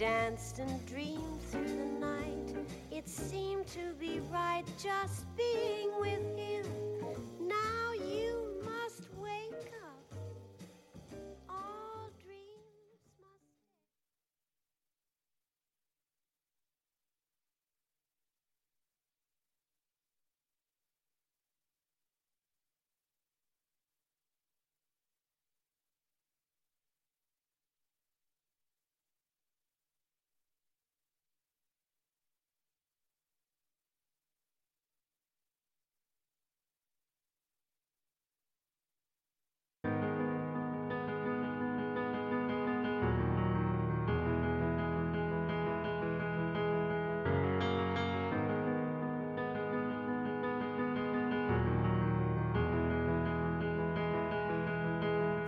danced and dreamed through the night. It seemed to be right just being with you Now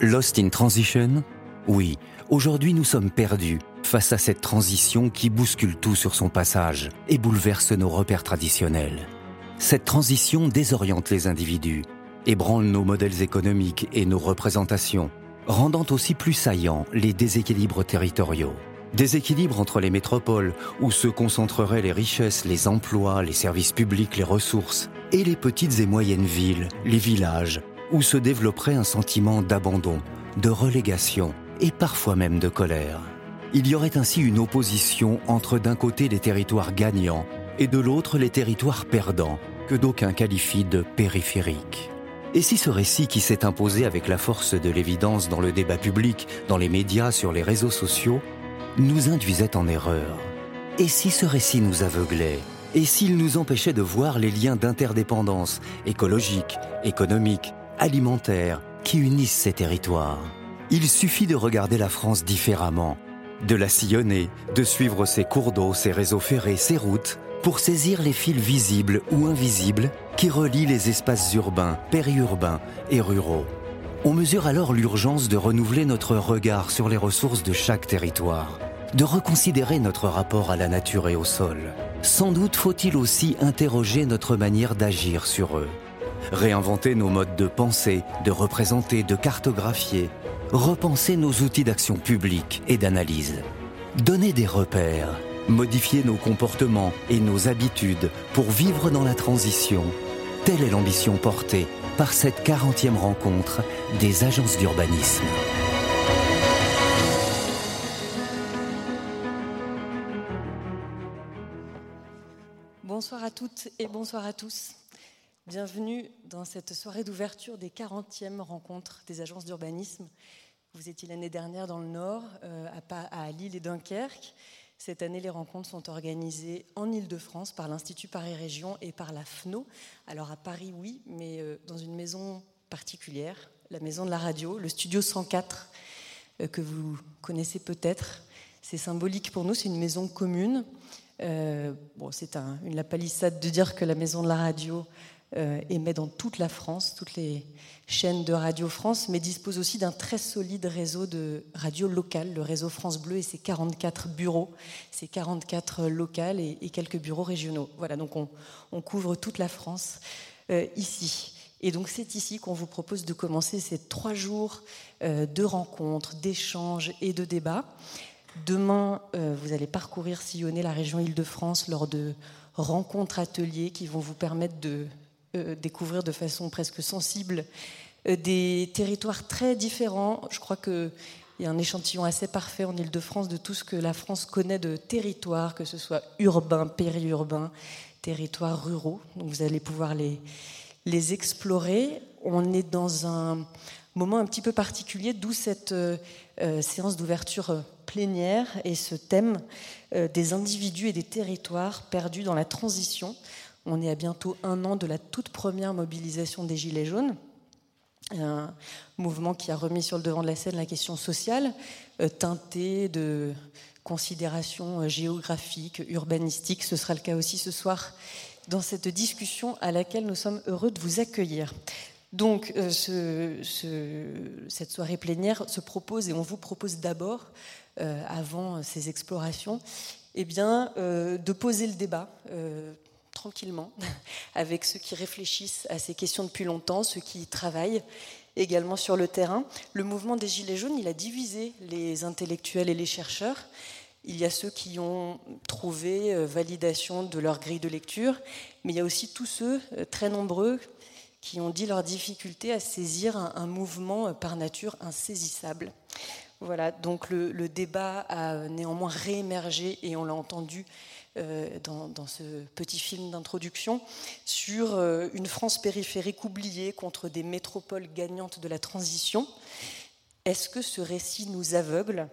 Lost in Transition Oui, aujourd'hui nous sommes perdus face à cette transition qui bouscule tout sur son passage et bouleverse nos repères traditionnels. Cette transition désoriente les individus, ébranle nos modèles économiques et nos représentations, rendant aussi plus saillants les déséquilibres territoriaux. Déséquilibres entre les métropoles, où se concentreraient les richesses, les emplois, les services publics, les ressources, et les petites et moyennes villes, les villages, où se développerait un sentiment d'abandon, de relégation et parfois même de colère. Il y aurait ainsi une opposition entre d'un côté les territoires gagnants et de l'autre les territoires perdants, que d'aucuns qualifient de périphériques. Et si ce récit qui s'est imposé avec la force de l'évidence dans le débat public, dans les médias, sur les réseaux sociaux, nous induisait en erreur? Et si ce récit nous aveuglait? Et s'il nous empêchait de voir les liens d'interdépendance écologique, économique, alimentaire qui unissent ces territoires Il suffit de regarder la France différemment, de la sillonner, de suivre ses cours d'eau, ses réseaux ferrés, ses routes, pour saisir les fils visibles ou invisibles qui relient les espaces urbains, périurbains et ruraux. On mesure alors l'urgence de renouveler notre regard sur les ressources de chaque territoire, de reconsidérer notre rapport à la nature et au sol. Sans doute faut-il aussi interroger notre manière d'agir sur eux, réinventer nos modes de pensée, de représenter, de cartographier, repenser nos outils d'action publique et d'analyse, donner des repères, modifier nos comportements et nos habitudes pour vivre dans la transition. Telle est l'ambition portée par cette 40e rencontre des agences d'urbanisme. Bonsoir à toutes et bonsoir à tous. Bienvenue dans cette soirée d'ouverture des 40e rencontres des agences d'urbanisme. Vous étiez l'année dernière dans le Nord, euh, à, Lille et Dunkerque. Cette année, les rencontres sont organisées en Ile-de-France par l'Institut Paris Région et par la FNO. Alors à Paris, oui, mais euh, dans une maison particulière, la maison de la radio, le studio 104, euh, que vous connaissez peut-être. C'est symbolique pour nous, c'est une maison commune. Bon, c'est un, une palissade de dire que la maison de la radio émet dans toute la France, toutes les chaînes de Radio France, mais dispose aussi d'un très solide réseau de radio locales, le réseau France Bleu et ses 44 bureaux, ses 44 locales et, quelques bureaux régionaux. Voilà, donc on, couvre toute la France euh, ici. Et donc c'est ici qu'on vous propose de commencer ces trois jours euh, de rencontres, d'échanges et de débats. Demain, euh, vous allez parcourir, sillonner la région Île-de-France lors de rencontres, ateliers qui vont vous permettre de découvrir de façon presque sensible euh, des territoires très différents. Je crois qu'il y a un échantillon assez parfait en Ile-de-France de tout ce que la France connaît de territoires, que ce soit urbain, périurbain, territoires ruraux. Donc vous allez pouvoir les, explorer. On est dans un moment un petit peu particulier, d'où cette euh, euh, séance d'ouverture plénière et ce thème des individus et des territoires perdus dans la transition. On est à bientôt un an de la toute première mobilisation des Gilets jaunes un mouvement qui a remis sur le devant de la scène la question sociale, euh, teintée de considérations euh, géographiques, urbanistiques. Ce sera le cas aussi ce soir dans cette discussion à laquelle nous sommes heureux de vous accueillir. Donc, euh, cette soirée plénière se propose, et on vous propose d'abord, avant ces explorations, eh bien, de poser le débat tranquillement avec ceux qui réfléchissent à ces questions depuis longtemps, ceux qui travaillent également sur le terrain. Le mouvement des Gilets jaunes, il a divisé les intellectuels et les chercheurs. Il y a ceux qui ont trouvé euh, validation de leur grille de lecture, mais il y a aussi tous ceux, euh, très nombreux, qui ont dit leur difficulté à saisir un, mouvement euh, par nature insaisissable. Voilà, donc le, débat a néanmoins réémergé et on l'a entendu dans, dans, ce petit film d'introduction sur une France périphérique oubliée contre des métropoles gagnantes de la transition. Est-ce que ce récit nous aveugle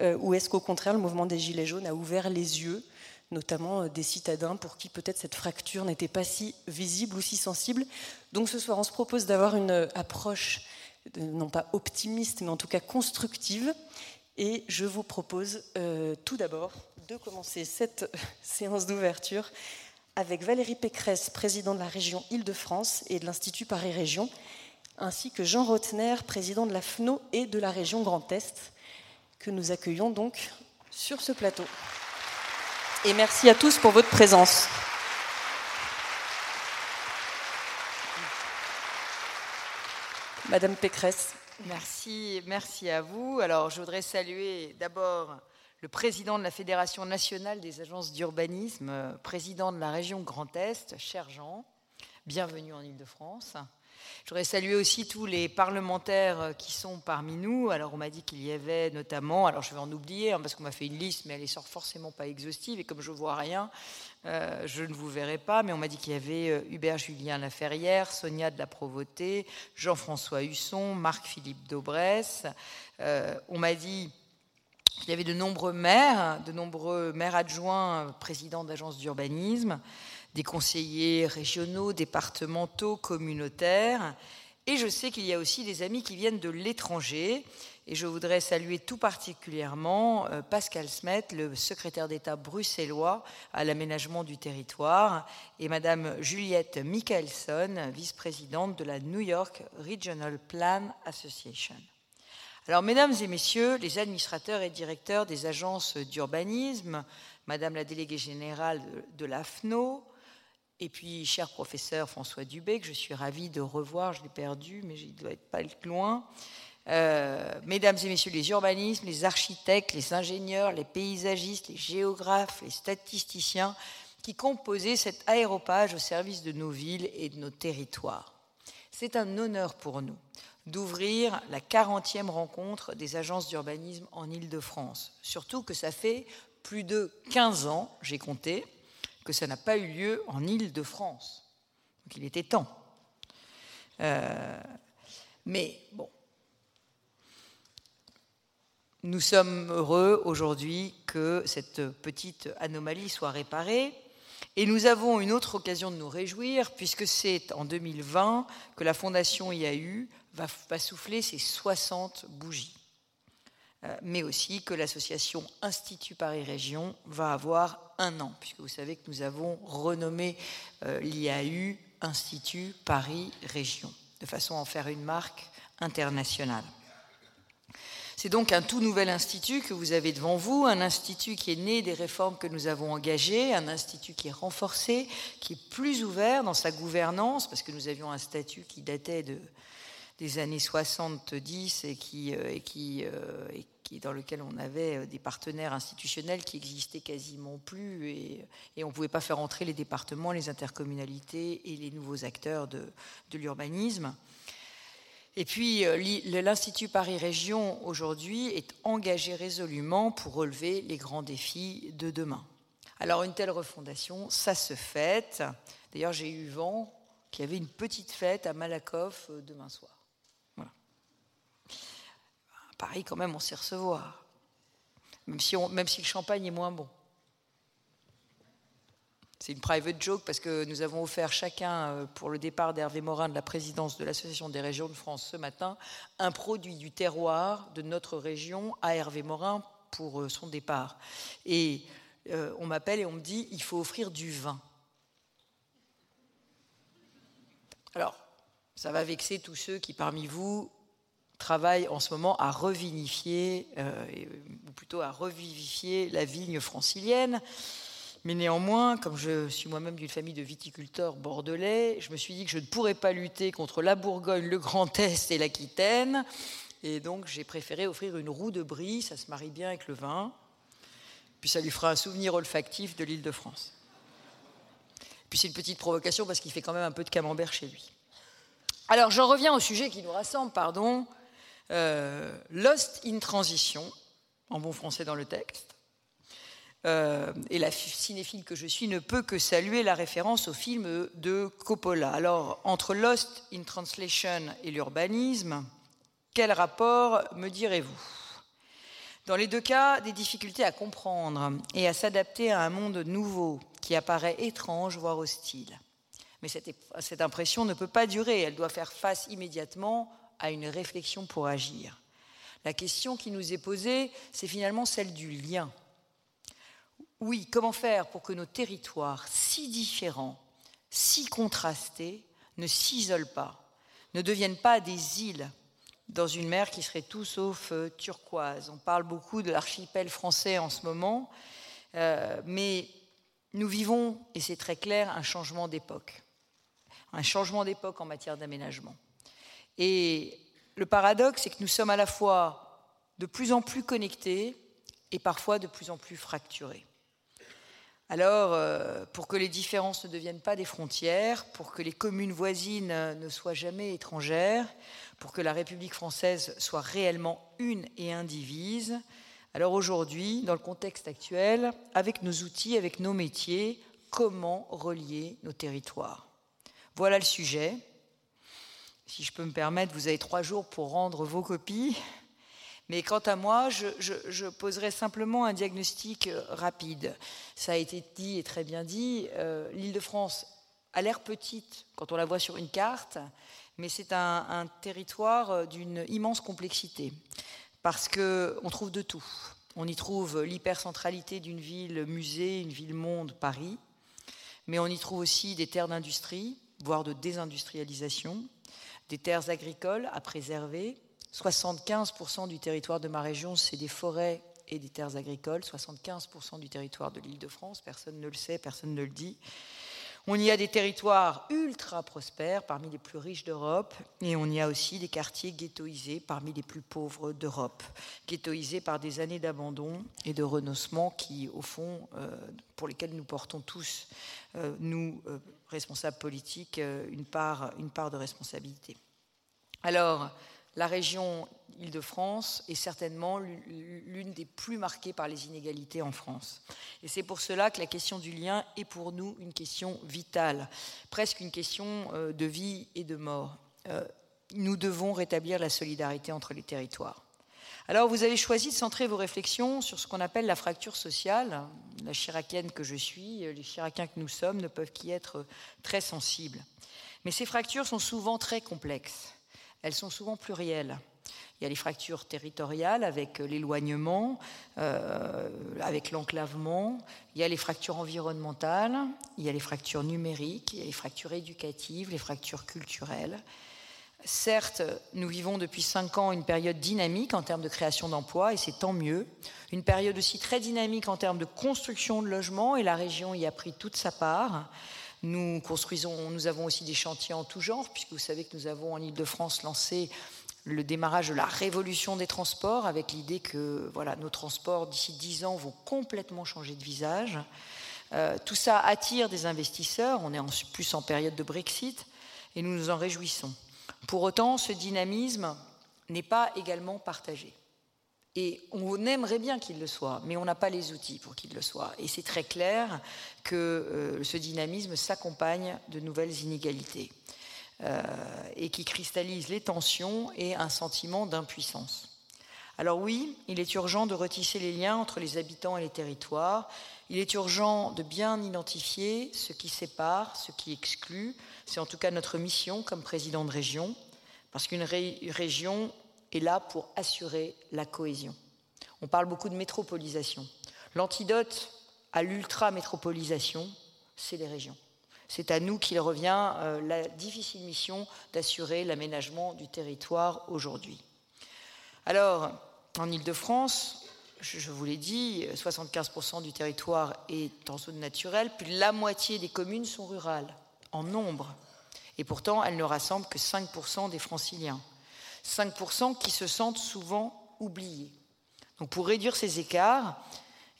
euh, ou est-ce qu'au contraire le mouvement des Gilets jaunes a ouvert les yeux, notamment euh, des citadins pour qui peut-être cette fracture n'était pas si visible ou si sensible? Donc ce soir on se propose d'avoir une euh, approche non pas optimiste mais en tout cas constructive et je vous propose tout d'abord de commencer cette séance d'ouverture avec Valérie Pécresse, président de la région Île-de-France et de l'Institut Paris Région, ainsi que Jean Rotner, président de la FNO et de la région Grand Est, que nous accueillons donc sur ce plateau. Et merci à tous pour votre présence. Madame Pécresse. Merci, merci à vous. Alors, je voudrais saluer d'abord le président de la Fédération nationale des agences d'urbanisme, président de la région Grand Est, cher Jean. Bienvenue en Ile-de-France. Je voudrais saluer aussi tous les parlementaires qui sont parmi nous. Alors, on m'a dit qu'il y avait notamment, alors je vais en oublier, hein, parce qu'on m'a fait une liste, mais elle est forcément pas exhaustive, et comme je vois rien, euh, je ne vous verrai pas, mais on m'a dit qu'il y avait euh, Hubert Julien Laferrière, Sonia de la Provôté, Jean-François Husson, Marc-Philippe Daubresse. on m'a dit qu'il y avait de nombreux maires, de nombreux maires adjoints, présidents d'agences d'urbanisme des conseillers régionaux, départementaux, communautaires. Et je sais qu'il y a aussi des amis qui viennent de l'étranger. Et je voudrais saluer tout particulièrement euh, Pascal Smet, le secrétaire d'État bruxellois à l'aménagement du territoire, et Madame Juliette Michelson, vice-présidente de la New York Regional Plan Association. Alors, mesdames et messieurs, les administrateurs et directeurs des agences d'urbanisme, Madame la déléguée générale de l'AFNO, et puis, cher professeur François Dubé, que je suis ravie de revoir, je l'ai perdu, mais il doit être pas loin. Euh, mesdames et messieurs les urbanistes, les architectes, les ingénieurs, les paysagistes, les géographes, les statisticiens qui composaient cet aéropage au service de nos villes et de nos territoires. C'est un honneur pour nous d'ouvrir la 40e rencontre des agences d'urbanisme en Île-de-France. Surtout que ça fait plus de 15 ans, j'ai compté, que ça n'a pas eu lieu en Île-de-France. Donc il était temps. Euh, mais bon, nous sommes heureux aujourd'hui que cette petite anomalie soit réparée. Et nous avons une autre occasion de nous réjouir, puisque c'est en 2020 que la Fondation IAU va, souffler ses 60 bougies. Euh, mais aussi que l'association Institut Paris Région va avoir un an, puisque vous savez que nous avons renommé euh, l'IAU Institut Paris Région, de façon à en faire une marque internationale. C'est donc un tout nouvel institut que vous avez devant vous, un institut qui est né des réformes que nous avons engagées, un institut qui est renforcé, qui est plus ouvert dans sa gouvernance, parce que nous avions un statut qui datait de, des années 70 et qui, euh, euh, et qui, dans lequel on avait euh, des partenaires institutionnels qui existaient quasiment plus et, on ne pouvait pas faire entrer les départements, les intercommunalités et les nouveaux acteurs de l'urbanisme. Et puis l'Institut Paris Région aujourd'hui est engagé résolument pour relever les grands défis de demain. Alors une telle refondation, ça se fête. D'ailleurs j'ai eu vent qu'il y avait une petite fête à Malakoff demain soir. Paris, quand même, on sait recevoir. Même si le champagne est moins bon. C'est une private joke parce que nous avons offert chacun, euh, pour le départ d'Hervé Morin de la présidence de l'Association des régions de France ce matin, un produit du terroir de notre région à Hervé Morin pour euh, son départ. Et euh, on m'appelle et on me dit il faut offrir du vin. Alors, ça va vexer tous ceux qui, parmi vous, travaille en ce moment à revinifier, ou plutôt à revivifier la vigne francilienne. Mais néanmoins, comme je suis moi-même d'une famille de viticulteurs bordelais, je me suis dit que je ne pourrais pas lutter contre la Bourgogne, le Grand Est et l'Aquitaine. Et donc, j'ai préféré offrir une roue de brie, ça se marie bien avec le vin. Puis ça lui fera un souvenir olfactif de l'île de France. Puis c'est une petite provocation parce qu'il fait quand même un peu de camembert chez lui. Alors j'en reviens au sujet qui nous rassemble, pardon. Euh, Lost in Transition, en bon français dans le texte. Euh, et la cinéphile que je suis ne peut que saluer la référence au film de Coppola. Alors, entre Lost in Translation et l'urbanisme, quel rapport me direz-vous? Dans les deux cas, des difficultés à comprendre et à s'adapter à un monde nouveau qui apparaît étrange, voire hostile. Mais cette, cette impression ne peut pas durer, elle doit faire face immédiatement à une réflexion pour agir. La question qui nous est posée, c'est finalement celle du lien oui, comment faire pour que nos territoires si différents, si contrastés, ne s'isolent pas, ne deviennent pas des îles dans une mer qui serait tout sauf euh, turquoise? On parle beaucoup de l'archipel français en ce moment, euh, mais nous vivons, et c'est très clair, un changement d'époque. Un changement d'époque en matière d'aménagement. Et le paradoxe, c'est que nous sommes à la fois de plus en plus connectés et parfois de plus en plus fracturés. Alors, euh, pour que les différences ne deviennent pas des frontières, pour que les communes voisines ne soient jamais étrangères, pour que la République française soit réellement une et indivise, alors aujourd'hui, dans le contexte actuel, avec nos outils, avec nos métiers, comment relier nos territoires? Voilà le sujet. Si je peux me permettre, vous avez trois jours pour rendre vos copies. Mais quant à moi, je, poserai simplement un diagnostic euh, rapide. Ça a été dit et très bien dit, euh, l'île de France a l'air petite quand on la voit sur une carte, mais c'est un, territoire euh, d'une immense complexité, parce qu'on trouve de tout. On y trouve l'hypercentralité d'une ville musée, une ville monde, Paris, mais on y trouve aussi des terres d'industrie, voire de désindustrialisation, des terres agricoles à préserver, 75% du territoire de ma région, c'est des forêts et des terres agricoles. 75% du territoire de l'île de France, personne ne le sait, personne ne le dit. On y a des territoires ultra prospères, parmi les plus riches d'Europe, et on y a aussi des quartiers ghettoisés, parmi les plus pauvres d'Europe, ghettoisés par des années d'abandon et de renoncement qui, au fond, euh, pour lesquels nous portons tous, euh, nous, euh, responsables politiques, une, part, une part de responsabilité. Alors, la région Île-de-France est certainement l'une des plus marquées par les inégalités en France. Et c'est pour cela que la question du lien est pour nous une question vitale, presque une question euh, de vie et de mort. Euh, nous devons rétablir la solidarité entre les territoires. Alors vous avez choisi de centrer vos réflexions sur ce qu'on appelle la fracture sociale. La chiracienne que je suis, les chiraciens que nous sommes ne peuvent qu'y être très sensibles. Mais ces fractures sont souvent très complexes elles sont souvent plurielles. Il y a les fractures territoriales avec l'éloignement, euh, avec l'enclavement. Il y a les fractures environnementales, il y a les fractures numériques, il y a les fractures éducatives, les fractures culturelles. Certes, nous vivons depuis cinq ans une période dynamique en termes de création d'emplois, et c'est tant mieux. Une période aussi très dynamique en termes de construction de logements, et la région y a pris toute sa part. Nous construisons, nous avons aussi des chantiers en tout genre, puisque vous savez que nous avons en Ile-de-France lancé le démarrage de la révolution des transports, avec l'idée que voilà, nos transports d'ici dix ans vont complètement changer de visage. Euh, tout ça attire des investisseurs, on est en plus en période de Brexit, et nous nous en réjouissons. Pour autant, ce dynamisme n'est pas également partagé. Et on aimerait bien qu'il le soit, mais on n'a pas les outils pour qu'il le soit. Et c'est très clair que euh, ce dynamisme s'accompagne de nouvelles inégalités euh, et qui cristallise les tensions et un sentiment d'impuissance. Alors oui, il est urgent de retisser les liens entre les habitants et les territoires. Il est urgent de bien identifier ce qui sépare, ce qui exclut. C'est en tout cas notre mission comme président de région, parce qu'une région est là pour assurer la cohésion. On parle beaucoup de métropolisation. L'antidote à l'ultra-métropolisation, c'est les régions. C'est à nous qu'il revient euh, la difficile mission d'assurer l'aménagement du territoire aujourd'hui. Alors, en Ile-de-France, je vous l'ai dit, 75% du territoire est en zone naturelle, plus de la moitié des communes sont rurales, en nombre. Et pourtant, elles ne rassemblent que 5% des franciliens. 5% qui se sentent souvent oubliés. Donc pour réduire ces écarts,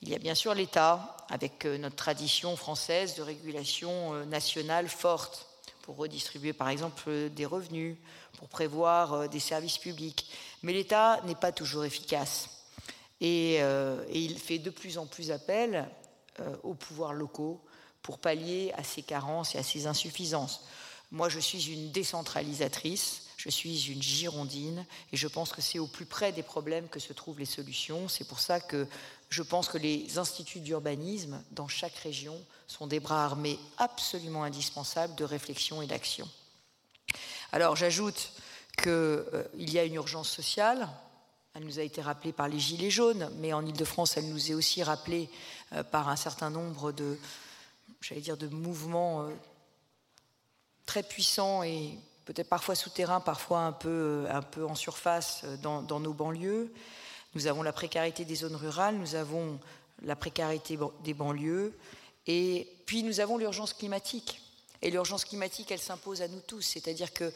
Il y a bien sûr l'État, avec euh, notre tradition française de régulation euh, nationale forte, pour redistribuer par exemple des revenus, pour prévoir des services publics. Mais l'État n'est pas toujours efficace. Et, et, il fait de plus en plus appel aux pouvoirs locaux pour pallier à ses carences et à ses insuffisances. Moi, je suis une décentralisatrice, je suis une girondine, et je pense que c'est au plus près des problèmes que se trouvent les solutions. C'est pour ça que je pense que les instituts d'urbanisme dans chaque région sont des bras armés absolument indispensables de réflexion et d'action. Alors j'ajoute qu'il euh, y a une urgence sociale. Elle nous a été rappelée par les Gilets jaunes, mais en Ile-de-France, elle nous est aussi rappelée euh, par un certain nombre de, j'allais dire, de mouvements euh, très puissants et peut-être parfois souterrains, parfois un peu, peu en surface dans, dans, nos banlieues. Nous avons la précarité des zones rurales, nous avons la précarité des banlieues, et puis nous avons l'urgence climatique. Et l'urgence climatique, elle s'impose à nous tous, c'est-à-dire que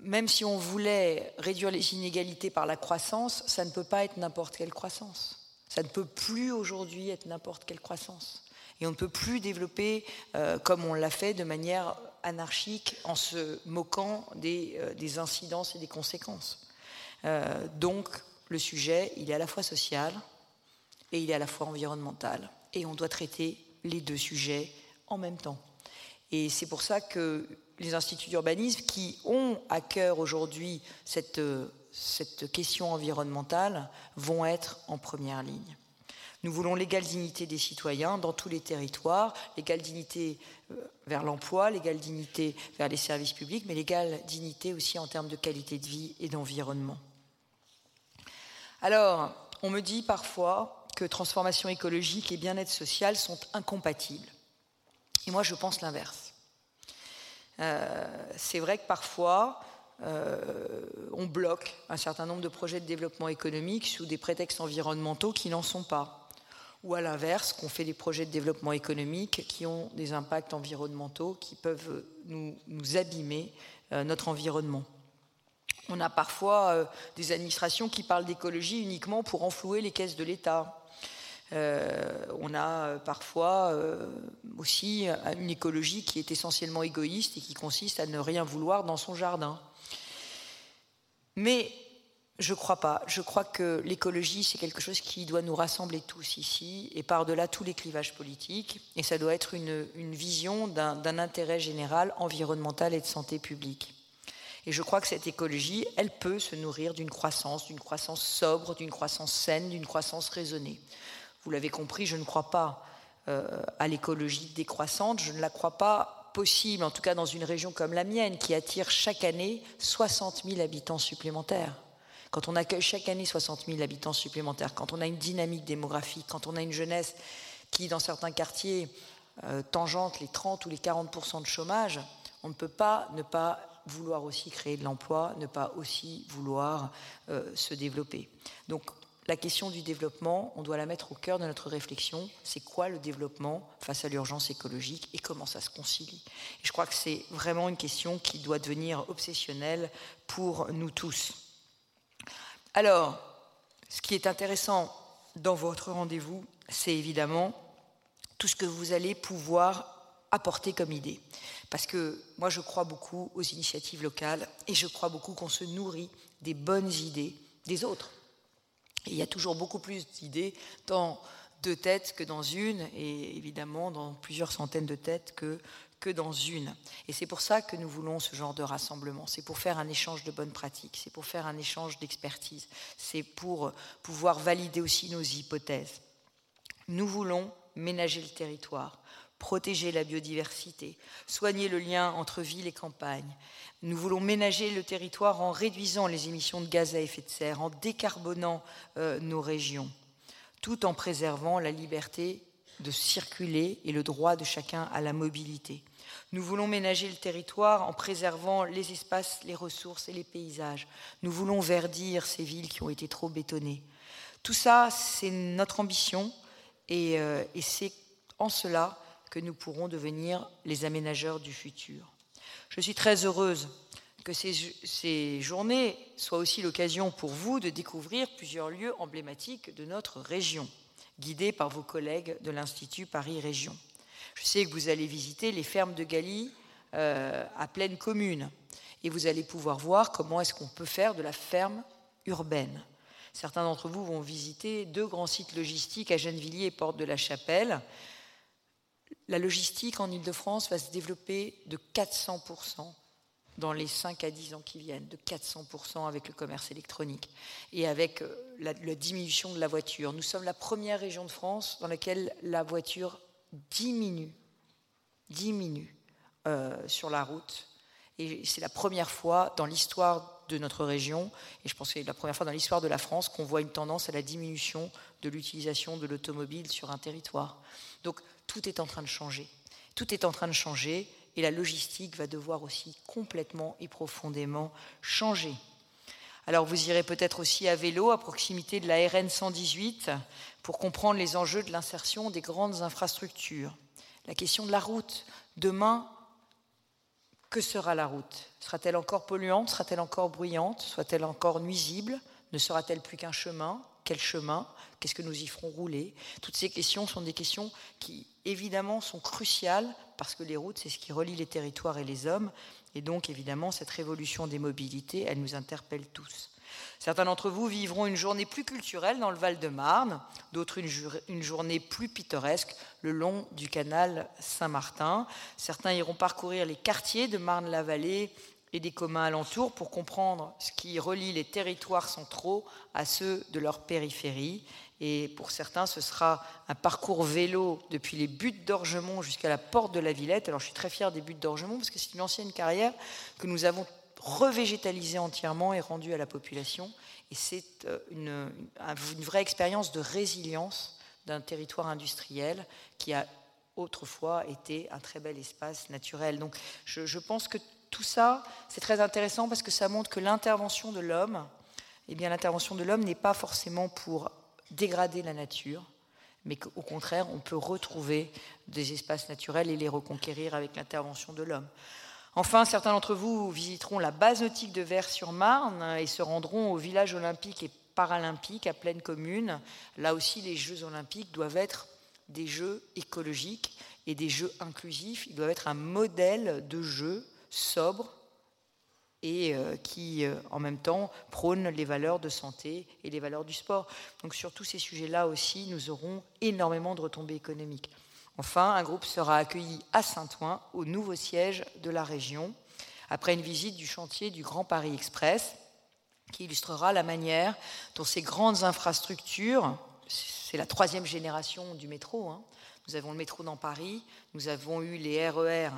même si on voulait réduire les inégalités par la croissance, ça ne peut pas être n'importe quelle croissance. Ça ne peut plus aujourd'hui être n'importe quelle croissance. Et on ne peut plus développer euh, comme on l'a fait de manière anarchique en se moquant des, euh, des incidences et des conséquences. Euh, donc le sujet, il est à la fois social et il est à la fois environnemental. Et on doit traiter les deux sujets en même temps. Et c'est pour ça que les instituts d'urbanisme qui ont à cœur aujourd'hui cette, cette question environnementale vont être en première ligne. Nous voulons l'égale dignité des citoyens dans tous les territoires, l'égale dignité euh, vers l'emploi, l'égale dignité vers les services publics, mais l'égale dignité aussi en termes de qualité de vie et d'environnement. Alors, on me dit parfois que transformation écologique et bien-être social sont incompatibles. Et moi, je pense l'inverse. Euh, c'est vrai que parfois, euh, on bloque un certain nombre de projets de développement économique sous des prétextes environnementaux qui n'en sont pas ou à l'inverse, qu'on fait des projets de développement économique qui ont des impacts environnementaux qui peuvent nous, abîmer euh, notre environnement. On a parfois euh, des administrations qui parlent d'écologie uniquement pour enflouer les caisses de l'État. Euh, on a parfois aussi une écologie qui est essentiellement égoïste et qui consiste à ne rien vouloir dans son jardin. Mais je crois pas. Je crois que l'écologie, c'est quelque chose qui doit nous rassembler tous ici et par-delà tous les clivages politiques. Et ça doit être une, vision d'un intérêt général environnemental et de santé publique. Et je crois que cette écologie, elle peut se nourrir d'une croissance, d'une croissance sobre, d'une croissance saine, d'une croissance raisonnée. Vous l'avez compris, je ne crois pas euh, à l'écologie décroissante, je ne la crois pas possible, en tout cas dans une région comme la mienne, qui attire chaque année 60 000 habitants supplémentaires quand on accueille chaque année 60 000 habitants supplémentaires, quand on a une dynamique démographique, quand on a une jeunesse qui, dans certains quartiers, euh, tangente les 30 ou les 40 de chômage, on ne peut pas ne pas vouloir aussi créer de l'emploi, ne pas aussi vouloir euh, se développer. Donc la question du développement, on doit la mettre au cœur de notre réflexion. C'est quoi le développement face à l'urgence écologique et comment ça se concilie? Je crois que c'est vraiment une question qui doit devenir obsessionnelle pour nous tous. Alors, ce qui est intéressant dans votre rendez-vous, c'est évidemment tout ce que vous allez pouvoir apporter comme idée. Parce que moi, je crois beaucoup aux initiatives locales et je crois beaucoup qu'on se nourrit des bonnes idées des autres. il y a toujours beaucoup plus d'idées dans deux têtes que dans une, et évidemment dans plusieurs centaines de têtes que dans une. Et c'est pour ça que nous voulons ce genre de rassemblement. C'est pour faire un échange de bonnes pratiques, c'est pour faire un échange d'expertise, c'est pour pouvoir valider aussi nos hypothèses. Nous voulons ménager le territoire, protéger la biodiversité, soigner le lien entre ville et campagne. Nous voulons ménager le territoire en réduisant les émissions de gaz à effet de serre, en décarbonant euh, nos régions, tout en préservant la liberté de circuler et le droit de chacun à la mobilité. Nous voulons ménager le territoire en préservant les espaces, les ressources et les paysages. Nous voulons verdir ces villes qui ont été trop bétonnées. Tout ça, c'est notre ambition et, euh, c'est en cela que nous pourrons devenir les aménageurs du futur. Je suis très heureuse que ces, journées soient aussi l'occasion pour vous de découvrir plusieurs lieux emblématiques de notre région. guidée par vos collègues de l'Institut Paris Région. Je sais que vous allez visiter les fermes de Galie euh, à pleine commune et vous allez pouvoir voir comment est-ce qu'on peut faire de la ferme urbaine. Certains d'entre vous vont visiter deux grands sites logistiques à Gennevilliers et Porte de la Chapelle. La logistique en Ile-de-France va se développer de 400% dans les 5 à 10 ans qui viennent, de 400% avec le commerce électronique et avec euh, la, diminution de la voiture. Nous sommes la première région de France dans laquelle la voiture diminue, diminue euh, sur la route. Et c'est la première fois dans l'histoire de notre région, et je pense que c'est la première fois dans l'histoire de la France qu'on voit une tendance à la diminution de l'utilisation de l'automobile sur un territoire. Donc tout est en train de changer. Tout est en train de changer et la logistique va devoir aussi complètement et profondément changer. Alors vous irez peut-être aussi à vélo à proximité de la RN 118 pour comprendre les enjeux de l'insertion des grandes infrastructures. La question de la route. Demain, que sera la route? Sera-t-elle encore polluante? Sera-t-elle encore bruyante? Soit-elle encore nuisible? Ne sera-t-elle plus qu'un chemin? Quel chemin? Qu'est-ce que nous y ferons rouler? Toutes ces questions sont des questions qui, évidemment, sont cruciales parce que les routes, c'est ce qui relie les territoires et les hommes. Et donc, évidemment, cette révolution des mobilités, elle nous interpelle tous. Certains d'entre vous vivront une journée plus culturelle dans le Val-de-Marne, d'autres une, journée plus pittoresque le long du canal Saint-Martin. Certains iront parcourir les quartiers de Marne-la-Vallée et des communs alentours pour comprendre ce qui relie les territoires centraux à ceux de leur périphérie. Et pour certains, ce sera un parcours vélo depuis les buttes d'Orgemont jusqu'à la porte de la Villette. Alors je suis très fier des buttes d'Orgemont parce que c'est une ancienne carrière que nous avons revégétalisée entièrement et rendue à la population. Et c'est euh, une, vraie expérience de résilience d'un territoire industriel qui a autrefois été un très bel espace naturel. Donc je, je pense que tout ça, c'est très intéressant parce que ça montre que l'intervention de l'homme, eh bien l'intervention de l'homme n'est pas forcément pour dégrader la nature, mais qu'au contraire, on peut retrouver des espaces naturels et les reconquérir avec l'intervention de l'homme. Enfin, certains d'entre vous visiteront la base nautique de Vers-sur-Marne et se rendront au village olympique et paralympique à pleine commune. Là aussi, les Jeux olympiques doivent être des jeux écologiques et des jeux inclusifs. Ils doivent être un modèle de jeu sobre, et euh, qui, euh, en même temps, prône les valeurs de santé et les valeurs du sport. Donc sur tous ces sujets-là aussi, nous aurons énormément de retombées économiques. Enfin, un groupe sera accueilli à Saint-Ouen, au nouveau siège de la région, après une visite du chantier du Grand Paris Express, qui illustrera la manière dont ces grandes infrastructures, c'est la troisième génération du métro, hein. nous avons le métro dans Paris, nous avons eu les RER e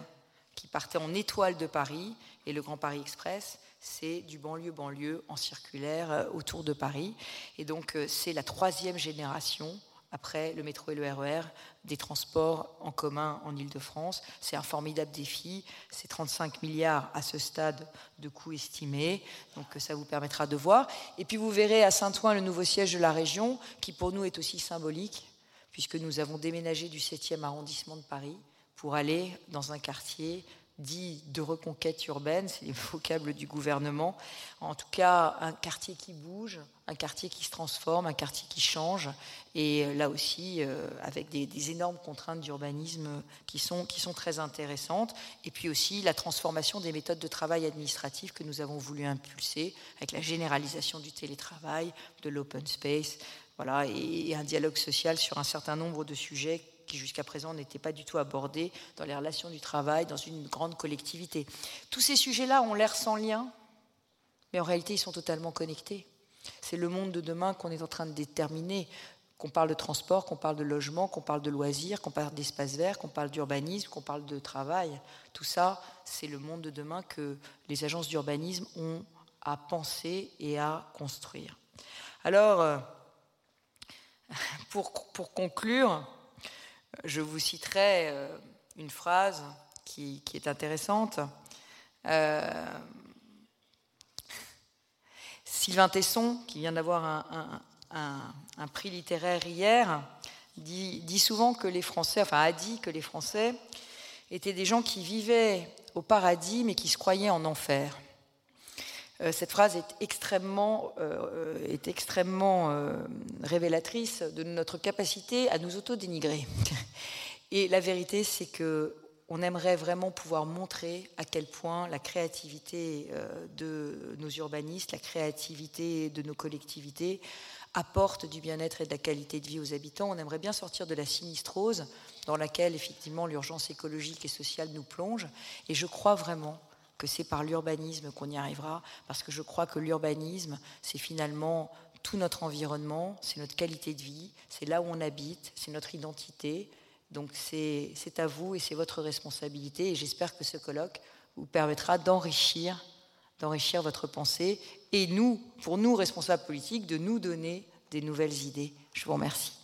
qui partait en étoile de Paris, et le Grand Paris Express, c'est du banlieue-banlieue en circulaire euh, autour de Paris. Et donc, euh, c'est la troisième génération, après le métro et le RER, e des transports en commun en Ile-de-France. C'est un formidable défi. C'est 35 milliards à ce stade de coûts estimés. Donc, ça vous permettra de voir. Et puis, vous verrez à Saint-Ouen le nouveau siège de la région, qui pour nous est aussi symbolique, puisque nous avons déménagé du 7e arrondissement de Paris pour aller dans un quartier dit de reconquête urbaine, c'est les vocables du gouvernement. En tout cas, un quartier qui bouge, un quartier qui se transforme, un quartier qui change, et là aussi euh, avec des, énormes contraintes d'urbanisme qui sont, qui sont très intéressantes, et puis aussi la transformation des méthodes de travail administratif que nous avons voulu impulser avec la généralisation du télétravail, de l'open space, voilà, et un dialogue social sur un certain nombre de sujets qui jusqu'à présent n'étaient pas du tout abordés dans les relations du travail, dans une grande collectivité. Tous ces sujets-là ont l'air sans lien, mais en réalité, ils sont totalement connectés. C'est le monde de demain qu'on est en train de déterminer, qu'on parle de transport, qu'on parle de logement, qu'on parle de loisirs, qu'on parle d'espace vert, qu'on parle d'urbanisme, qu'on parle de travail. Tout ça, c'est le monde de demain que les agences d'urbanisme ont à penser et à construire. Alors, euh, pour, pour conclure, je vous citerai euh, une phrase qui, est intéressante. Euh, Sylvain Tesson, qui vient d'avoir un, prix littéraire hier, dit, souvent que les Français, enfin a dit que les Français étaient des gens qui vivaient au paradis mais qui se croyaient en enfer. Euh, cette phrase est extrêmement, euh, est extrêmement euh, révélatrice de notre capacité à nous auto-dénigrer. Et la vérité, c'est que on aimerait vraiment pouvoir montrer à quel point la créativité de nos urbanistes, la créativité de nos collectivités apporte du bien-être et de la qualité de vie aux habitants. On aimerait bien sortir de la sinistrose dans laquelle effectivement l'urgence écologique et sociale nous plonge. Et je crois vraiment que c'est par l'urbanisme qu'on y arrivera, parce que je crois que l'urbanisme, c'est finalement tout notre environnement, c'est notre qualité de vie, c'est là où on habite, c'est notre identité. Donc c'est à vous et c'est votre responsabilité. Et j'espère que ce colloque vous permettra d'enrichir d'enrichir votre pensée et nous, pour nous, responsables politiques, de nous donner des nouvelles idées. Je vous remercie.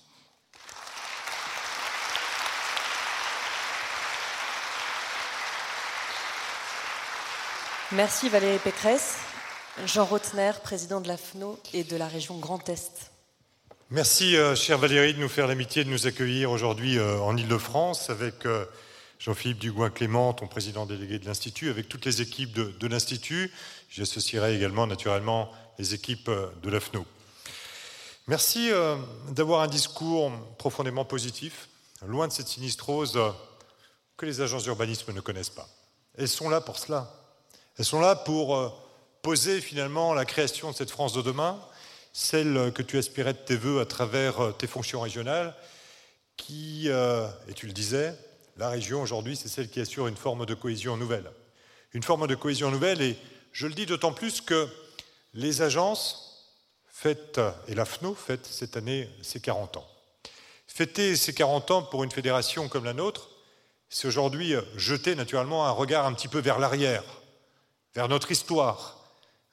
Merci Valérie Pécresse. Jean Rotner, président de la FNO et de la région Grand Est. Merci, euh, chère Valérie, de nous faire l'amitié de nous accueillir aujourd'hui euh, en Ile-de-France avec euh, Jean-Philippe Dugouin-Clément, ton président délégué de l'Institut, avec toutes les équipes de, de l'Institut. J'associerai également naturellement les équipes de la FNO. Merci d'avoir un discours profondément positif, loin de cette sinistrose que les agences d'urbanisme ne connaissent pas. Elles sont là pour cela. Elles sont là pour euh, poser finalement la création de cette France de demain, celle que tu aspirais de tes voeux à travers euh, tes fonctions régionales, qui, euh, et tu le disais, la région aujourd'hui, c'est celle qui assure une forme de cohésion nouvelle. Une forme de cohésion nouvelle, et je le dis d'autant plus que les agences fêtent, et la FNO fête cette année ses 40 ans. Fêter ses 40 ans pour une fédération comme la nôtre, c'est aujourd'hui jeter naturellement un regard un petit peu vers l'arrière, vers notre histoire,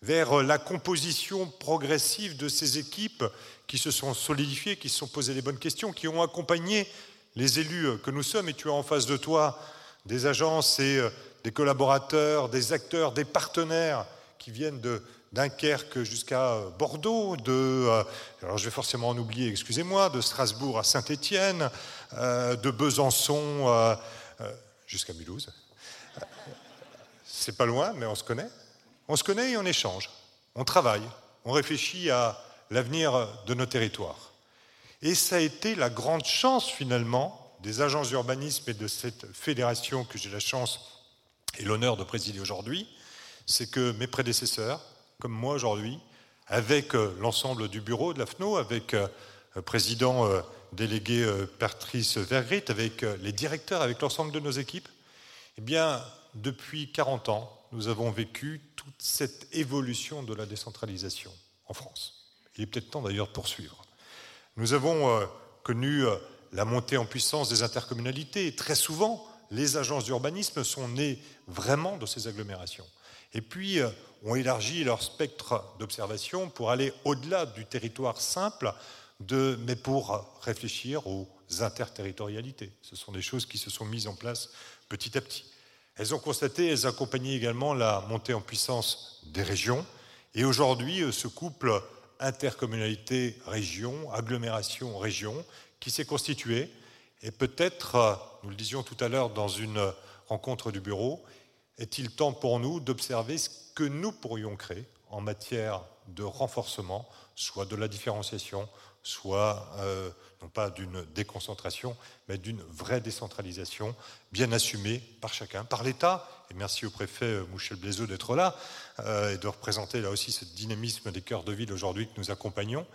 vers la composition progressive de ces équipes qui se sont solidifiées, qui se sont posées les bonnes questions, qui ont accompagné les élus que nous sommes. Et tu as en face de toi des agences et euh, des collaborateurs, des acteurs, des partenaires qui viennent de Dunkerque jusqu'à euh, Bordeaux, de, euh, alors je vais forcément en oublier, excusez-moi, de Strasbourg à Saint-Étienne, de Besançon jusqu'à Mulhouse. C'est pas loin, mais on se connaît. On se connaît et on échange. On travaille. On réfléchit à l'avenir de nos territoires. Et ça a été la grande chance finalement des agences d'urbanisme et de cette fédération que j'ai la chance et l'honneur de présider aujourd'hui, c'est que mes prédécesseurs, comme moi aujourd'hui, avec euh, l'ensemble du bureau de la FNO, avec le euh, président euh, délégué Patrice Vergrit, avec les directeurs, avec l'ensemble de nos équipes, eh bien, depuis 40 ans, nous avons vécu toute cette évolution de la décentralisation en France. Il est peut-être temps d'ailleurs de poursuivre. Nous avons euh, connu euh, la montée en puissance des intercommunalités très souvent, les agences d'urbanisme sont nées vraiment de ces agglomérations. Et puis, euh, ont élargi leur spectre d'observation pour aller au-delà du territoire simple, mais pour réfléchir aux interterritorialités. Ce sont des choses qui se sont mises en place petit à petit. Elles ont constaté, elles accompagnaient également la montée en puissance des régions. Et aujourd'hui, euh, ce couple intercommunalité-région, agglomération-région, qui s'est constitué. Et peut-être, euh, nous le disions tout à l'heure dans une rencontre du bureau, est-il temps pour nous d'observer ce que nous pourrions créer en matière de renforcement, soit de la différenciation, soit euh, non pas d'une déconcentration, mais d'une vraie décentralisation, bien assumée par chacun, par l'État. Et merci au préfet euh, Mouchel Blaiseau d'être là euh, et de représenter là aussi ce dynamisme des cœurs de ville aujourd'hui que nous accompagnons.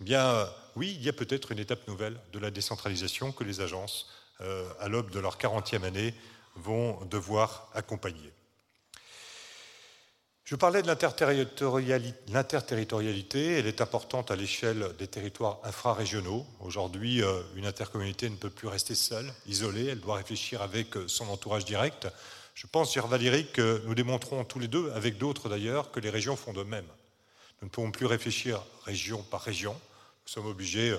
Eh bien, oui, il y a peut-être une étape nouvelle de la décentralisation que les agences, à l'aube de leur 40e année, vont devoir accompagner. Je parlais de l'interterritorialité. Elle est importante à l'échelle des territoires infrarégionaux. Aujourd'hui, euh, une intercommunauté ne peut plus rester seule, isolée. Elle doit réfléchir avec euh, son entourage direct. Je pense, cher Valérie, que nous démontrons tous les deux, avec d'autres d'ailleurs, que les régions font de même. Nous ne pouvons plus réfléchir région par région. Nous sommes obligés, euh,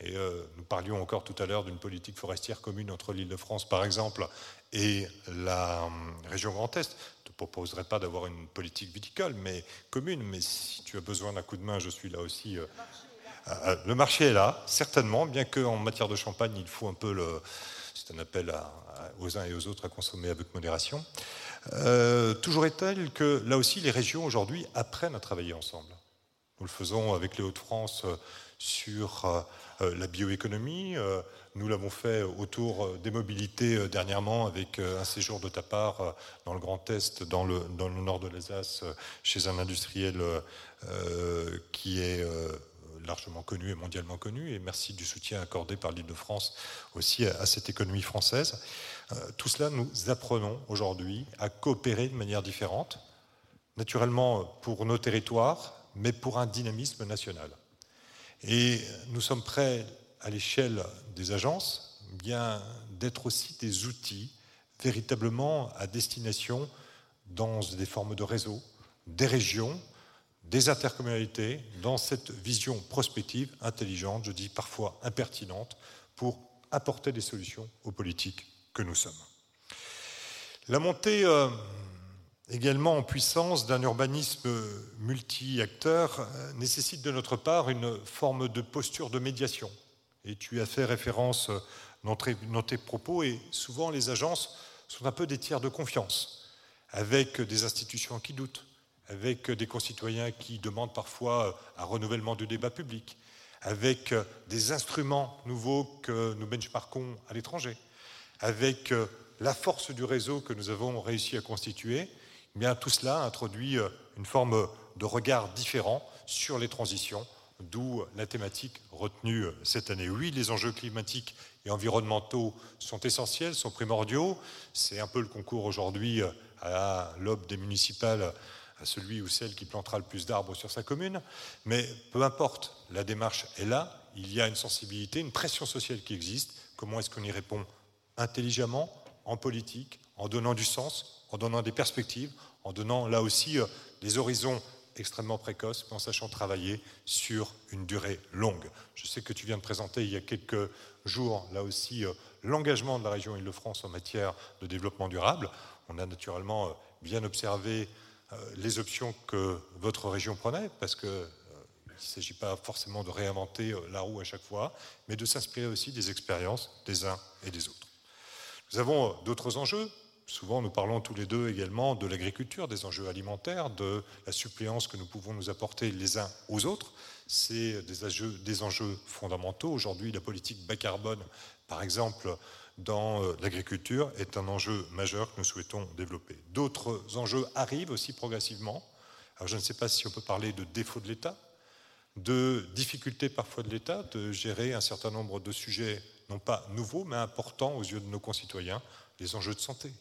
et nous parlions encore tout à l'heure d'une politique forestière commune entre l'île de France, par exemple, et la région Grand Est proposerai pas d'avoir une politique viticole, mais commune. Mais si tu as besoin d'un coup de main, je suis là aussi. Euh. le marché est là, certainement, bien qu'en matière de champagne, il faut un peu le. C'est un appel aux uns et aux autres à consommer avec modération. toujours est-il que là aussi, les régions aujourd'hui apprennent à travailler ensemble. Nous le faisons avec les Hauts-de-France sur la bioéconomie. Nous l'avons fait autour des mobilités dernièrement avec un séjour de ta part dans le Grand Est, dans le, dans le nord de l'Alsace, chez un industriel qui est largement connu et mondialement connu, et merci du soutien accordé par l'Île-de-France aussi à, cette économie française. tout cela, nous apprenons aujourd'hui à coopérer de manière différente, naturellement pour nos territoires, mais pour un dynamisme national. Et nous sommes prêts, à l'échelle des agences, bien d'être aussi des outils véritablement à destination dans des formes de réseau, des régions, des intercommunalités, dans cette vision prospective, intelligente, je dis parfois impertinente, pour apporter des solutions aux politiques que nous sommes. La montée euh, également en puissance d'un urbanisme multi-acteur euh, nécessite de notre part une forme de posture de médiation. Et tu as fait référence euh, dans tes propos, et souvent les agences sont un peu des tiers de confiance, avec des institutions qui doutent, avec des concitoyens qui demandent parfois euh, un renouvellement du débat public, avec des instruments nouveaux que nous benchmarkons à l'étranger, avec la force du réseau que nous avons réussi à constituer, eh tout cela introduit euh, une forme de regard différent sur les transitions, d'où la thématique retenue euh, cette année. Oui, les enjeux climatiques et environnementaux sont essentiels, sont primordiaux. C'est un peu le concours aujourd'hui euh, à l'aube des municipales, à celui ou celle qui plantera le plus d'arbres sur sa commune. Mais peu importe, la démarche est là. Il y a une sensibilité, une pression sociale qui existe. Comment est-ce qu'on y répond intelligemment, en politique, en donnant du sens, en donnant des perspectives, en donnant là aussi euh, des horizons extrêmement précoces, mais en sachant travailler sur une durée longue. Je sais que tu viens de présenter il y a quelques jours, là aussi, euh, l'engagement de la région Île-de-France en matière de développement durable. On a naturellement euh, bien observé les options que votre région prenait, parce qu'il ne s'agit pas forcément de réinventer la roue à chaque fois, mais de s'inspirer aussi des expériences des uns et des autres. Nous avons d'autres enjeux souvent nous parlons tous les deux également de l'agriculture, des enjeux alimentaires, de la suppléance que nous pouvons nous apporter les uns aux autres. C'est des enjeux, fondamentaux. Aujourd'hui, la politique bas carbone, par exemple, dans euh, l'agriculture, est un enjeu majeur que nous souhaitons développer. D'autres enjeux arrivent aussi progressivement. Alors, je ne sais pas si on peut parler de défaut de l'État, de difficultés parfois de l'État de gérer un certain nombre de sujets, non pas nouveaux, mais importants aux yeux de nos concitoyens, les enjeux de santé,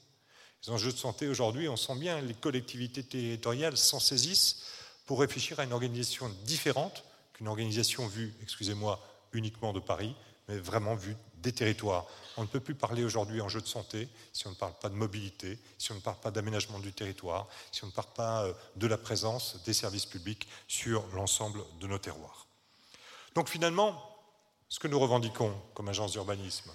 les enjeux de santé aujourd'hui, on sent bien les collectivités territoriales s'en saisissent pour réfléchir à une organisation différente qu'une organisation vue, excusez-moi, uniquement de Paris, mais vraiment vue des territoires. On ne peut plus parler aujourd'hui en jeu de santé si on ne parle pas de mobilité, si on ne parle pas d'aménagement du territoire, si on ne parle pas euh, de la présence des services publics sur l'ensemble de nos terroirs. Donc finalement, ce que nous revendiquons comme agence d'urbanisme,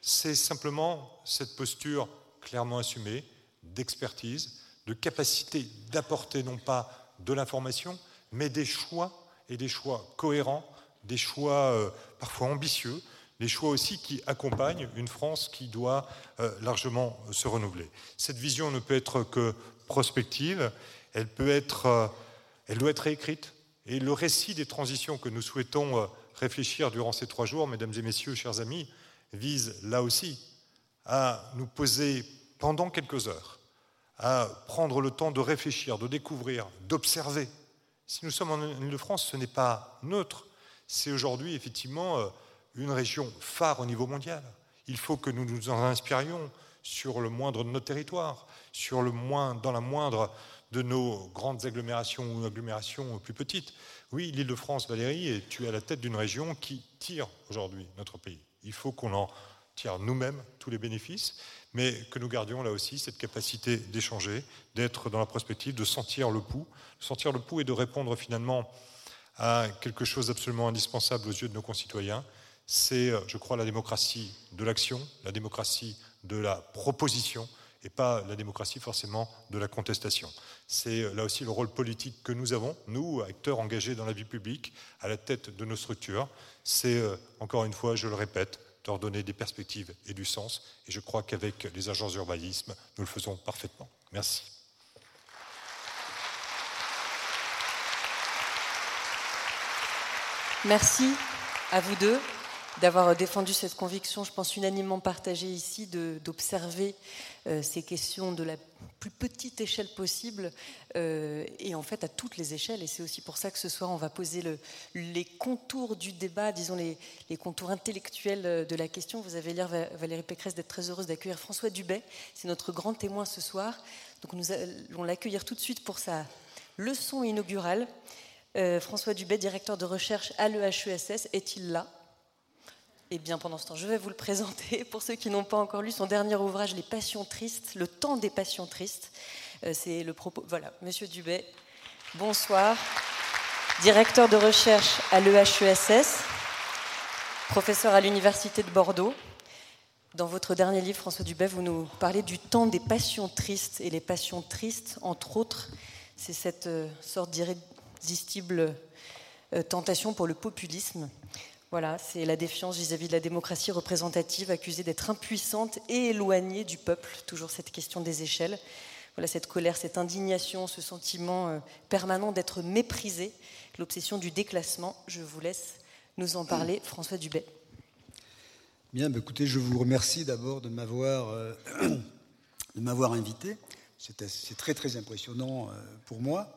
c'est simplement cette posture clairement assumé d'expertise, de capacité d'apporter non pas de l'information, mais des choix et des choix cohérents, des choix euh, parfois ambitieux, des choix aussi qui accompagnent une France qui doit euh, largement se renouveler. Cette vision ne peut être que prospective, elle, peut être, euh, elle doit être réécrite. Et le récit des transitions que nous souhaitons réfléchir durant ces trois jours, mesdames et messieurs, chers amis, vise là aussi à nous poser pendant quelques heures, à prendre le temps de réfléchir, de découvrir, d'observer. Si nous sommes en Ile-de-France, ce n'est pas neutre. C'est aujourd'hui effectivement euh, une région phare au niveau mondial. Il faut que nous nous en inspirions sur le moindre de nos territoires, sur le moins, dans la moindre de nos grandes agglomérations ou agglomérations plus petites. Oui, l'Île-de-France, Valérie, tu es à la tête d'une région qui tire aujourd'hui notre pays. Il faut qu'on en nous-mêmes tous les bénéfices, mais que nous gardions là aussi cette capacité d'échanger, d'être dans la prospective, de sentir le pouls, de sentir le pouls et de répondre finalement à quelque chose d'absolument indispensable aux yeux de nos concitoyens. C'est, je crois, la démocratie de l'action, la démocratie de la proposition et pas la démocratie forcément de la contestation. C'est euh, là aussi le rôle politique que nous avons, nous, acteurs engagés dans la vie publique, à la tête de nos structures. C'est, euh, encore une fois, je le répète, leur donner des perspectives et du sens. Et je crois qu'avec les agences d'urbanisme, nous le faisons parfaitement. Merci. Merci à vous deux d'avoir défendu cette conviction, je pense unanimement partagée ici, d'observer euh, ces questions de la plus petite échelle possible euh, et en fait à toutes les échelles. Et c'est aussi pour ça que ce soir on va poser le, les contours du débat, disons les, les, contours intellectuels de la question. Vous avez l'air, Valérie Pécresse, d'être très heureuse d'accueillir François Dubay. C'est notre grand témoin ce soir. Donc nous allons l'accueillir tout de suite pour sa leçon inaugurale. Euh, François Dubay, directeur de recherche à l'EHESS, est-il là? Eh bien, pendant ce temps, je vais vous le présenter. Pour ceux qui n'ont pas encore lu son dernier ouvrage, Les Passions Tristes, Le temps des Passions Tristes. Euh, c'est le propos. Voilà, Monsieur Dubé, bonsoir. Directeur de recherche à l'EHESS, professeur à l'Université de Bordeaux. Dans votre dernier livre, François Dubé, vous nous parlez du temps des passions tristes. Et les passions tristes, entre autres, c'est cette euh, sorte d'irrésistible euh, tentation pour le populisme voilà, c'est la défiance vis-à-vis de la démocratie représentative, accusée d'être impuissante et éloignée du peuple. Toujours cette question des échelles. Voilà, cette colère, cette indignation, ce sentiment euh, permanent d'être méprisé, l'obsession du déclassement. Je vous laisse nous en parler, François Dubet. Bien, bah, écoutez, je vous remercie d'abord de m'avoir euh, m'avoir invité. C'est très très impressionnant euh, pour moi.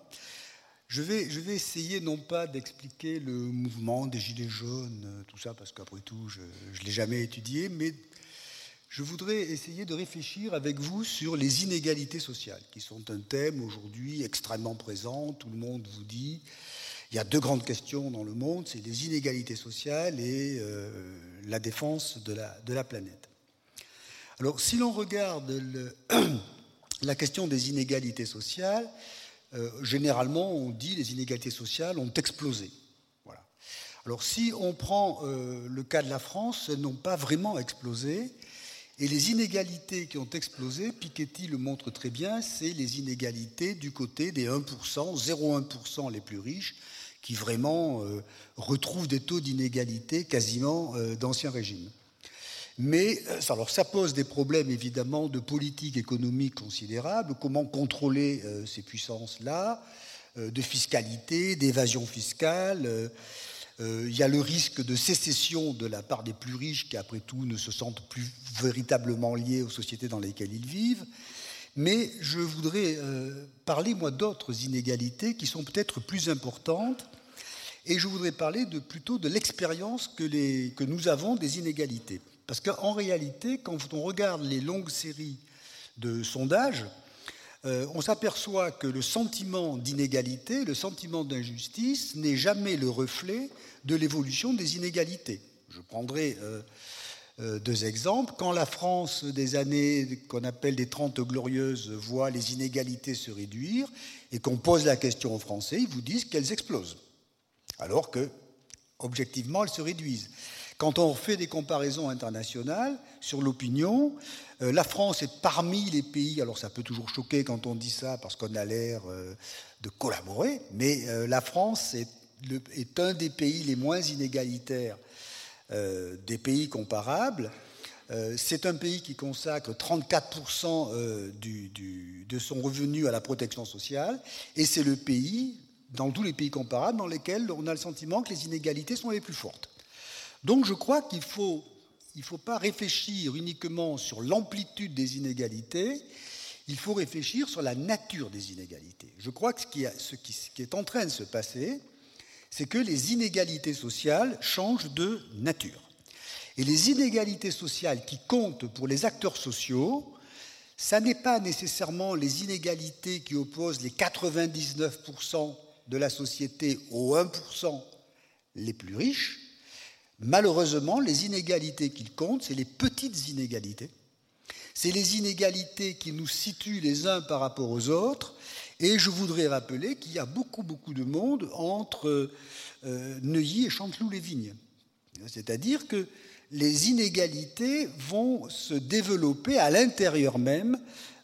Je vais, essayer non pas d'expliquer le mouvement des Gilets jaunes, euh, tout ça, parce qu'après tout, je ne l'ai jamais étudié, mais je voudrais essayer de réfléchir avec vous sur les inégalités sociales, qui sont un thème aujourd'hui extrêmement présent. Tout le monde vous dit, il y a deux grandes questions dans le monde, c'est les inégalités sociales et euh, la défense de la, planète. Alors, si l'on regarde la question des inégalités sociales, euh, généralement, on dit les inégalités sociales ont explosé. Voilà. Alors, si on prend euh, le cas de la France, elles n'ont pas vraiment explosé. Et les inégalités qui ont explosé, Piketty le montre très bien, c'est les inégalités du côté des 1%, 0,1% les plus riches, qui vraiment euh, retrouvent des taux d'inégalité quasiment d'ancien régime. Mais euh, alors ça pose des problèmes évidemment de politique économique considérables. Comment contrôler euh, ces puissances-là, euh, de fiscalité, d'évasion fiscale. Il y a le risque de sécession de la part des plus riches qui, après tout, ne se sentent plus véritablement liés aux sociétés dans lesquelles ils vivent. Mais je voudrais parler, moi, d'autres inégalités qui sont peut-être plus importantes. Et je voudrais parler plutôt de l'expérience que nous avons des inégalités. Parce qu'en réalité, quand on regarde les longues séries de sondages, euh, on s'aperçoit que le sentiment d'inégalité, le sentiment d'injustice n'est jamais le reflet de l'évolution des inégalités. Je prendrai euh, euh, deux exemples. Quand la France des années qu'on appelle des Trente glorieuses voit les inégalités se réduire et qu'on pose la question aux Français, ils vous disent qu'elles explosent, alors que, objectivement, elles se réduisent. Quand on fait des comparaisons internationales sur l'opinion, euh, la France est parmi les pays, alors ça peut toujours choquer quand on dit ça parce qu'on a l'air euh, de collaborer, mais euh, la France est, un des pays les moins inégalitaires des pays comparables. C'est un pays qui consacre 34% de son revenu à la protection sociale, et c'est le pays, dans tous les pays comparables, dans lesquels on a le sentiment que les inégalités sont les plus fortes. Donc je crois qu'il faut, ne faut pas réfléchir uniquement sur l'amplitude des inégalités, il faut réfléchir sur la nature des inégalités. Je crois que ce qui, ce qui est en train de se passer, c'est que les inégalités sociales changent de nature. Et les inégalités sociales qui comptent pour les acteurs sociaux, ça n'est pas nécessairement les inégalités qui opposent les 99% de la société aux 1% les plus riches, Malheureusement, les inégalités qu'il compte, c'est les petites inégalités. C'est les inégalités qui nous situent les uns par rapport aux autres. Et je voudrais rappeler qu'il y a beaucoup, beaucoup de monde entre euh, Neuilly et Chanteloup-les-Vignes. C'est-à-dire que les inégalités vont se développer à l'intérieur même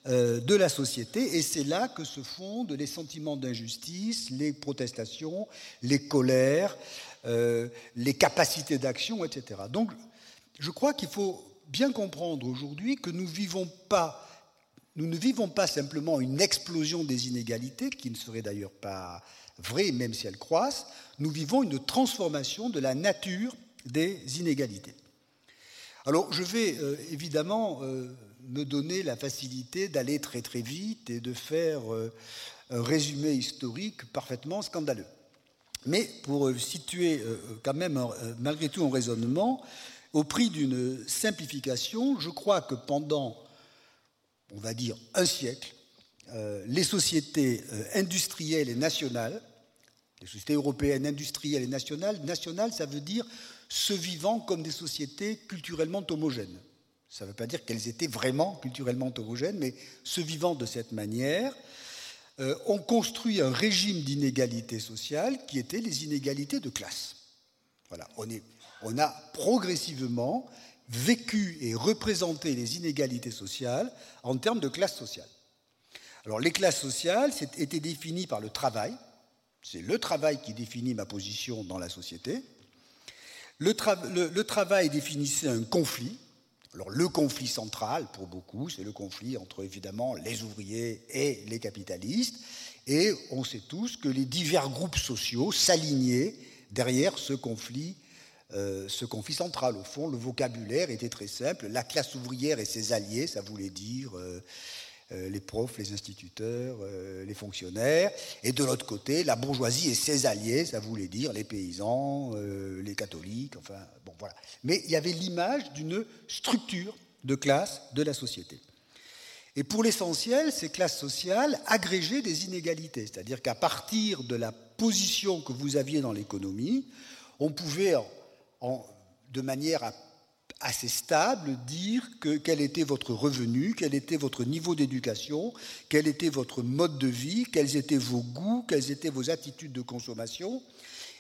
euh, de la société, et c'est là que se fondent les sentiments d'injustice, les protestations, les colères, euh, les capacités d'action, etc. Donc, je crois qu'il faut bien comprendre aujourd'hui que nous, ne vivons pas simplement une explosion des inégalités, qui ne serait d'ailleurs pas vraie, même si elles croissent, nous vivons une transformation de la nature des inégalités. Alors, je vais euh, évidemment euh, me donner la facilité d'aller très très vite et de faire un résumé historique parfaitement scandaleux. Mais pour euh, situer euh, quand même euh, malgré tout un raisonnement, au prix d'une simplification, je crois que pendant, on va dire, un siècle, les sociétés industrielles et nationales, les sociétés européennes industrielles et nationales, nationales, ça veut dire se vivant comme des sociétés culturellement homogènes. Ça ne veut pas dire qu'elles étaient vraiment culturellement homogènes, mais se vivant de cette manière, euh, ont construit un régime d'inégalité sociale qui était les inégalités de classe. Voilà, on, a progressivement vécu et représenté les inégalités sociales en termes de classe sociale. Alors les classes sociales étaient définies par le travail, c'est le travail qui définit ma position dans la société. Le travail définissait un conflit, alors le conflit central, pour beaucoup, c'est le conflit entre évidemment les ouvriers et les capitalistes, et on sait tous que les divers groupes sociaux s'alignaient derrière ce conflit, euh, ce conflit central. Au fond, le vocabulaire était très simple. La classe ouvrière et ses alliés, ça voulait dire euh, les profs, les instituteurs, euh, les fonctionnaires, et de l'autre côté, la bourgeoisie et ses alliés, ça voulait dire les paysans, euh, les catholiques, enfin, bon, voilà. Mais il y avait l'image d'une structure de classe de la société. Et pour l'essentiel, ces classes sociales agrégeaient des inégalités, c'est-à-dire qu'à partir de la position que vous aviez dans l'économie, on pouvait, de manière à assez stable dire que, quel était votre revenu, quel était votre niveau d'éducation, quel était votre mode de vie, quels étaient vos goûts, quelles étaient vos attitudes de consommation.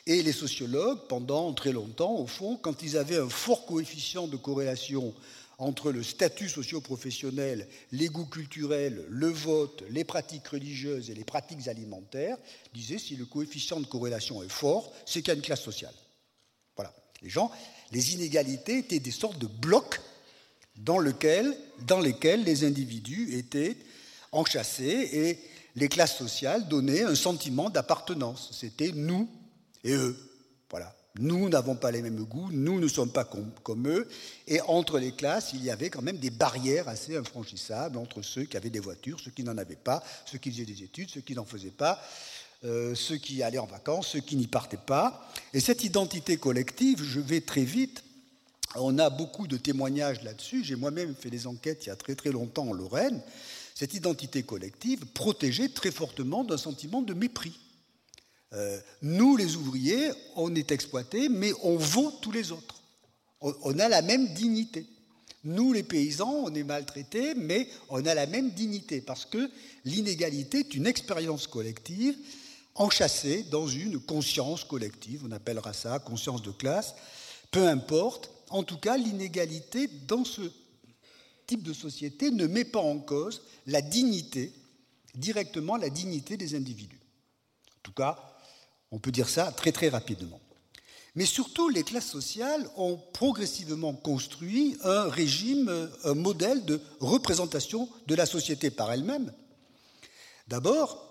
Et les sociologues, pendant très longtemps, au fond, quand ils avaient un fort coefficient de corrélation entre le statut socio-professionnel, les goûts culturels, le vote, les pratiques religieuses et les pratiques alimentaires, disaient si le coefficient de corrélation est fort, c'est qu'il y a une classe sociale. Voilà. Les gens, les inégalités étaient des sortes de blocs dans, dans lesquels les individus étaient enchâssés et les classes sociales donnaient un sentiment d'appartenance. C'était nous et eux. Voilà. Nous n'avons pas les mêmes goûts, nous ne sommes pas comme, comme, eux. Et entre les classes, il y avait quand même des barrières assez infranchissables entre ceux qui avaient des voitures, ceux qui n'en avaient pas, ceux qui faisaient des études, ceux qui n'en faisaient pas. Euh, ceux qui allaient en vacances, ceux qui n'y partaient pas. Et cette identité collective, je vais très vite, on a beaucoup de témoignages là-dessus. J'ai moi-même fait des enquêtes il y a très très longtemps en Lorraine. Cette identité collective protégeait très fortement d'un sentiment de mépris. Euh, nous, les ouvriers, on est exploités, mais on vaut tous les autres. on a la même dignité. Nous, les paysans, on est maltraités, mais on a la même dignité, parce que l'inégalité est une expérience collective enchâssés dans une conscience collective, on appellera ça conscience de classe, peu importe. En tout cas, l'inégalité dans ce type de société ne met pas en cause la dignité, directement la dignité des individus. En tout cas, on peut dire ça très très rapidement. Mais surtout, les classes sociales ont progressivement construit un régime, un modèle de représentation de la société par elle-même. D'abord,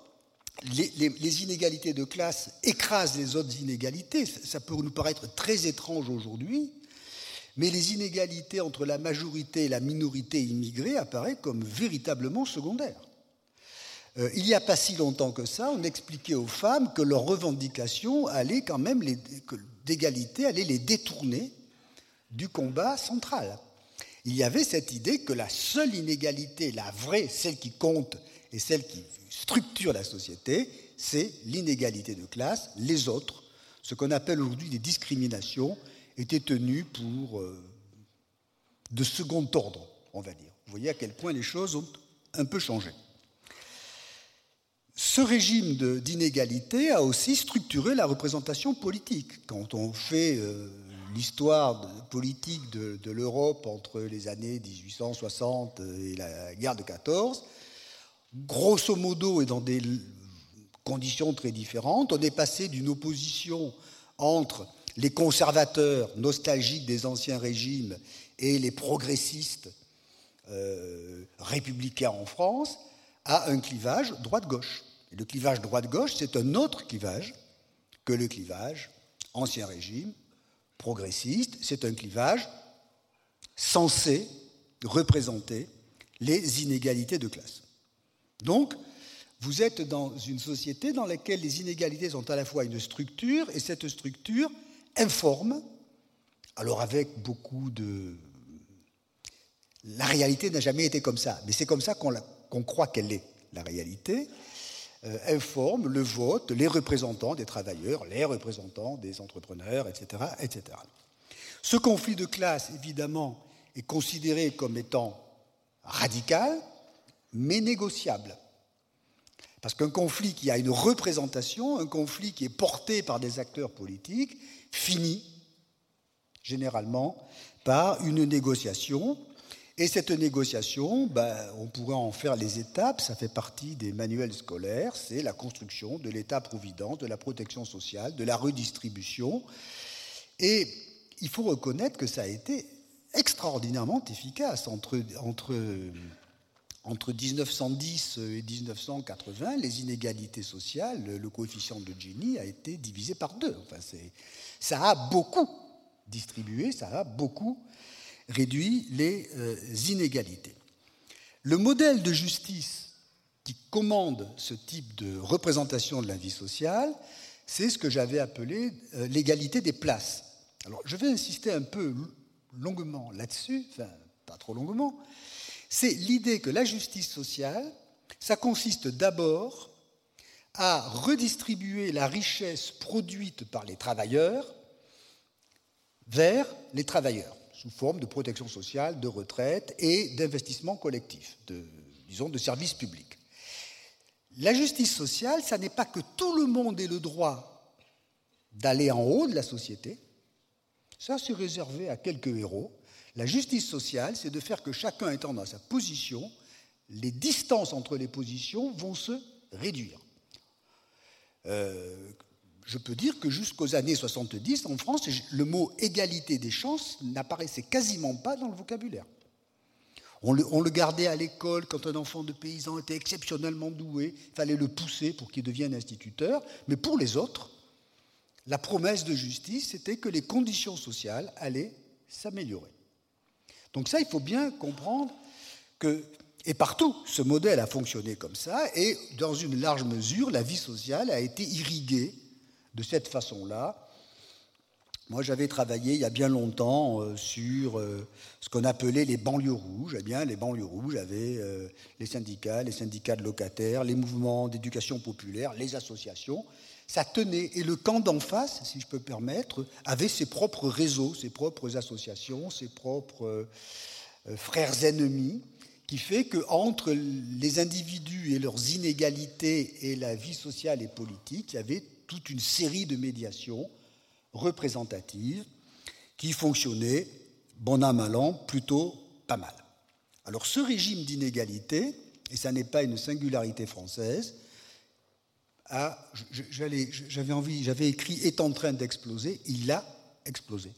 les, inégalités de classe écrasent les autres inégalités. Ça peut nous paraître très étrange aujourd'hui, mais les inégalités entre la majorité et la minorité immigrée apparaissent comme véritablement secondaires. Euh, il n'y a pas si longtemps que ça, on expliquait aux femmes que leurs revendications allaient quand même, d'égalité, allaient les détourner du combat central. Il y avait cette idée que la seule inégalité, la vraie, celle qui compte et celle qui structure la société, c'est l'inégalité de classe. Les autres, ce qu'on appelle aujourd'hui des discriminations, étaient tenues pour euh, de second ordre, on va dire. Vous voyez à quel point les choses ont un peu changé. Ce régime d'inégalité a aussi structuré la représentation politique. Quand on fait euh, l'histoire politique de, de l'Europe entre les années 1860 et la guerre de 14, grosso modo et dans des conditions très différentes, on est passé d'une opposition entre les conservateurs nostalgiques des anciens régimes et les progressistes euh, républicains en France à un clivage droite-gauche. Le clivage droite-gauche, c'est un autre clivage que le clivage ancien régime, progressiste. C'est un clivage censé représenter les inégalités de classe. Donc, vous êtes dans une société dans laquelle les inégalités sont à la fois une structure et cette structure informe, alors avec beaucoup de... La réalité n'a jamais été comme ça, mais c'est comme ça qu'on croit qu'elle est, la réalité, euh, informe le vote, les représentants des travailleurs, les représentants des entrepreneurs, etc., etc. Ce conflit de classe, évidemment, est considéré comme étant radical, mais négociable. Parce qu'un conflit qui a une représentation, un conflit qui est porté par des acteurs politiques, finit généralement par une négociation. Et cette négociation, ben, on pourrait en faire les étapes, ça fait partie des manuels scolaires, c'est la construction de l'État-providence, de la protection sociale, de la redistribution. Et il faut reconnaître que ça a été extraordinairement efficace entre, entre entre 1910 et 1980, les inégalités sociales, le coefficient de Gini a été divisé par deux. Enfin, ça a beaucoup distribué, ça a beaucoup réduit les euh, inégalités. Le modèle de justice qui commande ce type de représentation de la vie sociale, c'est ce que j'avais appelé euh, l'égalité des places. Alors, je vais insister un peu longuement là-dessus, enfin, pas trop longuement, c'est l'idée que la justice sociale, ça consiste d'abord à redistribuer la richesse produite par les travailleurs vers les travailleurs, sous forme de protection sociale, de retraite et d'investissement collectif, de, disons de services publics. La justice sociale, ça n'est pas que tout le monde ait le droit d'aller en haut de la société, ça c'est réservé à quelques héros, la justice sociale, c'est de faire que chacun étant dans sa position, les distances entre les positions vont se réduire. Euh, je peux dire que jusqu'aux années 70, en France, le mot égalité des chances n'apparaissait quasiment pas dans le vocabulaire. On le, on le gardait à l'école quand un enfant de paysan était exceptionnellement doué, il fallait le pousser pour qu'il devienne instituteur, mais pour les autres, la promesse de justice, c'était que les conditions sociales allaient s'améliorer. Donc ça, il faut bien comprendre que, et partout, ce modèle a fonctionné comme ça, et dans une large mesure, la vie sociale a été irriguée de cette façon-là. Moi, j'avais travaillé il y a bien longtemps euh, sur euh, ce qu'on appelait les banlieues rouges. Eh bien, les banlieues rouges avaient euh, les syndicats, les syndicats de locataires, les mouvements d'éducation populaire, les associations. Ça tenait. Et le camp d'en face, si je peux permettre, avait ses propres réseaux, ses propres associations, ses propres euh, frères ennemis, qui fait qu'entre les individus et leurs inégalités et la vie sociale et politique, il y avait toute une série de médiations représentatives qui fonctionnaient, bon an, mal plutôt pas mal. Alors ce régime d'inégalité, et ça n'est pas une singularité française, j'avais écrit est en train d'exploser, il a explosé.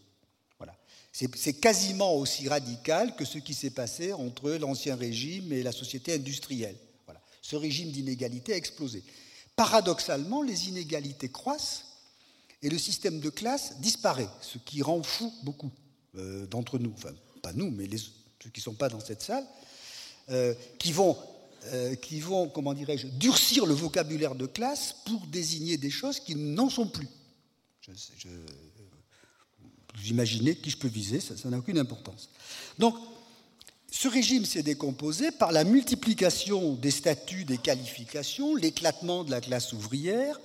Voilà. C'est quasiment aussi radical que ce qui s'est passé entre l'ancien régime et la société industrielle. Voilà. Ce régime d'inégalité a explosé. Paradoxalement, les inégalités croissent et le système de classe disparaît, ce qui rend fou beaucoup euh, d'entre nous, enfin pas nous, mais ceux qui ne sont pas dans cette salle, euh, qui vont euh, qui vont, comment dirais-je, durcir le vocabulaire de classe pour désigner des choses qui n'en sont plus. vous imaginez qui je peux viser, ça n'a aucune importance. Donc, ce régime s'est décomposé par la multiplication des statuts, des qualifications, l'éclatement de la classe ouvrière,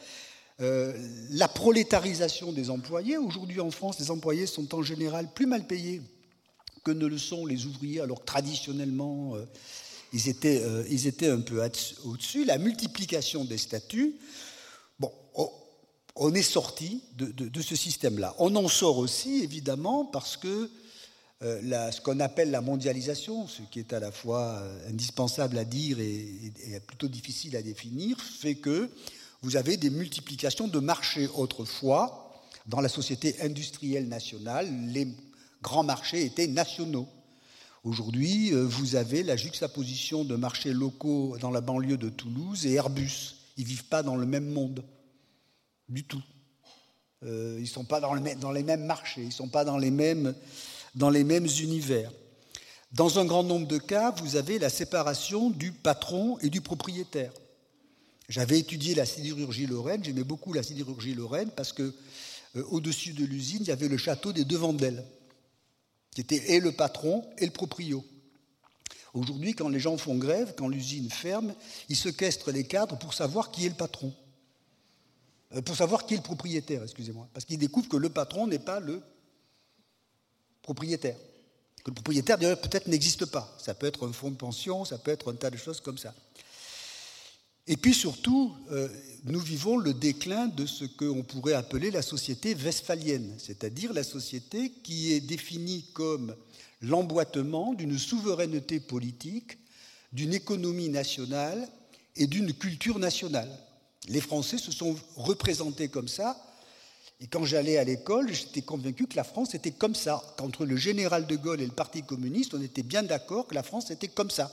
euh, la prolétarisation des employés. Aujourd'hui en France, les employés sont en général plus mal payés que ne le sont les ouvriers, alors traditionnellement, euh, ils étaient, euh, ils étaient un peu au-dessus. La multiplication des statuts, bon, on est sorti de, ce système-là. On en sort aussi, évidemment, parce que euh, ce qu'on appelle la mondialisation, ce qui est à la fois euh, indispensable à dire et, plutôt difficile à définir, fait que vous avez des multiplications de marchés. Autrefois, dans la société industrielle nationale, les grands marchés étaient nationaux. Aujourd'hui, euh, vous avez la juxtaposition de marchés locaux dans la banlieue de Toulouse et Airbus. Ils ne vivent pas dans le même monde, du tout. Euh, ils ne sont pas dans, les mêmes marchés, ils ne sont pas dans les, mêmes, univers. Dans un grand nombre de cas, vous avez la séparation du patron et du propriétaire. J'avais étudié la sidérurgie lorraine, j'aimais beaucoup la sidérurgie lorraine parce que euh, au-dessus de l'usine, il y avait le château des deux Vendelles qui était et le patron et le proprio. Aujourd'hui, quand les gens font grève, quand l'usine ferme, ils sequestrent les cadres pour savoir qui est le patron. Euh, pour savoir qui est le propriétaire, excusez-moi. Parce qu'ils découvrent que le patron n'est pas le propriétaire. Que le propriétaire, d'ailleurs, peut-être n'existe pas. Ça peut être un fonds de pension, ça peut être un tas de choses comme ça. Et puis surtout, euh, nous vivons le déclin de ce qu'on pourrait appeler la société westphalienne, c'est-à-dire la société qui est définie comme l'emboîtement d'une souveraineté politique, d'une économie nationale et d'une culture nationale. Les Français se sont représentés comme ça, et quand j'allais à l'école, j'étais convaincu que la France était comme ça. Qu'entre le général de Gaulle et le Parti communiste, on était bien d'accord que la France était comme ça.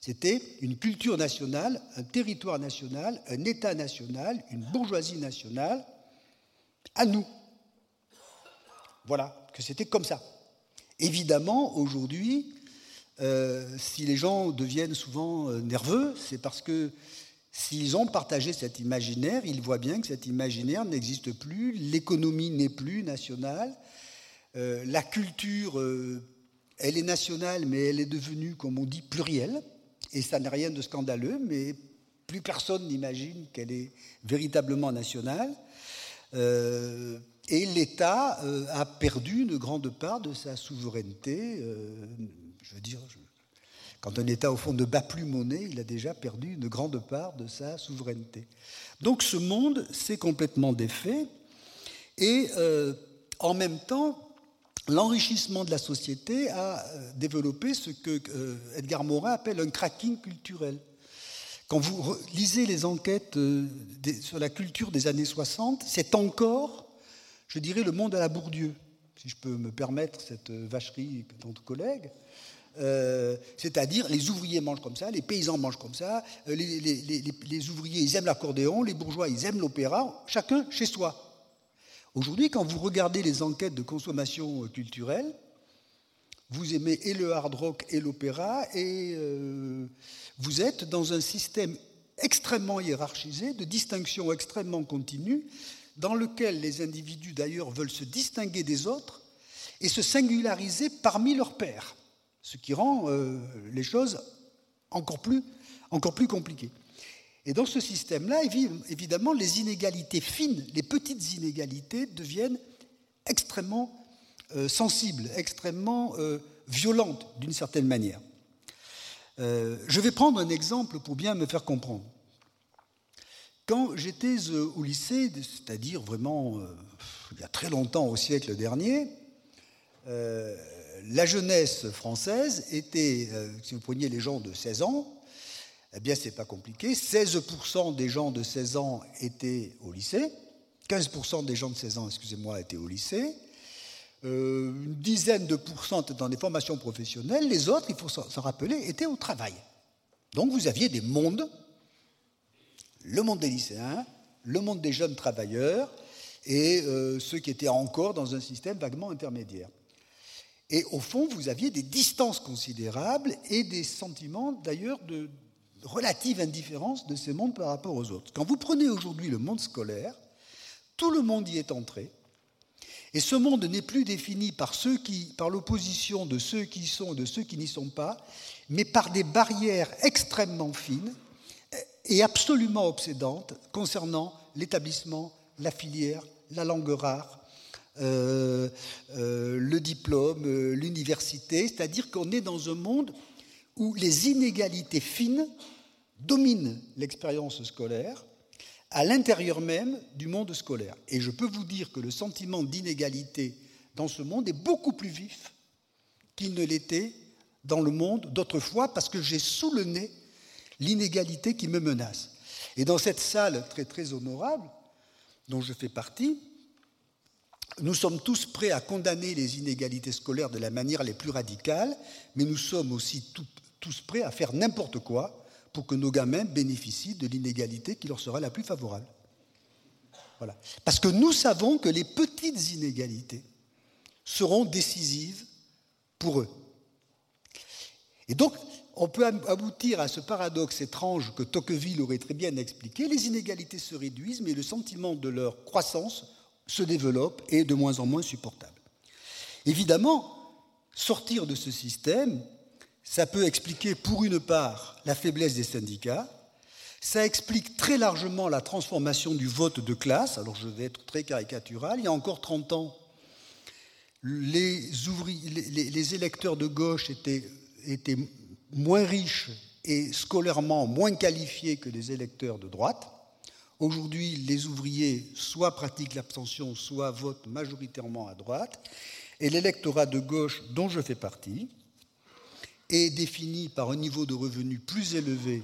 C'était une culture nationale, un territoire national, un État national, une bourgeoisie nationale, à nous. Voilà, que c'était comme ça. Évidemment, aujourd'hui, euh, si les gens deviennent souvent euh, nerveux, c'est parce que s'ils ont partagé cet imaginaire, ils voient bien que cet imaginaire n'existe plus, l'économie n'est plus nationale, euh, la culture, elle est nationale, mais elle est devenue, comme on dit, plurielle et ça n'a rien de scandaleux, mais plus personne n'imagine qu'elle est véritablement nationale. Euh, et l'État euh, a perdu une grande part de sa souveraineté. Euh, je veux dire, quand un État, au fond, ne bat plus monnaie, il a déjà perdu une grande part de sa souveraineté. Donc ce monde s'est complètement défait. Et en même temps, l'enrichissement de la société a euh, développé ce que euh, Edgar Morin appelle un cracking culturel. Quand vous lisez les enquêtes euh, sur la culture des années 60, c'est encore, je dirais, le monde à la Bourdieu, si je peux me permettre cette vacherie d'entre collègues. c'est-à-dire les ouvriers mangent comme ça, les paysans mangent comme ça, les, les ouvriers ils aiment l'accordéon, les bourgeois ils aiment l'opéra, chacun chez soi. Aujourd'hui, quand vous regardez les enquêtes de consommation euh, culturelle, vous aimez et le hard rock et l'opéra, et euh, vous êtes dans un système extrêmement hiérarchisé, de distinction extrêmement continue, dans lequel les individus d'ailleurs veulent se distinguer des autres et se singulariser parmi leurs pairs, ce qui rend euh, les choses encore plus, encore plus compliquées. Et dans ce système-là, évidemment, les inégalités fines, les petites inégalités deviennent extrêmement euh, sensibles, extrêmement euh, violentes d'une certaine manière. Euh, je vais prendre un exemple pour bien me faire comprendre. Quand j'étais au lycée, c'est-à-dire vraiment il y a très longtemps, au siècle dernier, la jeunesse française était, si vous preniez les gens de 16 ans, eh bien, ce n'est pas compliqué. 16% des gens de 16 ans étaient au lycée. 15% des gens de 16 ans, excusez-moi, étaient au lycée. Euh, une dizaine de pourcents étaient dans des formations professionnelles. Les autres, il faut s'en rappeler, étaient au travail. Donc vous aviez des mondes, le monde des lycéens, le monde des jeunes travailleurs et euh, ceux qui étaient encore dans un système vaguement intermédiaire. Et au fond, vous aviez des distances considérables et des sentiments d'ailleurs de, relative indifférence de ces mondes par rapport aux autres. Quand vous prenez aujourd'hui le monde scolaire, tout le monde y est entré, et ce monde n'est plus défini par, par l'opposition de ceux qui y sont et de ceux qui n'y sont pas, mais par des barrières extrêmement fines et absolument obsédantes concernant l'établissement, la filière, la langue rare, euh, euh, le diplôme, euh, l'université, c'est-à-dire qu'on est dans un monde où les inégalités fines dominent l'expérience scolaire, à l'intérieur même du monde scolaire. Et je peux vous dire que le sentiment d'inégalité dans ce monde est beaucoup plus vif qu'il ne l'était dans le monde d'autrefois, parce que j'ai sous le nez l'inégalité qui me menace. Et dans cette salle très très honorable, dont je fais partie, nous sommes tous prêts à condamner les inégalités scolaires de la manière la plus radicale, mais nous sommes aussi tous prêts à faire n'importe quoi pour que nos gamins bénéficient de l'inégalité qui leur sera la plus favorable. Voilà. Parce que nous savons que les petites inégalités seront décisives pour eux. Et donc, on peut aboutir à ce paradoxe étrange que Tocqueville aurait très bien expliqué. Les inégalités se réduisent, mais le sentiment de leur croissance se développe et est de moins en moins supportable. Évidemment, sortir de ce système, ça peut expliquer pour une part la faiblesse des syndicats, ça explique très largement la transformation du vote de classe, alors je vais être très caricatural, il y a encore 30 ans, les, les électeurs de gauche étaient, étaient moins riches et scolairement moins qualifiés que les électeurs de droite. Aujourd'hui, les ouvriers soit pratiquent l'abstention, soit votent majoritairement à droite. Et l'électorat de gauche, dont je fais partie, est défini par un niveau de revenu plus élevé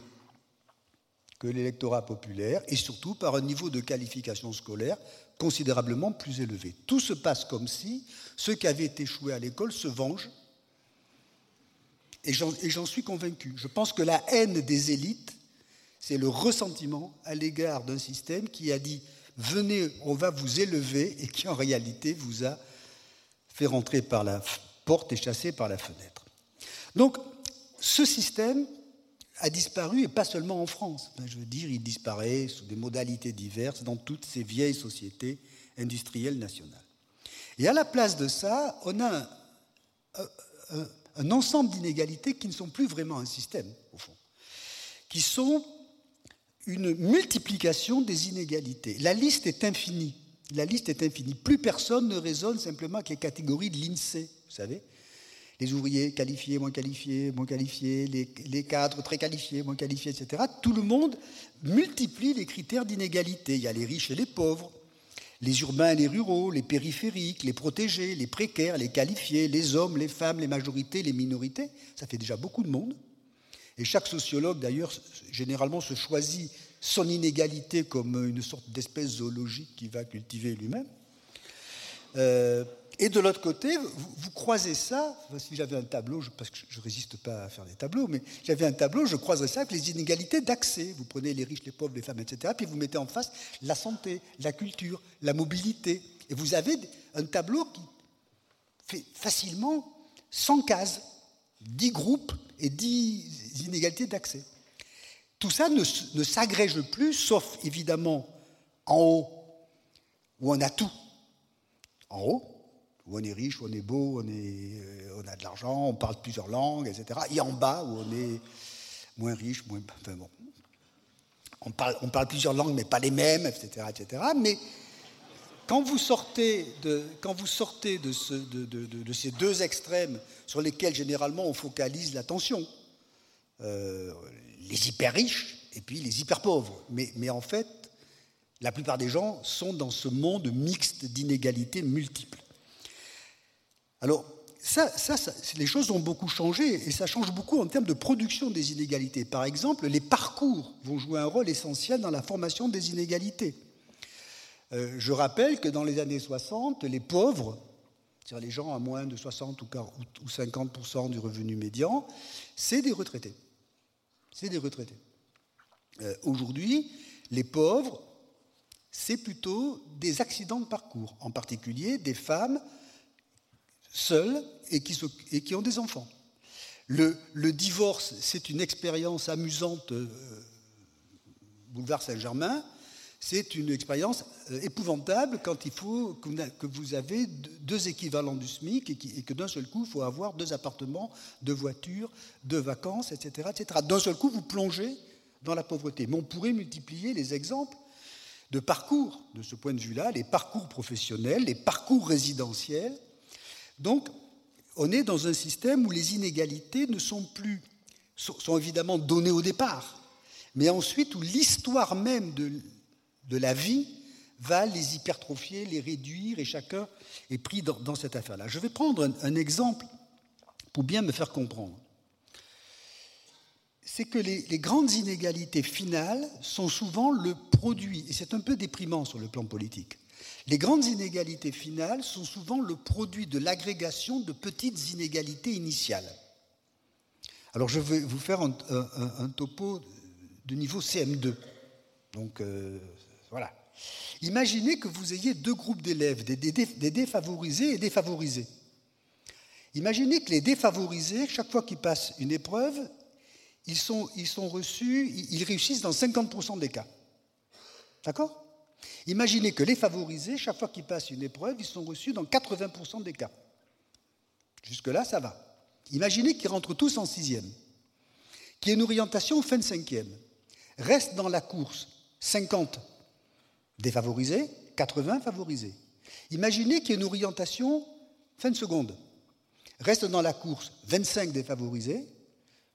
que l'électorat populaire et surtout par un niveau de qualification scolaire considérablement plus élevé. Tout se passe comme si ceux qui avaient échoué à l'école se vengent et j'en suis convaincu. Je pense que la haine des élites, c'est le ressentiment à l'égard d'un système qui a dit venez, on va vous élever, et qui en réalité vous a fait rentrer par la porte et chassé par la fenêtre. Donc, ce système a disparu, et pas seulement en France. Je veux dire, il disparaît sous des modalités diverses dans toutes ces vieilles sociétés industrielles nationales. Et à la place de ça, on a un, un ensemble d'inégalités qui ne sont plus vraiment un système, au fond, qui sont une multiplication des inégalités. La liste est infinie. La liste est infinie. Plus personne ne raisonne simplement avec les catégories de l'INSEE, vous savez. Les ouvriers qualifiés, moins qualifiés, moins qualifiés, les, cadres très qualifiés, moins qualifiés, etc. Tout le monde multiplie les critères d'inégalité. Il y a les riches et les pauvres, les urbains et les ruraux, les périphériques, les protégés, les précaires, les qualifiés, les hommes, les femmes, les majorités, les minorités. Ça fait déjà beaucoup de monde. Et chaque sociologue, d'ailleurs, généralement se choisit son inégalité comme une sorte d'espèce zoologique qu'il va cultiver lui-même. Euh, et de l'autre côté, vous, croisez ça, si j'avais un tableau, parce que je ne résiste pas à faire des tableaux, mais j'avais un tableau, je croiserais ça avec les inégalités d'accès. Vous prenez les riches, les pauvres, les femmes, etc., puis vous mettez en face la santé, la culture, la mobilité. Et vous avez un tableau qui fait facilement 100 cases, 10 groupes et 10 inégalités d'accès. Tout ça ne, ne s'agrège plus, sauf évidemment en haut, où on a tout. En haut, où on est riche, où on est beau, euh, on a de l'argent, on parle plusieurs langues, etc. Et en bas, où on est moins riche, moins. Enfin bon. On parle, plusieurs langues, mais pas les mêmes, etc. etc. Mais quand vous sortez de, ces deux extrêmes sur lesquels généralement on focalise l'attention, euh, les hyper riches et puis les hyper pauvres. Mais en fait, la plupart des gens sont dans ce monde mixte d'inégalités multiples. Alors, ça, les choses ont beaucoup changé et ça change beaucoup en termes de production des inégalités. Par exemple, les parcours vont jouer un rôle essentiel dans la formation des inégalités. Euh, je rappelle que dans les années 60, les pauvres, c'est-à-dire les gens à moins de 60 ou 50% du revenu médian, c'est des retraités. C'est des retraités. Euh, aujourd'hui, les pauvres, c'est plutôt des accidents de parcours, en particulier des femmes seuls et qui, ont des enfants. Le, divorce, c'est une expérience amusante, euh, boulevard Saint-Germain, c'est une expérience euh, épouvantable quand il faut que vous avez deux équivalents du SMIC et, et que d'un seul coup, il faut avoir deux appartements, deux voitures, deux vacances, etc. etc. D'un seul coup, vous plongez dans la pauvreté. Mais on pourrait multiplier les exemples de parcours, de ce point de vue-là, les parcours professionnels, les parcours résidentiels, donc, on est dans un système où les inégalités ne sont plus, sont évidemment données au départ, mais ensuite où l'histoire même de la vie va les hypertrophier, les réduire, et chacun est pris dans, cette affaire-là. Je vais prendre un, exemple pour bien me faire comprendre. C'est que les, grandes inégalités finales sont souvent le produit, et c'est un peu déprimant sur le plan politique, les grandes inégalités finales sont souvent le produit de l'agrégation de petites inégalités initiales. Alors je vais vous faire un, topo de niveau CM2. Donc euh, voilà. Imaginez que vous ayez deux groupes d'élèves, des, défavorisés et défavorisés. Imaginez que les défavorisés, chaque fois qu'ils passent une épreuve, ils sont, ils sont reçus, ils réussissent dans 50% des cas. D'accord? Imaginez que les favorisés, chaque fois qu'ils passent une épreuve, ils sont reçus dans 80% des cas. Jusque-là, ça va. Imaginez qu'ils rentrent tous en sixième, qu'il y ait une orientation fin de cinquième. Reste dans la course 50 défavorisés, 80 favorisés. Imaginez qu'il y ait une orientation fin de seconde. Reste dans la course 25 défavorisés,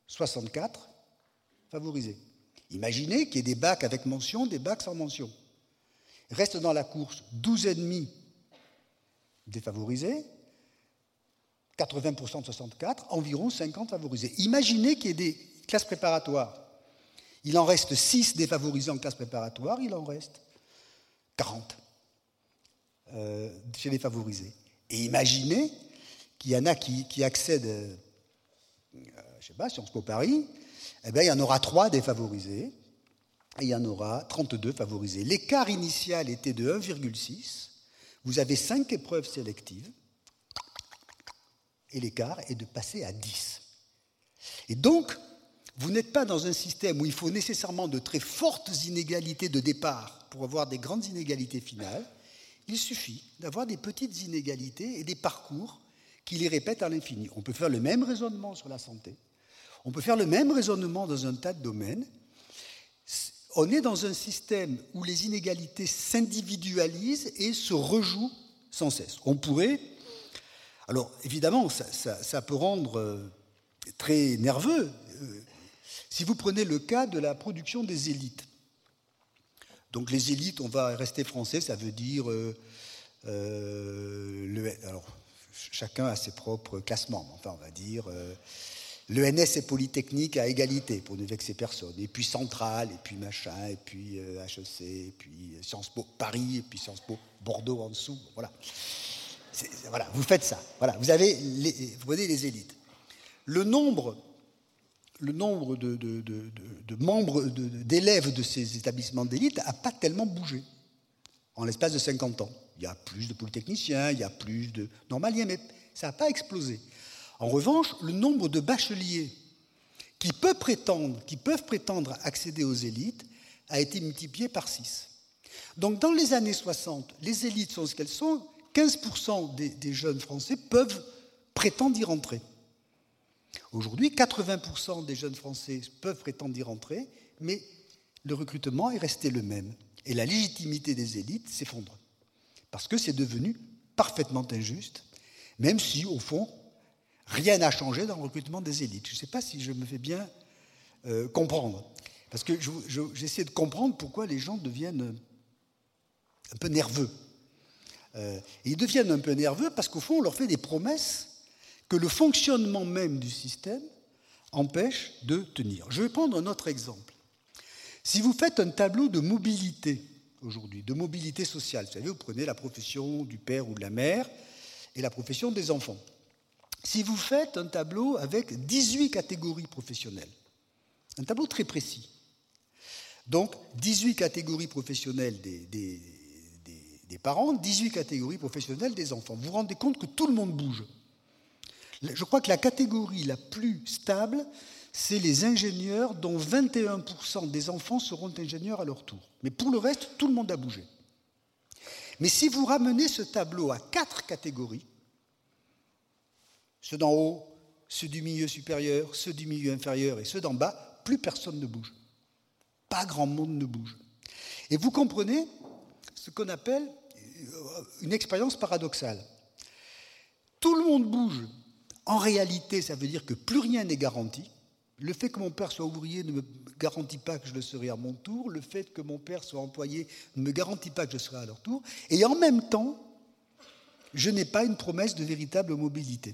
64 favorisés. Imaginez qu'il y ait des bacs avec mention, des bacs sans mention. Reste dans la course 12 ennemis défavorisés, 80% de 64, environ 50 favorisés. Imaginez qu'il y ait des classes préparatoires. Il en reste 6 défavorisés en classe préparatoire, il en reste 40 euh, chez les favorisés. Et imaginez qu'il y en a qui, accèdent, euh, je ne sais pas, Sciences Po Paris, eh bien, il y en aura 3 défavorisés, et il y en aura 32 favorisés. L'écart initial était de 1,6. Vous avez 5 épreuves sélectives et l'écart est de passer à 10. Et donc, vous n'êtes pas dans un système où il faut nécessairement de très fortes inégalités de départ pour avoir des grandes inégalités finales. Il suffit d'avoir des petites inégalités et des parcours qui les répètent à l'infini. On peut faire le même raisonnement sur la santé. On peut faire le même raisonnement dans un tas de domaines on est dans un système où les inégalités s'individualisent et se rejouent sans cesse. On pourrait, alors évidemment, ça, peut rendre euh, très nerveux. Euh, si vous prenez le cas de la production des élites, donc les élites, on va rester français, ça veut dire euh, alors chacun a ses propres classements, enfin on va dire L'ENS et Polytechnique à égalité pour ne vexer personne. Et puis Centrale, et puis machin, et puis HEC, et puis Sciences Po Paris, et puis Sciences Po Bordeaux en dessous. Voilà. Voilà, vous faites ça. Voilà, vous avez les, vous prenez les élites. Le nombre, le nombre de membres, d'élèves de ces établissements d'élite n'a pas tellement bougé en l'espace de 50 ans. Il y a plus de polytechniciens, il y a plus de normaliens, mais ça n'a pas explosé. En revanche, le nombre de bacheliers qui peuvent prétendre, accéder aux élites a été multiplié par 6. Donc dans les années 60, les élites sont ce qu'elles sont, 15% des, des, jeunes Français peuvent prétendre y rentrer. Aujourd'hui, 80% des jeunes Français peuvent prétendre y rentrer, mais le recrutement est resté le même. Et la légitimité des élites s'effondre. Parce que c'est devenu parfaitement injuste, même si, au fond, Rien n'a changé dans le recrutement des élites. Je ne sais pas si je me fais bien euh, comprendre. Parce que j'essaie de comprendre pourquoi les gens deviennent un peu nerveux. Euh, ils deviennent un peu nerveux parce qu'au fond, on leur fait des promesses que le fonctionnement même du système empêche de tenir. Je vais prendre un autre exemple. Si vous faites un tableau de mobilité aujourd'hui, de mobilité sociale, vous savez, vous prenez la profession du père ou de la mère et la profession des enfants si vous faites un tableau avec 18 catégories professionnelles, un tableau très précis, donc 18 catégories professionnelles des, parents, 18 catégories professionnelles des enfants, vous vous rendez compte que tout le monde bouge. Je crois que la catégorie la plus stable, c'est les ingénieurs dont 21% des enfants seront ingénieurs à leur tour. Mais pour le reste, tout le monde a bougé. Mais si vous ramenez ce tableau à quatre catégories, ceux d'en haut, ceux du milieu supérieur, ceux du milieu inférieur et ceux d'en bas, plus personne ne bouge. Pas grand monde ne bouge. Et vous comprenez ce qu'on appelle euh, une expérience paradoxale. Tout le monde bouge. En réalité, ça veut dire que plus rien n'est garanti. Le fait que mon père soit ouvrier ne me garantit pas que je le serai à mon tour. Le fait que mon père soit employé ne me garantit pas que je serai à leur tour. Et en même temps, je n'ai pas une promesse de véritable mobilité.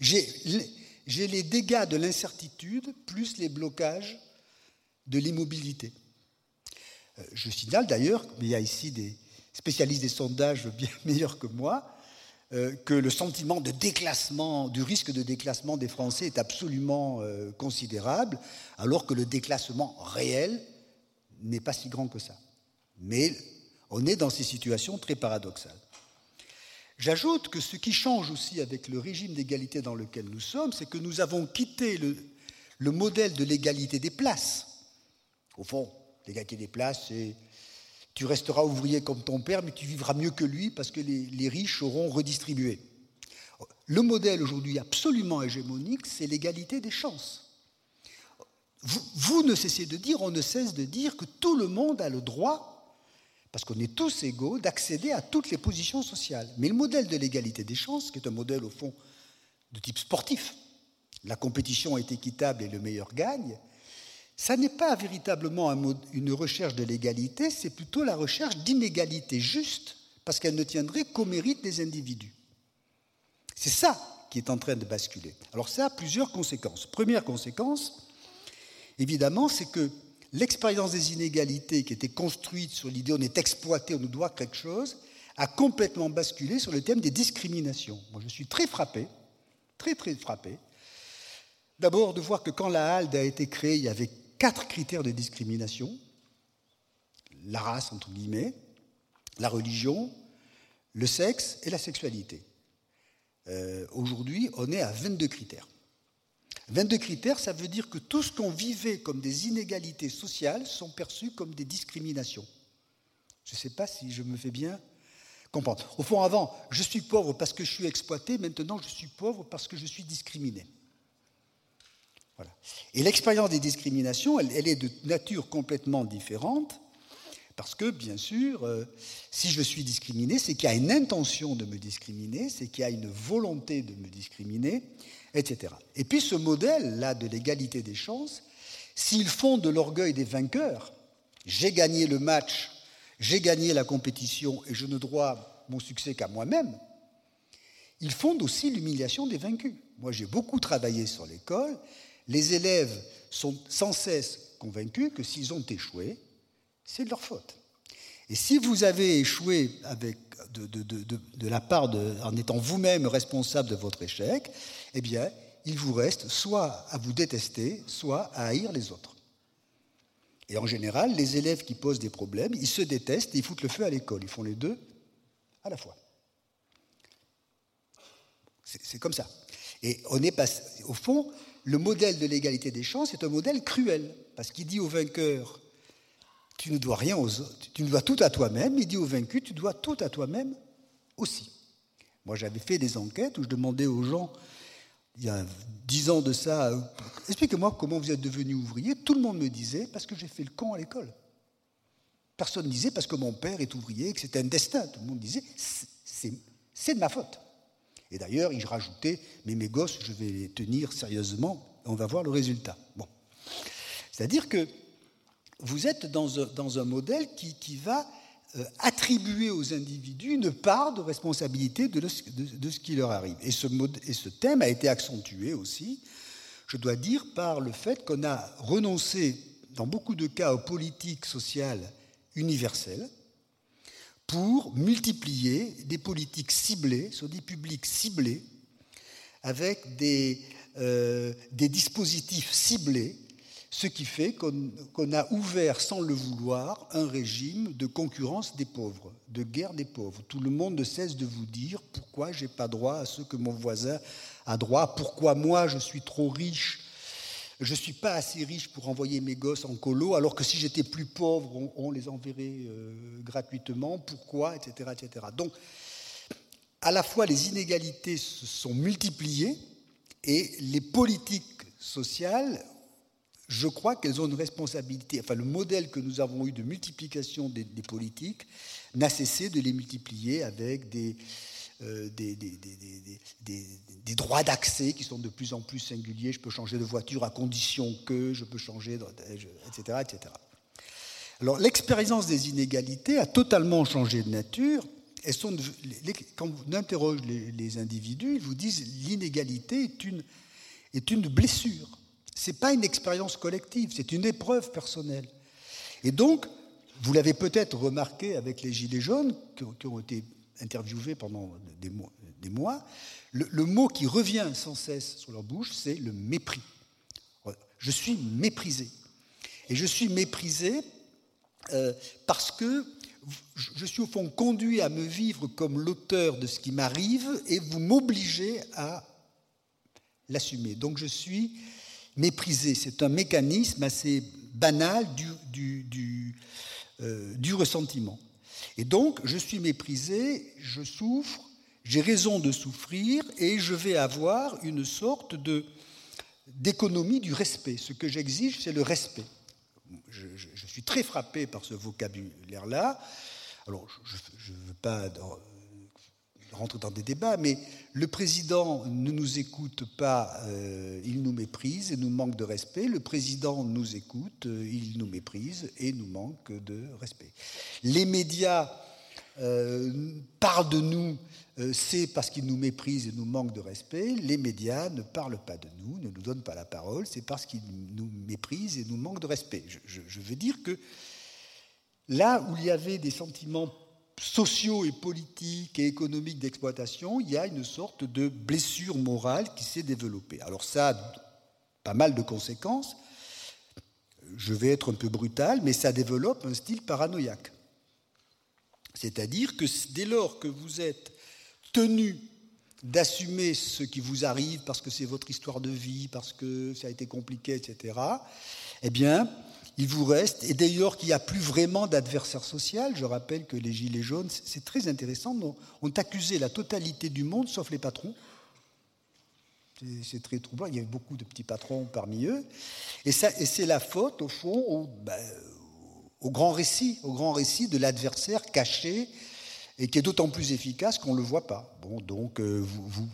J'ai les dégâts de l'incertitude plus les blocages de l'immobilité. Euh, je signale d'ailleurs, il y a ici des spécialistes des sondages bien meilleurs que moi, euh, que le sentiment de déclassement, du risque de déclassement des Français est absolument euh, considérable, alors que le déclassement réel n'est pas si grand que ça. Mais on est dans ces situations très paradoxales. J'ajoute que ce qui change aussi avec le régime d'égalité dans lequel nous sommes, c'est que nous avons quitté le, le modèle de l'égalité des places. Au fond, l'égalité des places, c'est tu resteras ouvrier comme ton père, mais tu vivras mieux que lui parce que les, riches auront redistribué. Le modèle aujourd'hui absolument hégémonique, c'est l'égalité des chances. Vous, ne cessez de dire, on ne cesse de dire que tout le monde a le droit, parce qu'on est tous égaux, d'accéder à toutes les positions sociales. Mais le modèle de l'égalité des chances, qui est un modèle au fond de type sportif, la compétition est équitable et le meilleur gagne, ça n'est pas véritablement une recherche de l'égalité, c'est plutôt la recherche d'inégalité juste, parce qu'elle ne tiendrait qu'au mérite des individus. C'est ça qui est en train de basculer. Alors ça a plusieurs conséquences. Première conséquence, évidemment, c'est que l'expérience des inégalités qui était construite sur l'idée on est exploité, on nous doit quelque chose, a complètement basculé sur le thème des discriminations. Moi, je suis très frappé, très très frappé, d'abord de voir que quand la HALDE a été créée, il y avait quatre critères de discrimination, la race, entre guillemets, la religion, le sexe et la sexualité. Euh, aujourd'hui, on est à 22 critères. 22 critères, ça veut dire que tout ce qu'on vivait comme des inégalités sociales sont perçus comme des discriminations. Je ne sais pas si je me fais bien comprendre. Au fond, avant, je suis pauvre parce que je suis exploité, maintenant je suis pauvre parce que je suis discriminé. Et l'expérience des discriminations, elle, est de nature complètement différente, parce que, bien sûr, euh, si je suis discriminé, c'est qu'il y a une intention de me discriminer, c'est qu'il y a une volonté de me discriminer, Et puis ce modèle-là de l'égalité des chances, s'il fonde de l'orgueil des vainqueurs, j'ai gagné le match, j'ai gagné la compétition et je ne dois mon succès qu'à moi-même, il fonde aussi l'humiliation des vaincus. Moi, j'ai beaucoup travaillé sur l'école les élèves sont sans cesse convaincus que s'ils ont échoué, c'est de leur faute. Et si vous avez échoué avec, de, la part de, en étant vous-même responsable de votre échec, eh bien, il vous reste soit à vous détester, soit à haïr les autres. Et en général, les élèves qui posent des problèmes, ils se détestent et ils foutent le feu à l'école. Ils font les deux à la fois. C'est comme ça. Et au fond, le modèle de l'égalité des chances est un modèle cruel, parce qu'il dit au vainqueur, tu ne dois rien aux autres, tu ne dois tout à toi-même, il dit au vaincu, tu dois tout à toi-même aussi. Moi, j'avais fait des enquêtes où je demandais aux gens, il y a dix ans de ça, expliquez-moi comment vous êtes devenu ouvrier. Tout le monde me disait, parce que j'ai fait le con à l'école. Personne ne disait, parce que mon père est ouvrier, que c'était un destin. Tout le monde disait, c'est de ma faute. Et d'ailleurs, il rajoutait, mais mes gosses, je vais les tenir sérieusement, on va voir le résultat. Bon. C'est-à-dire que vous êtes dans un, modèle qui, va euh, attribuer aux individus une part de responsabilité de, ce qui leur arrive. Et ce, thème a été accentué aussi, je dois dire, par le fait qu'on a renoncé, dans beaucoup de cas, aux politiques sociales universelles, pour multiplier des politiques ciblées sur des publics ciblés avec des, euh, des dispositifs ciblés, ce qui fait qu'on a ouvert sans le vouloir un régime de concurrence des pauvres, de guerre des pauvres. Tout le monde ne cesse de vous dire pourquoi j'ai pas droit à ce que mon voisin a droit, pourquoi moi je suis trop riche je ne suis pas assez riche pour envoyer mes gosses en colo, alors que si j'étais plus pauvre, on, les enverrait euh, gratuitement. Pourquoi etc., etc. Donc, à la fois, les inégalités se sont multipliées et les politiques sociales, je crois qu'elles ont une responsabilité. Enfin, le modèle que nous avons eu de multiplication des, politiques n'a cessé de les multiplier avec des, euh, des, droits d'accès qui sont de plus en plus singuliers. Je peux changer de voiture à condition que, je peux changer, etc. etc. Alors l'expérience des inégalités a totalement changé de nature. Quand on interroge les, individus, ils vous disent l'inégalité est une blessure. Ce n'est pas une expérience collective, c'est une épreuve personnelle. Et donc, vous l'avez peut-être remarqué avec les Gilets jaunes qui ont été interviewés pendant des mois, le, mot qui revient sans cesse sur leur bouche, c'est le mépris. Je suis méprisé. Et je suis méprisé euh, parce que je suis au fond conduit à me vivre comme l'auteur de ce qui m'arrive et vous m'obligez à l'assumer. Donc je suis méprisé. C'est un mécanisme assez banal du, du, euh, du ressentiment. Et donc, je suis méprisé, je souffre, j'ai raison de souffrir, et je vais avoir une sorte de d'économie du respect. Ce que j'exige, c'est le respect. Je, je, suis très frappé par ce vocabulaire-là. Alors, je ne veux pas rentrer dans des débats, mais le président ne nous écoute pas, euh, il nous méprise et nous manque de respect. Le président nous écoute, euh, il nous méprise et nous manque de respect. Les médias euh, parlent de nous, c'est parce qu'ils nous méprisent et nous manquent de respect. Les médias ne parlent pas de nous, ne nous donnent pas la parole, c'est parce qu'ils nous méprisent et nous manquent de respect. je veux dire que là où il y avait des sentiments sociaux et politiques et économiques d'exploitation, il y a une sorte de blessure morale qui s'est développée. Alors ça a pas mal de conséquences. Je vais être un peu brutal, mais ça développe un style paranoïaque. C'est-à-dire que dès lors que vous êtes tenu d'assumer ce qui vous arrive parce que c'est votre histoire de vie, parce que ça a été compliqué, etc., eh bien, il vous reste, et d'ailleurs qu'il n'y a plus vraiment d'adversaire social, je rappelle que les Gilets jaunes, c'est très intéressant, ont accusé la totalité du monde, sauf les patrons. C'est très troublant, il y avait beaucoup de petits patrons parmi eux. Et, c'est la faute, au fond, ben, au grand récit, au grand récit de l'adversaire caché et qui est d'autant plus efficace qu'on ne le voit pas. Bon, donc euh, vous,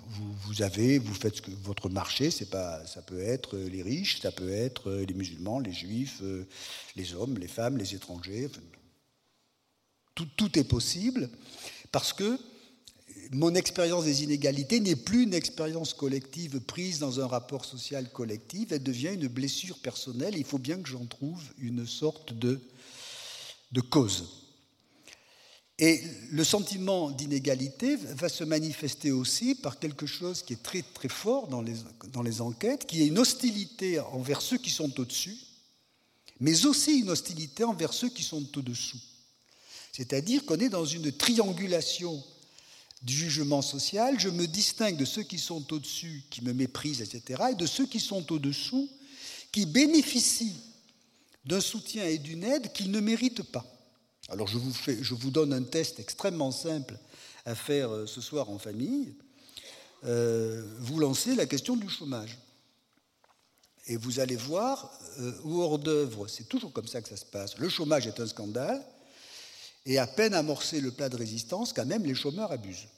vous, avez, vous faites ce que votre marché, c'est pas, ça peut être les riches, ça peut être les musulmans, les juifs, euh, les hommes, les femmes, les étrangers. Tout, tout est possible parce que mon expérience des inégalités n'est plus une expérience collective prise dans un rapport social collectif, elle devient une blessure personnelle. Il faut bien que j'en trouve une sorte de, de cause. Et le sentiment d'inégalité va se manifester aussi par quelque chose qui est très très fort dans les, dans les enquêtes, qui est une hostilité envers ceux qui sont au-dessus, mais aussi une hostilité envers ceux qui sont au-dessous. C'est-à-dire qu'on est dans une triangulation du jugement social, je me distingue de ceux qui sont au-dessus, qui me méprisent, etc., et de ceux qui sont au-dessous, qui bénéficient d'un soutien et d'une aide qu'ils ne méritent pas. Alors je vous, donne un test extrêmement simple à faire euh, ce soir en famille. Euh, vous lancez la question du chômage. Et vous allez voir, euh, hors d'œuvre, c'est toujours comme ça que ça se passe. Le chômage est un scandale, et à peine amorcé le plat de résistance, quand même les chômeurs abusent.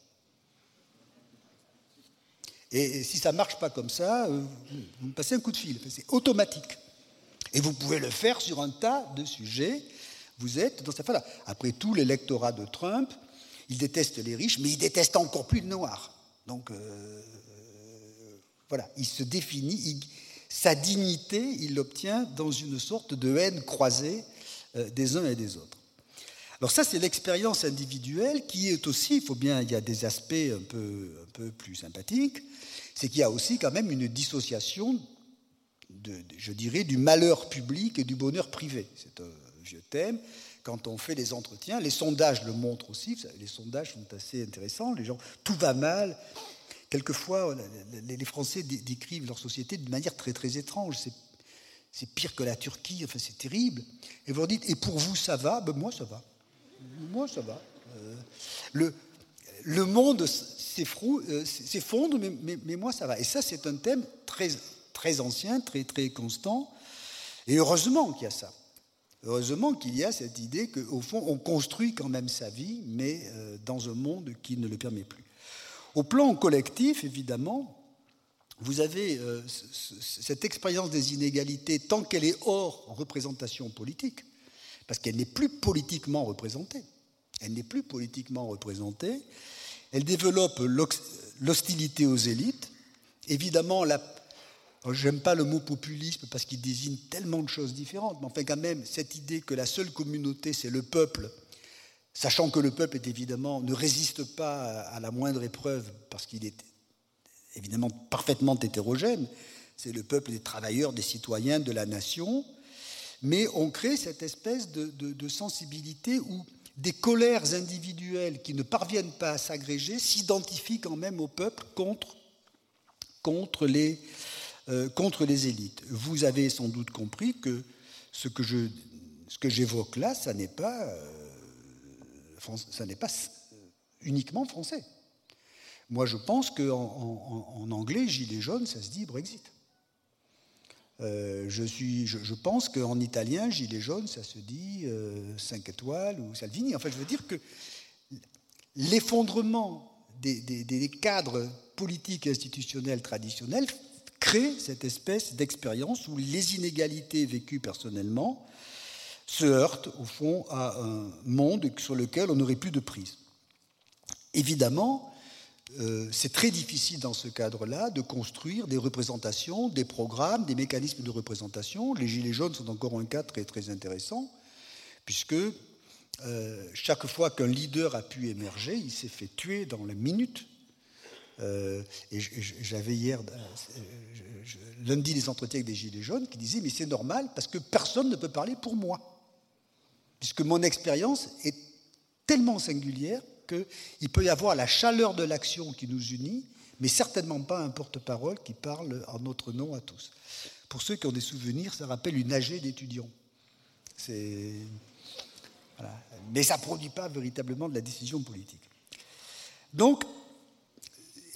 Et, si ça ne marche pas comme ça, vous me passez un coup de fil, c'est automatique. Et vous pouvez le faire sur un tas de sujets vous êtes dans cette phase-là. Après tout, l'électorat de Trump, il déteste les riches, mais il déteste encore plus le noir. Donc, euh, voilà, il se définit, sa dignité, il l'obtient dans une sorte de haine croisée euh, des uns et des autres. Alors ça, c'est l'expérience individuelle qui est aussi, il faut bien, il y a des aspects un peu, un peu plus sympathiques, c'est qu'il y a aussi quand même une dissociation, de, je dirais, du malheur public et du bonheur privé. C'est vieux thème. Quand on fait les entretiens, les sondages le montrent aussi. Les sondages sont assez intéressants. Les gens, tout va mal. Quelquefois, les Français décrivent leur société d'une manière très très étrange. C'est pire que la Turquie. Enfin, c'est terrible. Et vous dites, et pour vous, ça va? Ben, Moi, ça va. Moi, ça va. Euh, le, le monde euh, s'effondre, mais, mais, mais, moi, ça va. Et ça, c'est un thème très, très ancien, très, très constant. Et heureusement qu'il y a ça. Heureusement qu'il y a cette idée qu'au fond, on construit quand même sa vie, mais euh, dans un monde qui ne le permet plus. Au plan collectif, évidemment, vous avez euh, cette expérience des inégalités tant qu'elle est hors représentation politique, parce qu'elle n'est plus politiquement représentée. Elle n'est plus politiquement représentée. Elle développe l'hostilité aux élites. Évidemment, la, j'aime pas le mot populisme parce qu'il désigne tellement de choses différentes, mais enfin quand même, cette idée que la seule communauté, c'est le peuple, sachant que le peuple est évidemment ne résiste pas à la moindre épreuve parce qu'il est évidemment parfaitement hétérogène, c'est le peuple des travailleurs, des citoyens, de la nation, mais on crée cette espèce de, sensibilité où des colères individuelles qui ne parviennent pas à s'agréger s'identifient quand même au peuple contre, contre, les, euh, contre les élites. Vous avez sans doute compris que ce que, je, ce que j'évoque là, ça n'est pas, euh, ça n'est pas uniquement français. Moi, je pense qu'en en, anglais, gilet jaune, ça se dit Brexit. Euh, je, suis, je, pense qu'en italien, gilet jaune, ça se dit 5 euh, étoiles ou Salvini. Enfin, je veux dire que l'effondrement des, des, cadres politiques et institutionnels traditionnels crée cette espèce d'expérience où les inégalités vécues personnellement se heurtent, au fond, à un monde sur lequel on n'aurait plus de prise. Évidemment, euh, c'est très difficile dans ce cadre-là de construire des représentations, des programmes, des mécanismes de représentation. Les Gilets jaunes sont encore un cas très, très intéressant, puisque euh, chaque fois qu'un leader a pu émerger, il s'est fait tuer dans la minute. Euh, et j'avais hier, lundi, des entretiens avec des Gilets jaunes qui disaient Mais c'est normal parce que personne ne peut parler pour moi. Puisque mon expérience est tellement singulière qu'il peut y avoir la chaleur de l'action qui nous unit, mais certainement pas un porte-parole qui parle en notre nom à tous. Pour ceux qui ont des souvenirs, ça rappelle une AG d'étudiants. Mais ça ne produit pas véritablement de la décision politique. Donc,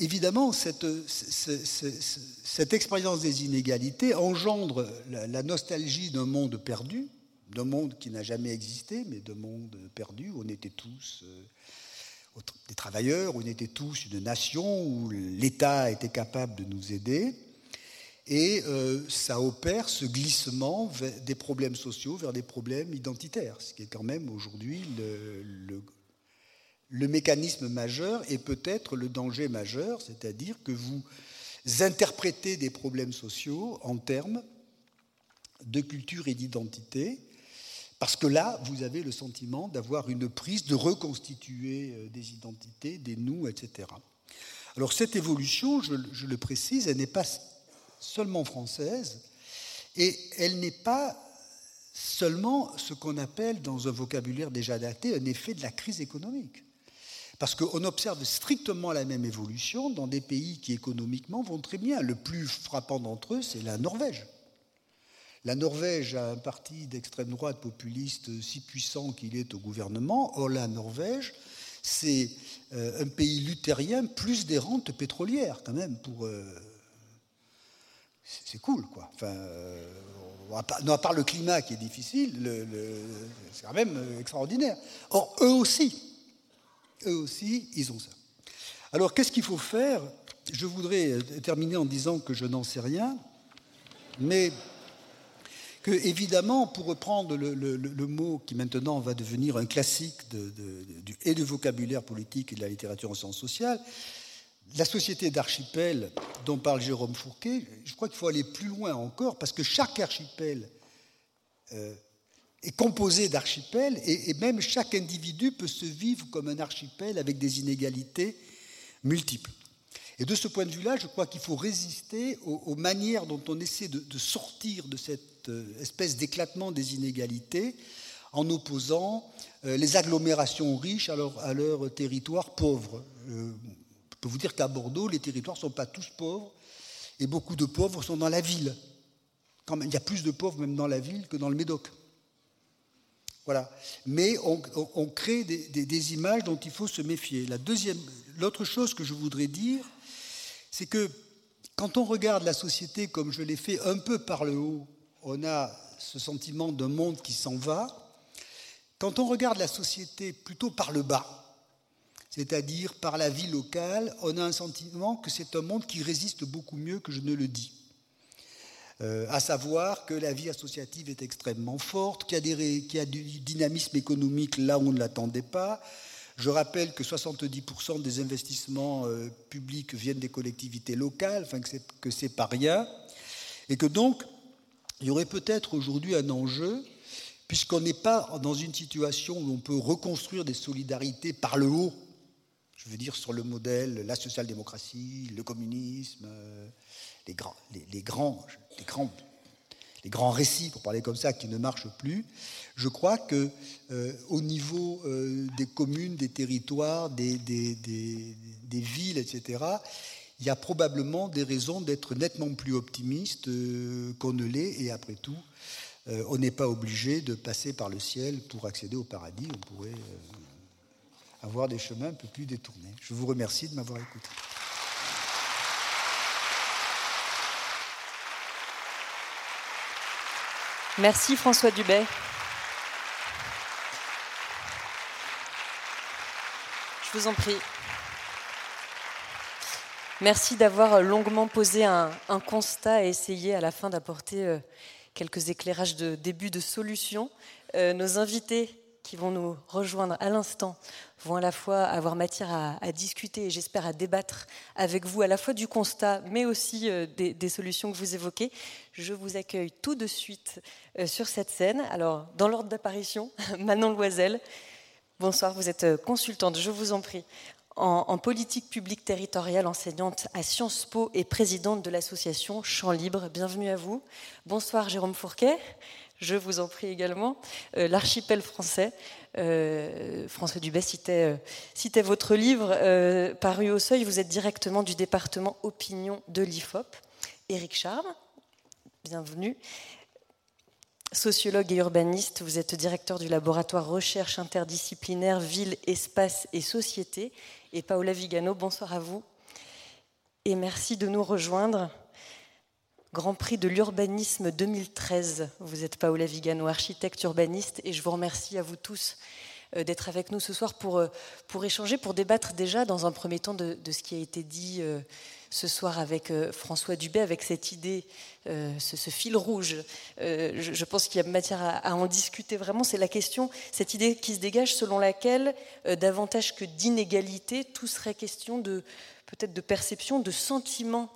évidemment, cette, expérience des inégalités engendre la, nostalgie d'un monde perdu, d'un monde qui n'a jamais existé, mais d'un monde perdu où on était tous euh, des travailleurs, où on était tous une nation, où l'État était capable de nous aider. Et euh, ça opère ce glissement des problèmes sociaux vers des problèmes identitaires, ce qui est quand même aujourd'hui le, mécanisme majeur et peut-être le danger majeur, c'est-à-dire que vous interprétez des problèmes sociaux en termes de culture et d'identité, parce que là, vous avez le sentiment d'avoir une prise, de reconstituer euh, des identités, des nous, etc. Alors cette évolution, je, le précise, elle n'est pas seulement française, et elle n'est pas seulement ce qu'on appelle dans un vocabulaire déjà daté un effet de la crise économique. Parce qu'on observe strictement la même évolution dans des pays qui économiquement vont très bien. Le plus frappant d'entre eux, c'est la Norvège. La Norvège a un parti d'extrême droite populiste si puissant qu'il est au gouvernement. Or, la Norvège, c'est euh, un pays luthérien plus des rentes pétrolières, quand même, pour. Euh, c'est cool, quoi. Enfin, euh, non, à part le climat qui est difficile, c'est quand même extraordinaire. Or, eux aussi, eux aussi, ils ont ça. Alors, qu'est-ce qu'il faut faire? Je voudrais terminer en disant que je n'en sais rien, mais que, évidemment, pour reprendre le, mot qui maintenant va devenir un classique et du vocabulaire politique et de la littérature en sciences sociales, la société d'archipel dont parle Jérôme Fourquet, je crois qu'il faut aller plus loin encore, parce que chaque archipel euh, est composé d'archipels, et, même chaque individu peut se vivre comme un archipel avec des inégalités multiples. Et de ce point de vue-là, je crois qu'il faut résister aux, manières dont on essaie de, sortir de cette euh, espèce d'éclatement des inégalités en opposant euh, les agglomérations riches à leur, à leur territoire pauvre. Euh, je peux vous dire qu'à Bordeaux, les territoires ne sont pas tous pauvres, et beaucoup de pauvres sont dans la ville. Quand même, il y a plus de pauvres même dans la ville que dans le Médoc. Voilà. Mais on, crée des, images dont il faut se méfier. La deuxième, l'autre chose que je voudrais dire, c'est que quand on regarde la société comme je l'ai fait un peu par le haut, on a ce sentiment d'un monde qui s'en va. Quand on regarde la société plutôt par le bas, c'est-à-dire par la vie locale, on a un sentiment que c'est un monde qui résiste beaucoup mieux que je ne le dis. Euh, à savoir que la vie associative est extrêmement forte, qu'il y, a du dynamisme économique là où on ne l'attendait pas. Je rappelle que 70% des investissements euh, publics viennent des collectivités locales, enfin que c'est pas rien, et que donc il y aurait peut-être aujourd'hui un enjeu, puisqu'on n'est pas dans une situation où on peut reconstruire des solidarités par le haut, je veux dire sur le modèle la social-démocratie, le communisme, euh, les grands, les, grands, les, grands, récits, pour parler comme ça, qui ne marchent plus, je crois que euh, au niveau euh, des communes, des territoires, des, villes, etc., il y a probablement des raisons d'être nettement plus optimiste euh, qu'on ne l'est, et après tout, on n'est pas obligé de passer par le ciel pour accéder au paradis, on pourrait avoir des chemins un peu plus détournés. Je vous remercie de m'avoir écouté. Merci François Dubet. Je vous en prie. Merci d'avoir longuement posé un, constat et essayé à la fin d'apporter euh, quelques éclairages de début de solution. Euh, nos invités qui vont nous rejoindre à l'instant vont à la fois avoir matière à, discuter et j'espère à débattre avec vous à la fois du constat mais aussi euh, des, solutions que vous évoquez. Je vous accueille tout de suite euh, sur cette scène. Alors, dans l'ordre d'apparition, Manon Loisel. Bonsoir, vous êtes euh, consultante, je vous en prie, en, politique publique territoriale, enseignante à Sciences Po et présidente de l'association Champs Libre. Bienvenue à vous. Bonsoir Jérôme Fourquet, je vous en prie également, l'archipel français. Euh, François Dubé citait, euh, votre livre paru au seuil. Vous êtes directement du département opinion de l'IFOP. Éric Charme, bienvenue. Sociologue et urbaniste, vous êtes directeur du laboratoire recherche interdisciplinaire Ville, Espace et Société. Et Paola Vigano, bonsoir à vous. Et merci de nous rejoindre Grand Prix de l'urbanisme 2013. Vous êtes Paola Vigano, architecte urbaniste, et je vous remercie à vous tous euh, d'être avec nous ce soir pour, euh, pour échanger, pour débattre déjà dans un premier temps de, ce qui a été dit euh, ce soir avec François Dubé, avec cette idée, ce, fil rouge. Je, pense qu'il y a matière à, en discuter vraiment. C'est la question, cette idée qui se dégage selon laquelle, davantage que d'inégalité, tout serait question de peut-être de perception, de sentiment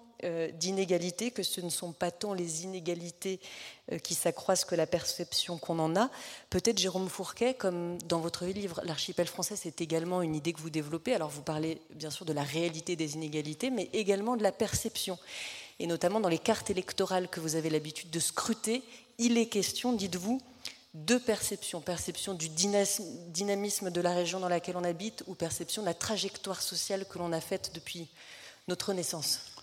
d'inégalités, que ce ne sont pas tant les inégalités euh, qui s'accroissent que la perception qu'on en a. Peut-être Jérôme Fourquet, comme dans votre livre L'archipel français, c'est également une idée que vous développez. Alors vous parlez bien sûr de la réalité des inégalités, mais également de la perception. Et notamment dans les cartes électorales que vous avez l'habitude de scruter, il est question, dites-vous, de perception. Perception du dynamisme de la région dans laquelle on habite ou perception de la trajectoire sociale que l'on a faite depuis notre naissance.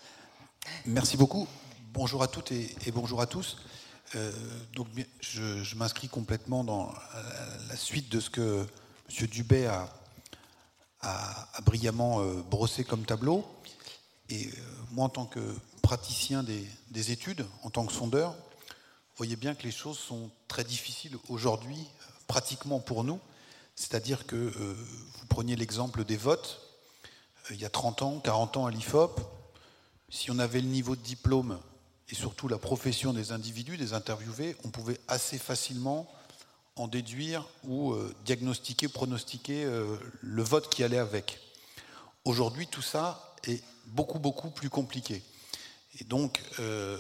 Merci beaucoup. Bonjour à toutes et, bonjour à tous. Euh, donc, je, m'inscris complètement dans la suite de ce que M. Dubé a, brillamment euh, brossé comme tableau. Et euh, moi, en tant que praticien des, études, en tant que sondeur, vous voyez bien que les choses sont très difficiles aujourd'hui, pratiquement pour nous. C'est-à-dire que vous preniez l'exemple des votes. il y a 30 ans, 40 ans à l'IFOP, si on avait le niveau de diplôme et surtout la profession des individus, des interviewés, on pouvait assez facilement en déduire ou euh, diagnostiquer, pronostiquer euh, le vote qui allait avec. Aujourd'hui, tout ça est beaucoup, beaucoup plus compliqué. Et donc, euh,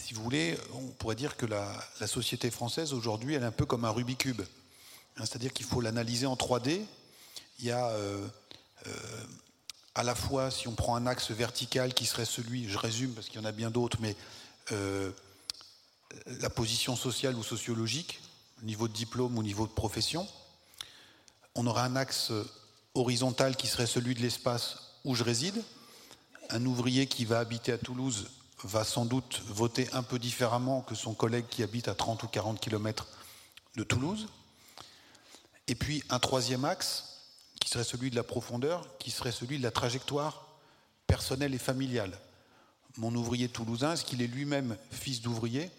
si vous voulez, on pourrait dire que la, société française, aujourd'hui, elle est un peu comme un Rubik's Cube. Hein, c'est-à-dire qu'il faut l'analyser en 3D. Il y a à la fois, si on prend un axe vertical qui serait celui, je résume parce qu'il y en a bien d'autres, mais euh, la position sociale ou sociologique, niveau de diplôme ou niveau de profession. On aurait un axe horizontal qui serait celui de l'espace où je réside. Un ouvrier qui va habiter à Toulouse va sans doute voter un peu différemment que son collègue qui habite à 30 ou 40 km de Toulouse. Et puis un troisième axe, qui serait celui de la profondeur, qui serait celui de la trajectoire personnelle et familiale. Mon ouvrier toulousain, est-ce qu'il est lui-même fils d'ouvrier?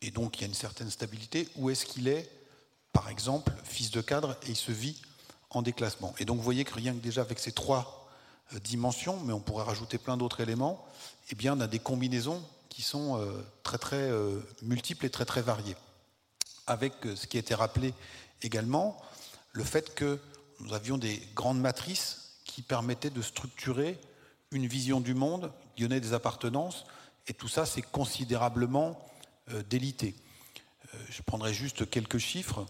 Et donc il y a une certaine stabilité. Ou est-ce qu'il est, par exemple, fils de cadre et il se vit en déclassement? Et donc vous voyez que rien que déjà avec ces trois euh, dimensions, mais on pourrait rajouter plein d'autres éléments, eh bien on a des combinaisons qui sont euh, très très euh, multiples et très très variées. Avec ce qui a été rappelé également, le fait que nous avions des grandes matrices qui permettaient de structurer une vision du monde, qui donnait des appartenances, et tout ça c'est considérablement délité. Je prendrai juste quelques chiffres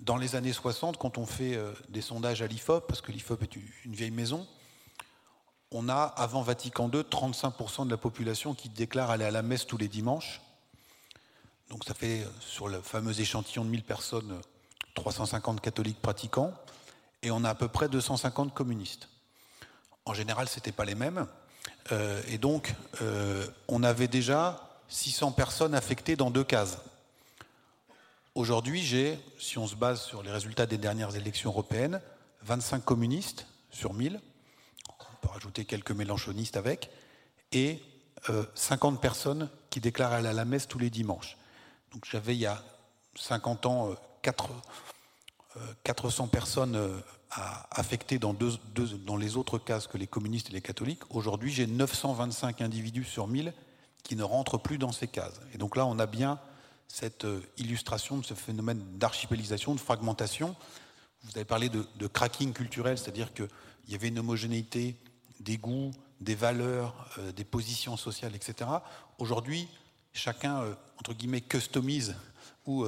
dans les années 60, quand on fait euh, des sondages à l'IFOP, parce que l'IFOP est une vieille maison, on a, avant Vatican II, 35% de la population qui déclare aller à la messe tous les dimanches. Donc ça fait, euh, sur le fameux échantillon de 1000 personnes, 350 catholiques pratiquants, et on a à peu près 250 communistes. En général, ce n'était pas les mêmes. Euh, et donc, on avait déjà 600 personnes affectées dans deux cases. Aujourd'hui, j'ai, si on se base sur les résultats des dernières élections européennes, 25 communistes sur 1000, on peut rajouter quelques mélanchonistes avec, et 50 euh, personnes qui déclarent aller à la messe tous les dimanches. Donc j'avais il y a 50 ans 4, euh, 400 euh, personnes affectées dans, les autres cases que les communistes et les catholiques. Aujourd'hui, j'ai 925 individus sur 1000 qui ne rentrent plus dans ces cases. Et donc là, on a bien cette euh, illustration de ce phénomène d'archipélisation, de fragmentation. Vous avez parlé de, cracking culturel, c'est-à-dire qu'il y avait une homogénéité des goûts, des valeurs, euh, des positions sociales, etc. Aujourd'hui, chacun, euh, entre guillemets, customise ou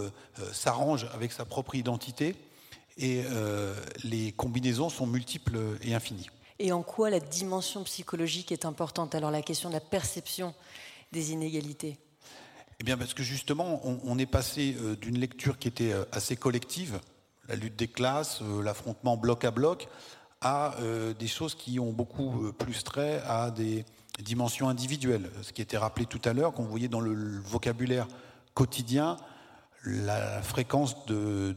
s'arrange avec sa propre identité et les combinaisons sont multiples et infinies. Et en quoi la dimension psychologique est importante? Alors la question de la perception des inégalités eh bien, parce que justement, on, est passé euh, d'une lecture qui était euh, assez collective, la lutte des classes, euh, l'affrontement bloc à bloc, à des choses qui ont beaucoup plus trait à des dimensions individuelles. Ce qui était rappelé tout à l'heure, qu'on voyait dans le vocabulaire quotidien, la fréquence de,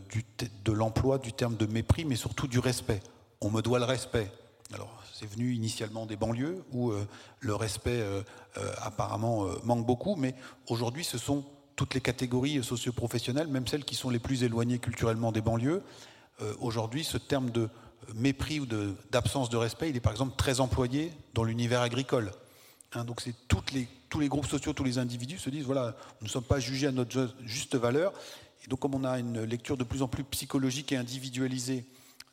de l'emploi du terme de mépris, mais surtout du respect. On me doit le respect. Alors, c'est venu initialement des banlieues où euh, le respect euh, euh, apparemment manque beaucoup, mais aujourd'hui ce sont toutes les catégories socioprofessionnelles, même celles qui sont les plus éloignées culturellement des banlieues. aujourd'hui, ce terme de mépris ou d'absence de, respect, il est par exemple très employé dans l'univers agricole. Hein, donc c'est tous les groupes sociaux, tous les individus se disent voilà, nous ne sommes pas jugés à notre juste valeur. Et donc comme on a une lecture de plus en plus psychologique et individualisée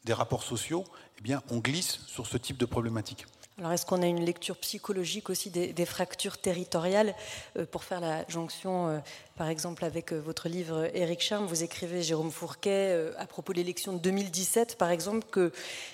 des rapports sociaux, eh bien, on glisse sur ce type de problématique. Alors, est-ce qu'on a une lecture psychologique aussi des, fractures territoriales euh, Pour faire la jonction euh, par exemple, avec euh, votre livre Éric Charme, vous écrivez, Jérôme Fourquet, à propos de l'élection de 2017, par exemple, que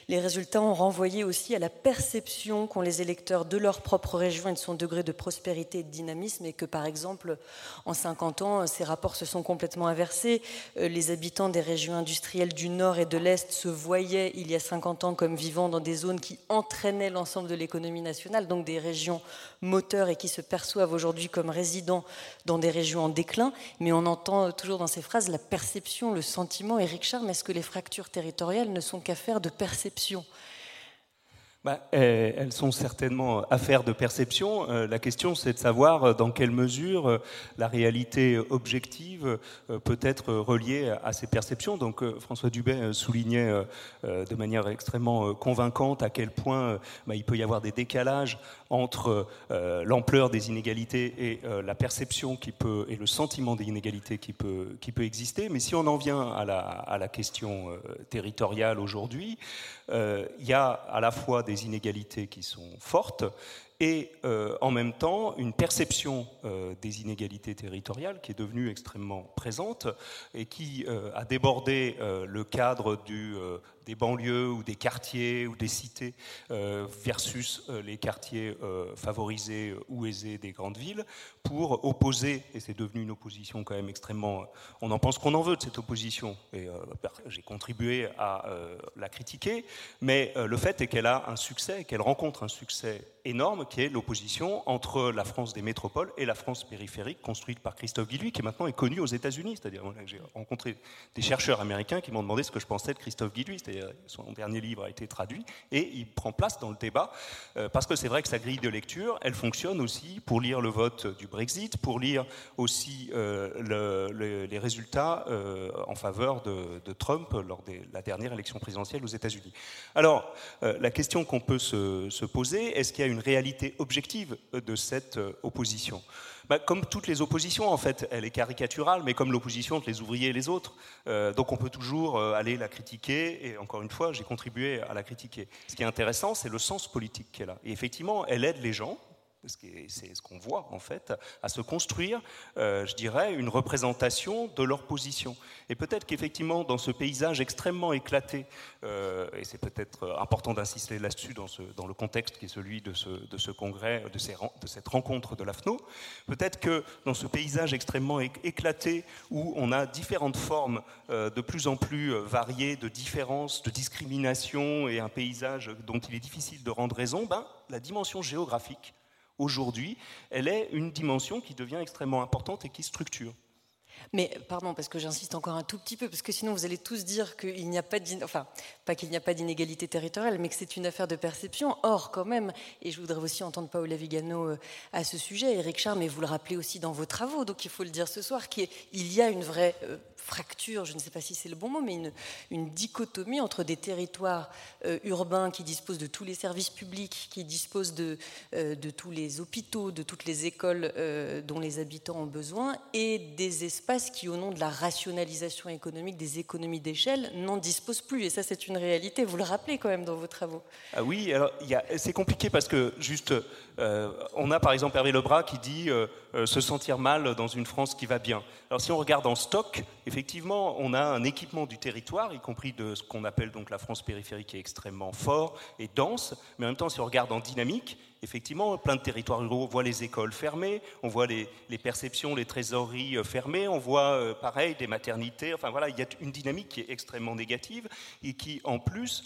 les résultats ont renvoyé aussi à la perception qu'ont les électeurs de leur propre région et de son degré de prospérité et de dynamisme, et que, par exemple, en 50 ans, ces rapports se sont complètement inversés. Les habitants des régions industrielles du Nord et de l'Est se voyaient, il y a 50 ans, comme vivant dans des zones qui entraînaient l'ensemble l'économie nationale, donc des régions moteurs, et qui se perçoivent aujourd'hui comme résidents dans des régions en déclin mais on entend toujours dans ces phrases la perception, le sentiment. Éric Charme, est-ce que les fractures territoriales ne sont qu'affaires de perception? Bah, elles sont certainement affaires de perception. Euh, la question, c'est de savoir euh, dans quelle mesure euh, la réalité objective peut être reliée à ces perceptions. Donc, François Dubé soulignait de manière extrêmement convaincante à quel point bah, il peut y avoir des décalages entre l'ampleur des inégalités et la perception qui peut et le sentiment des inégalités qui peut qui peut exister. Mais si on en vient à la, à la question territoriale aujourd'hui, il y a à la fois des inégalités qui sont fortes et euh, en même temps une perception euh, des inégalités territoriales qui est devenue extrêmement présente et qui euh, a débordé le cadre du, des banlieues ou des quartiers ou des cités versus les quartiers favorisés ou aisés des grandes villes pour opposer, et c'est devenu une opposition quand même extrêmement, on en pense qu'on en veut de cette opposition, et j'ai contribué à la critiquer, mais le fait est qu'elle a un succès, qu'elle rencontre un succès énorme qui est l'opposition entre la France des métropoles et la France périphérique construite par Christophe Guilluy, qui maintenant est connu aux États-Unis. C'est-à-dire, j'ai rencontré des chercheurs américains qui m'ont demandé ce que je pensais de Christophe Guilluy. Son dernier livre a été traduit, et il prend place dans le débat, parce que c'est vrai que sa grille de lecture, elle fonctionne aussi pour lire le vote du Brexit, pour lire aussi les résultats en faveur de, Trump lors de la dernière élection présidentielle aux États-Unis. Alors, la question qu'on peut se, se poser, est-ce qu'il y a une réalité objective de cette opposition? Bah, comme toutes les oppositions, en fait, elle est caricaturale, mais comme l'opposition entre les ouvriers et les autres. Euh, donc on peut toujours euh, aller la critiquer, et encore une fois, j'ai contribué à la critiquer. Ce qui est intéressant, c'est le sens politique qu'elle a. Et effectivement, elle aide les gens, c'est ce qu'on voit en fait, à se construire, euh, je dirais, une représentation de leur position. Et peut-être qu'effectivement, dans ce paysage extrêmement éclaté, euh, et c'est peut-être important d'insister là-dessus dans, le contexte qui est celui de ce, congrès, de, cette rencontre de l'AFNO, peut-être que dans ce paysage extrêmement éclaté, où on a différentes formes euh, de plus en plus variées de différences, de discrimination, et un paysage dont il est difficile de rendre raison, ben, la dimension géographique, aujourd'hui, elle est une dimension qui devient extrêmement importante et qui structure. Mais pardon, parce que j'insiste encore un tout petit peu, parce que sinon vous allez tous dire qu'il n'y a pas d'inégalité territoriale, mais que c'est une affaire de perception. Or, quand même, et je voudrais aussi entendre Paola Vigano euh, à ce sujet, Eric Charme, et vous le rappelez aussi dans vos travaux, donc il faut le dire ce soir, qu'il y a une vraie euh, fracture, je ne sais pas si c'est le bon mot, mais une, dichotomie entre des territoires euh, urbains qui disposent de tous les services publics, qui disposent de, de tous les hôpitaux, de toutes les écoles dont les habitants ont besoin, et des espaces qui, au nom de la rationalisation économique, des économies d'échelle, n'en disposent plus. Et ça, c'est une réalité. Vous le rappelez quand même dans vos travaux. Ah oui, alors c'est compliqué parce que juste, euh, on a par exemple Hervé Lebras qui dit euh, euh, se sentir mal dans une France qui va bien. Alors si on regarde en stock, effectivement, on a un équipement du territoire, y compris de ce qu'on appelle donc la France périphérique, qui est extrêmement fort et dense. Mais en même temps, si on regarde en dynamique, effectivement, plein de territoires ruraux, on voit les écoles fermées, on voit les, perceptions, les trésoreries fermées, on voit, pareil, des maternités. Enfin voilà, il y a une dynamique qui est extrêmement négative et qui, en plus,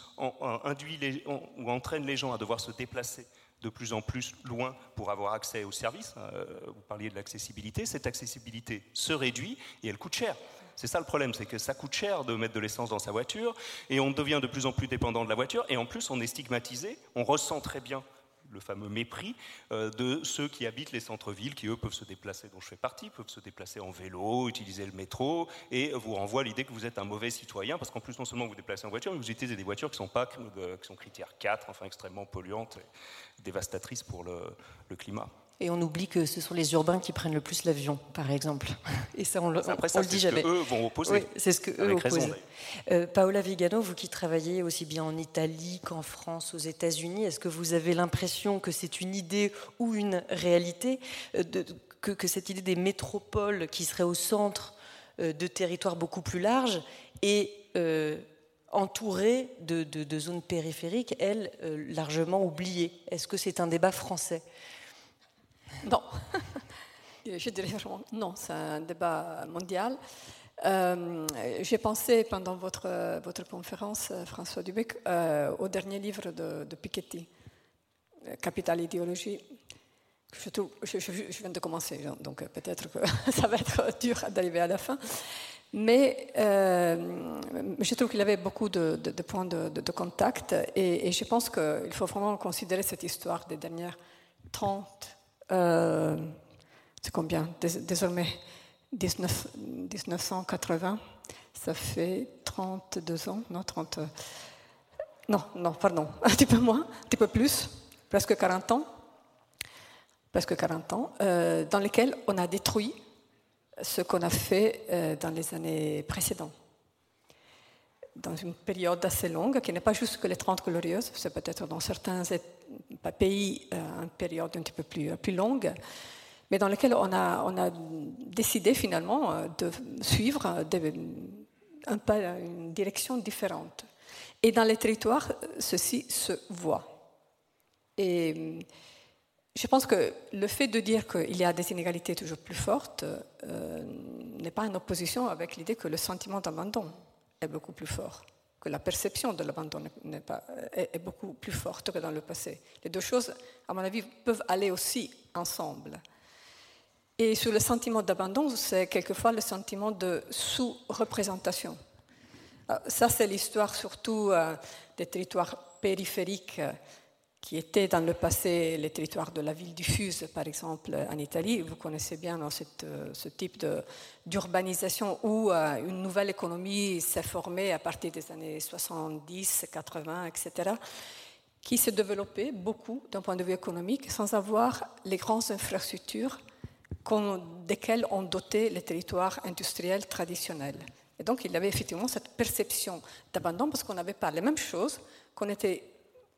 induit ou entraîne les gens à devoir se déplacer de plus en plus loin pour avoir accès aux services. Euh, vous parliez de l'accessibilité. Cette accessibilité se réduit et elle coûte cher. C'est ça le problème, c'est que ça coûte cher de mettre de l'essence dans sa voiture et on devient de plus en plus dépendant de la voiture et en plus on est stigmatisé, on ressent très bien le fameux mépris euh, de ceux qui habitent les centres-villes, qui eux peuvent se déplacer, dont je fais partie, peuvent se déplacer en vélo, utiliser le métro, et vous renvoie l'idée que vous êtes un mauvais citoyen, parce qu'en plus non seulement vous vous déplacez en voiture, mais vous utilisez des voitures qui sont pas qui sont critères 4, enfin extrêmement polluantes, et dévastatrices pour le climat. Et on oublie que ce sont les urbains qui prennent le plus l'avion, par exemple. Et ça, on, Après, ça, le dit jamais. C'est ce eux vont opposer. Oui, c'est ce que eux opposent. Euh, Paola Vigano, vous qui travaillez aussi bien en Italie qu'en France, aux États-Unis, est-ce que vous avez l'impression que c'est une idée ou une réalité euh, de, que, que, cette idée des métropoles qui seraient au centre euh, de territoires beaucoup plus larges et euh, entourées de, de, de, zones périphériques, elles, euh, largement oubliées Est-ce que c'est un débat français? Non, je dirais non, c'est un débat mondial. Euh, j'ai pensé pendant votre, votre conférence, François Dubec, euh, au dernier livre de, Piketty, Capital Idéologie. Je, viens de commencer, donc peut-être que ça va être dur d'arriver à la fin. Mais euh, je trouve qu'il avait beaucoup de, points de, contact et je pense qu'il faut vraiment considérer cette histoire des dernières 30, euh, c'est combien? Désormais, 19, 1980, ça fait 32 ans, non 30, Non, non, pardon, un petit peu moins, un petit peu plus, presque 40 ans, presque 40 ans, euh, dans lesquels on a détruit ce qu'on a fait euh, dans les années précédentes dans une période assez longue, qui n'est pas juste que les 30 glorieuses, c'est peut-être dans certains pays euh, une période un petit peu plus, plus longue, mais dans laquelle on a, décidé finalement euh, de suivre une direction différente. Et dans les territoires, ceci se voit. Et euh, je pense que le fait de dire qu'il y a des inégalités toujours plus fortes n'est pas en opposition avec l'idée que le sentiment d'abandon est beaucoup plus fort, que la perception de l'abandon est, est, beaucoup plus forte que dans le passé. Les deux choses, à mon avis, peuvent aller aussi ensemble. Et sur le sentiment d'abandon, c'est quelquefois le sentiment de sous-représentation. Ça, c'est l'histoire surtout des territoires périphériques qui étaient dans le passé les territoires de la ville diffuse, par exemple, en Italie. Vous connaissez bien ce type d'urbanisation où une nouvelle économie s'est formée à partir des années 70, 80, etc qui s'est développé beaucoup d'un point de vue économique sans avoir les grandes infrastructures desquelles ont doté les territoires industriels traditionnels. Et donc il y avait effectivement cette perception d'abandon parce qu'on n'avait pas les mêmes choses, qu'on était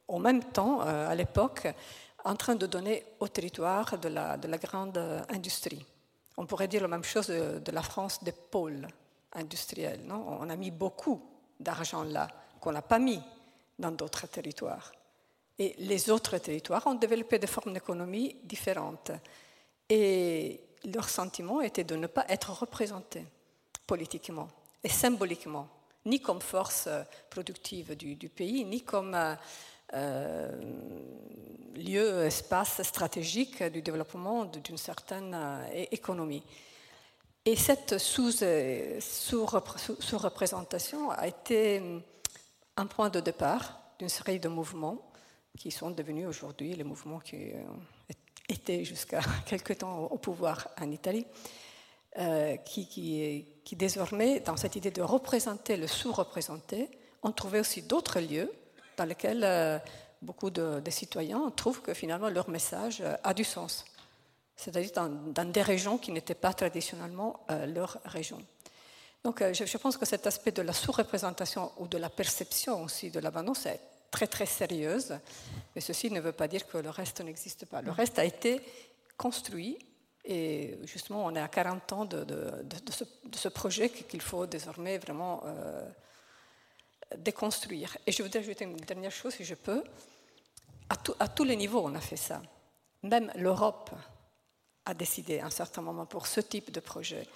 en même temps, euh, à l'époque, en train de donner au territoire de la, de la, grande industrie. On pourrait dire la même chose de, la France des pôles industriels. Non? On a mis beaucoup d'argent là, qu'on n'a pas mis dans d'autres territoires. Et les autres territoires ont développé des formes d'économie différentes. Et leur sentiment était de ne pas être représentés politiquement et symboliquement, ni comme force productive du, pays, ni comme euh, lieu, espace stratégique du développement d'une certaine euh, économie. Et cette sous-représentation a été un point de départ d'une série de mouvements qui sont devenus aujourd'hui les mouvements qui euh, étaient jusqu'à quelque temps au pouvoir en Italie, euh, qui, qui, désormais, dans cette idée de représenter le sous-représenté, ont trouvé aussi d'autres lieux dans lesquels euh, beaucoup de, citoyens trouvent que finalement leur message a du sens, c'est-à-dire dans, des régions qui n'étaient pas traditionnellement leur région. Donc je, pense que cet aspect de la sous-représentation ou de la perception aussi de l'abandon, c'est très très sérieuse, mais ceci ne veut pas dire que le reste n'existe pas. Le reste a été construit et justement on est à 40 ans de, ce, projet qu'il faut désormais vraiment euh, déconstruire. Et je voudrais ajouter une dernière chose si je peux. À, tous les niveaux on a fait ça. Même l'Europe a décidé à un certain moment pour ce type de projet.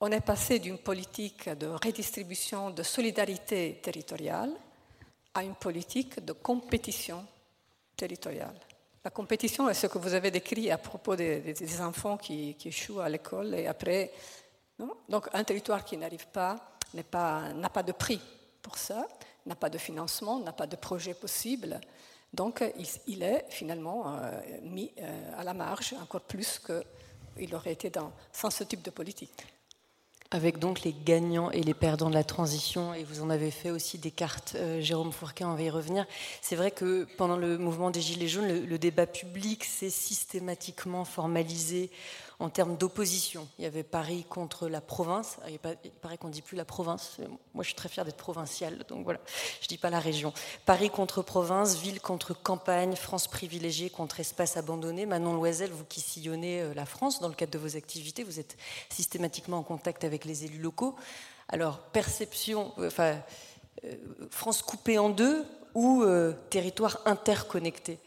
On est passé d'une politique de redistribution, de solidarité territoriale, à une politique de compétition territoriale. La compétition est ce que vous avez décrit à propos des, enfants qui, échouent à l'école et après. Donc un territoire qui n'arrive pas n'a pas, de prix pour ça, n'a pas de financement, n'a pas de projet possible. Donc il, est finalement euh, mis euh, à la marge encore plus qu'il aurait été dans, sans ce type de politique avec donc les gagnants et les perdants de la transition, et vous en avez fait aussi des cartes, euh, Jérôme Fourquet, on va y revenir. C'est vrai que pendant le mouvement des Gilets jaunes, le débat public s'est systématiquement formalisé en termes d'opposition. Il y avait Paris contre la province. Il paraît qu'on ne dit plus la province. Moi, je suis très fière d'être provinciale, donc voilà, je ne dis pas la région. Paris contre province, ville contre campagne, France privilégiée contre espace abandonné. Manon Loisel, vous qui sillonnez euh, la France dans le cadre de vos activités, vous êtes systématiquement en contact avec les élus locaux. Alors, perception, euh, enfin, euh, France coupée en deux ou territoire interconnecté?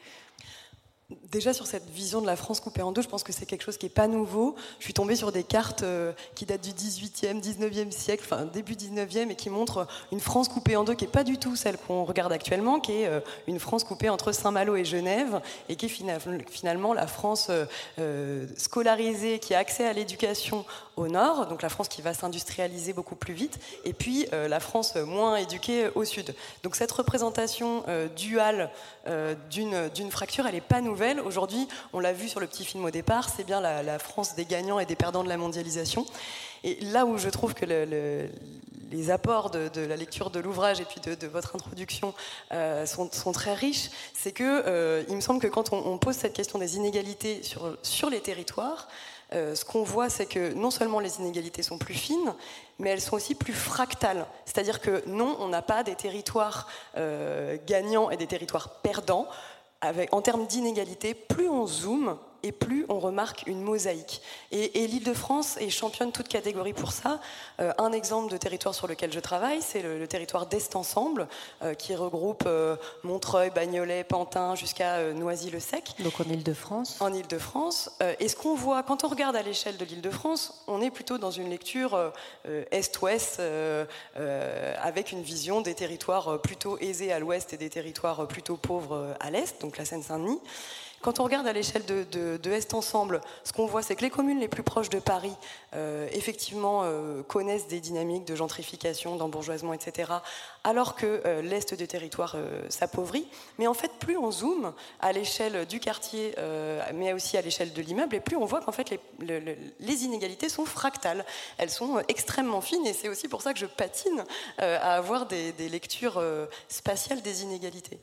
Déjà sur cette vision de la France coupée en deux, je pense que c'est quelque chose qui n'est pas nouveau. Je suis tombée sur des cartes euh, qui datent du 18e, 19e siècle, enfin début 19e, et qui montrent une France coupée en deux qui n'est pas du tout celle qu'on regarde actuellement, qui est euh, une France coupée entre Saint-Malo et Genève, et qui est finalement la France euh, scolarisée, qui a accès à l'éducation au nord, donc la France qui va s'industrialiser beaucoup plus vite, et puis la France moins éduquée au sud. Donc cette représentation duale d'une fracture, elle n'est pas nouvelle Aujourd'hui, on l'a vu sur le petit film au départ, c'est bien la, France des gagnants et des perdants de la mondialisation. Et là où je trouve que les apports de, la lecture de l'ouvrage et puis de, votre introduction euh, sont, très riches, c'est que euh, il me semble que quand on, pose cette question des inégalités sur, les territoires, euh, ce qu'on voit, c'est que non seulement les inégalités sont plus fines, mais elles sont aussi plus fractales. C'est-à-dire que non, on n'a pas des territoires gagnants et des territoires perdants en termes d'inégalité, plus on zoome, et plus on remarque une mosaïque. Et, l'Île-de-France est championne toute catégorie pour ça. Euh, un exemple de territoire sur lequel je travaille, c'est le, territoire d'Est Ensemble, euh, qui regroupe euh, Montreuil, Bagnolet, Pantin, jusqu'à Noisy-le-Sec. Donc en Île-de-France En Île-de-France. et ce qu'on voit, quand on regarde à l'échelle de l'Île-de-France, on est plutôt dans une lecture Est-Ouest, avec une vision des territoires plutôt aisés à l'Ouest et des territoires plutôt pauvres à l'Est, donc la Seine-Saint-Denis. Quand on regarde à l'échelle de, de, Est Ensemble, ce qu'on voit, c'est que les communes les plus proches de Paris, euh, effectivement, euh, connaissent des dynamiques de gentrification, d'embourgeoisement, etc., alors que euh, l'Est du territoire s'appauvrit. Mais en fait, plus on zoome à l'échelle du quartier, mais aussi à l'échelle de l'immeuble, et plus on voit qu'en fait, les, inégalités sont fractales. Elles sont extrêmement fines, et c'est aussi pour ça que je patine à avoir des, des lectures spatiales des inégalités.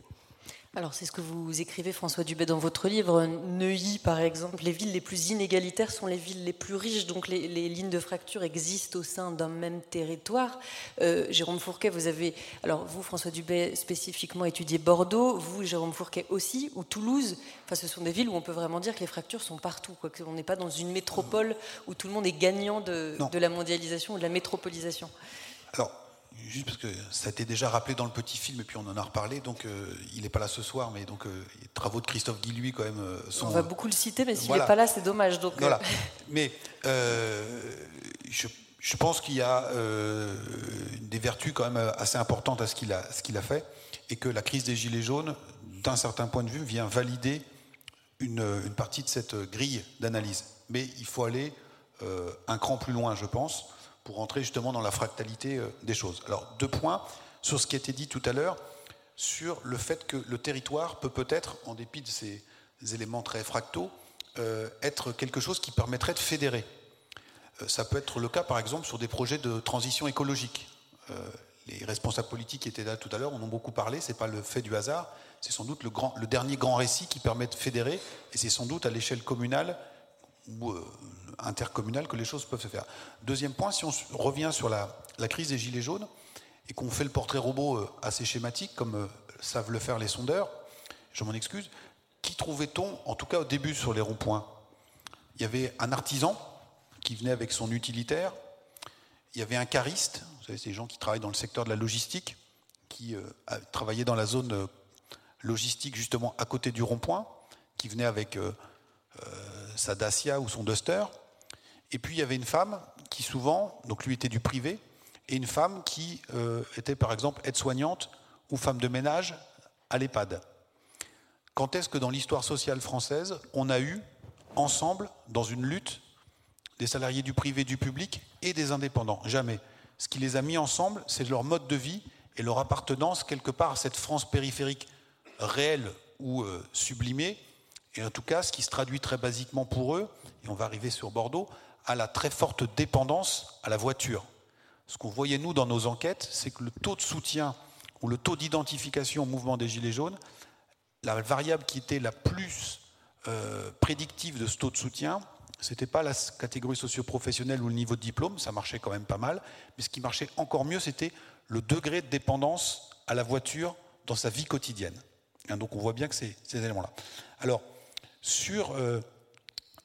Alors c'est ce que vous écrivez François Dubé dans votre livre. Neuilly par exemple, les villes les plus inégalitaires sont les villes les plus riches, donc les, lignes de fracture existent au sein d'un même territoire. Euh, Jérôme Fourquet, vous avez, alors vous François Dubé spécifiquement étudié Bordeaux, vous Jérôme Fourquet aussi, ou Toulouse. Enfin ce sont des villes où on peut vraiment dire que les fractures sont partout. Quoi. On n'est pas dans une métropole où tout le monde est gagnant de, de la mondialisation ou de la métropolisation. Alors juste parce que ça a été déjà rappelé dans le petit film et puis on en a reparlé, donc euh, il n'est pas là ce soir, mais donc euh, les travaux de Christophe Guy, lui, quand même, euh, sont. On va beaucoup le citer, mais s'il n'est pas là, c'est dommage. Donc, voilà. Mais je, je, pense qu'il y a des vertus quand même assez importantes à ce qu'il a, ce qu'il a fait, et que la crise des Gilets jaunes, d'un certain point de vue, vient valider une, une partie de cette grille d'analyse. Mais il faut aller un cran plus loin, je pense pour rentrer justement dans la fractalité euh, des choses. Alors, deux points sur ce qui a été dit tout à l'heure, sur le fait que le territoire peut peut-être, en dépit de ces éléments très fractaux, euh, être quelque chose qui permettrait de fédérer. Euh, ça peut être le cas, par exemple, sur des projets de transition écologique. les responsables politiques qui étaient là tout à l'heure en ont beaucoup parlé, ce n'est pas le fait du hasard, c'est sans doute le, dernier grand récit qui permet de fédérer, et c'est sans doute à l'échelle communale intercommunale que les choses peuvent se faire. Deuxième point, si on revient sur la, crise des Gilets jaunes et qu'on fait le portrait robot euh, assez schématique, comme euh, savent le faire les sondeurs, je m'en excuse, qui trouvait-on, en tout cas au début sur les ronds-points? Il y avait un artisan qui venait avec son utilitaire, il y avait un cariste, vous savez, ces gens qui travaillent dans le secteur de la logistique, qui euh, travaillaient dans la zone logistique justement à côté du rond-point, qui venait avec sa Dacia ou son Duster. Et puis il y avait une femme qui souvent, donc lui était du privé, et une femme qui euh, était par exemple aide-soignante ou femme de ménage à l'EHPAD. Quand est-ce que dans l'histoire sociale française, on a eu ensemble, dans une lutte, des salariés du privé, du public et des indépendants? Jamais. Ce qui les a mis ensemble, c'est leur mode de vie et leur appartenance quelque part à cette France périphérique réelle ou euh, sublimée, et en tout cas, ce qui se traduit très basiquement pour eux, et on va arriver sur Bordeaux, à la très forte dépendance à la voiture. Ce qu'on voyait, nous, dans nos enquêtes, c'est que le taux de soutien ou le taux d'identification au mouvement des Gilets jaunes, la variable qui était la plus euh, prédictive de ce taux de soutien, ce n'était pas la catégorie socio-professionnelle ou le niveau de diplôme, ça marchait quand même pas mal, mais ce qui marchait encore mieux, c'était le degré de dépendance à la voiture dans sa vie quotidienne. donc on voit bien que c'est ces éléments-là. Alors, sur euh,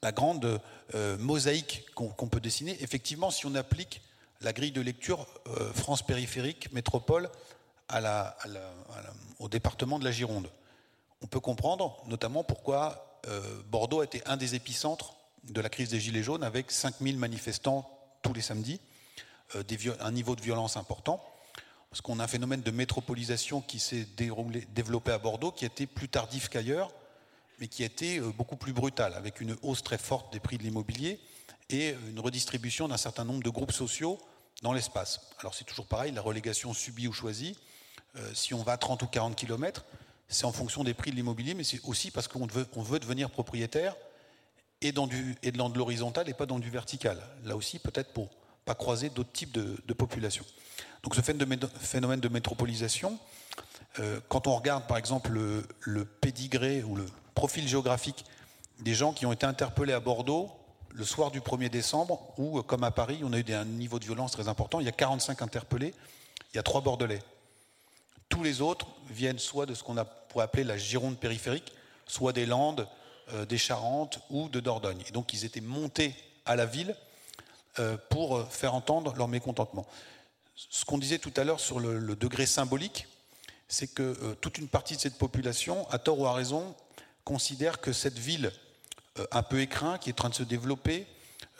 la grande euh, mosaïque qu'on peut dessiner. Effectivement, si on applique la grille de lecture euh, France périphérique, métropole, au département de la Gironde, on peut comprendre notamment pourquoi euh, Bordeaux a été un des épicentres de la crise des Gilets jaunes avec 5000 manifestants tous les samedis, un niveau de violence important, parce qu'on a un phénomène de métropolisation qui s'est développé à Bordeaux, qui été plus tardif qu'ailleurs, mais qui a été euh, beaucoup plus brutale, avec une hausse très forte des prix de l'immobilier et une redistribution d'un certain nombre de groupes sociaux dans l'espace. Alors c'est toujours pareil, la relégation subie ou choisie, euh, si on va à 30 ou 40 km, c'est en fonction des prix de l'immobilier, mais c'est aussi parce qu'on veut, devenir propriétaire et dans, de l'horizontal et pas dans du vertical. Là aussi, peut-être pour pas croiser d'autres types de, populations. Donc ce phénomène de métropolisation, euh, quand on regarde par exemple le, le pédigré ou le profil géographique des gens qui ont été interpellés à Bordeaux le soir du 1er décembre, où, comme à Paris, on a eu un niveau de violence très important. Il y a 45 interpellés, il y a trois Bordelais. Tous les autres viennent soit de ce qu'on pourrait appeler la Gironde périphérique, soit des Landes, euh, des Charentes ou de Dordogne. Et donc ils étaient montés à la ville euh, pour euh, faire entendre leur mécontentement. Ce qu'on disait tout à l'heure sur le, degré symbolique, c'est que toute une partie de cette population, à tort ou à raison, considère que cette ville euh, un peu écrin, qui est en train de se développer,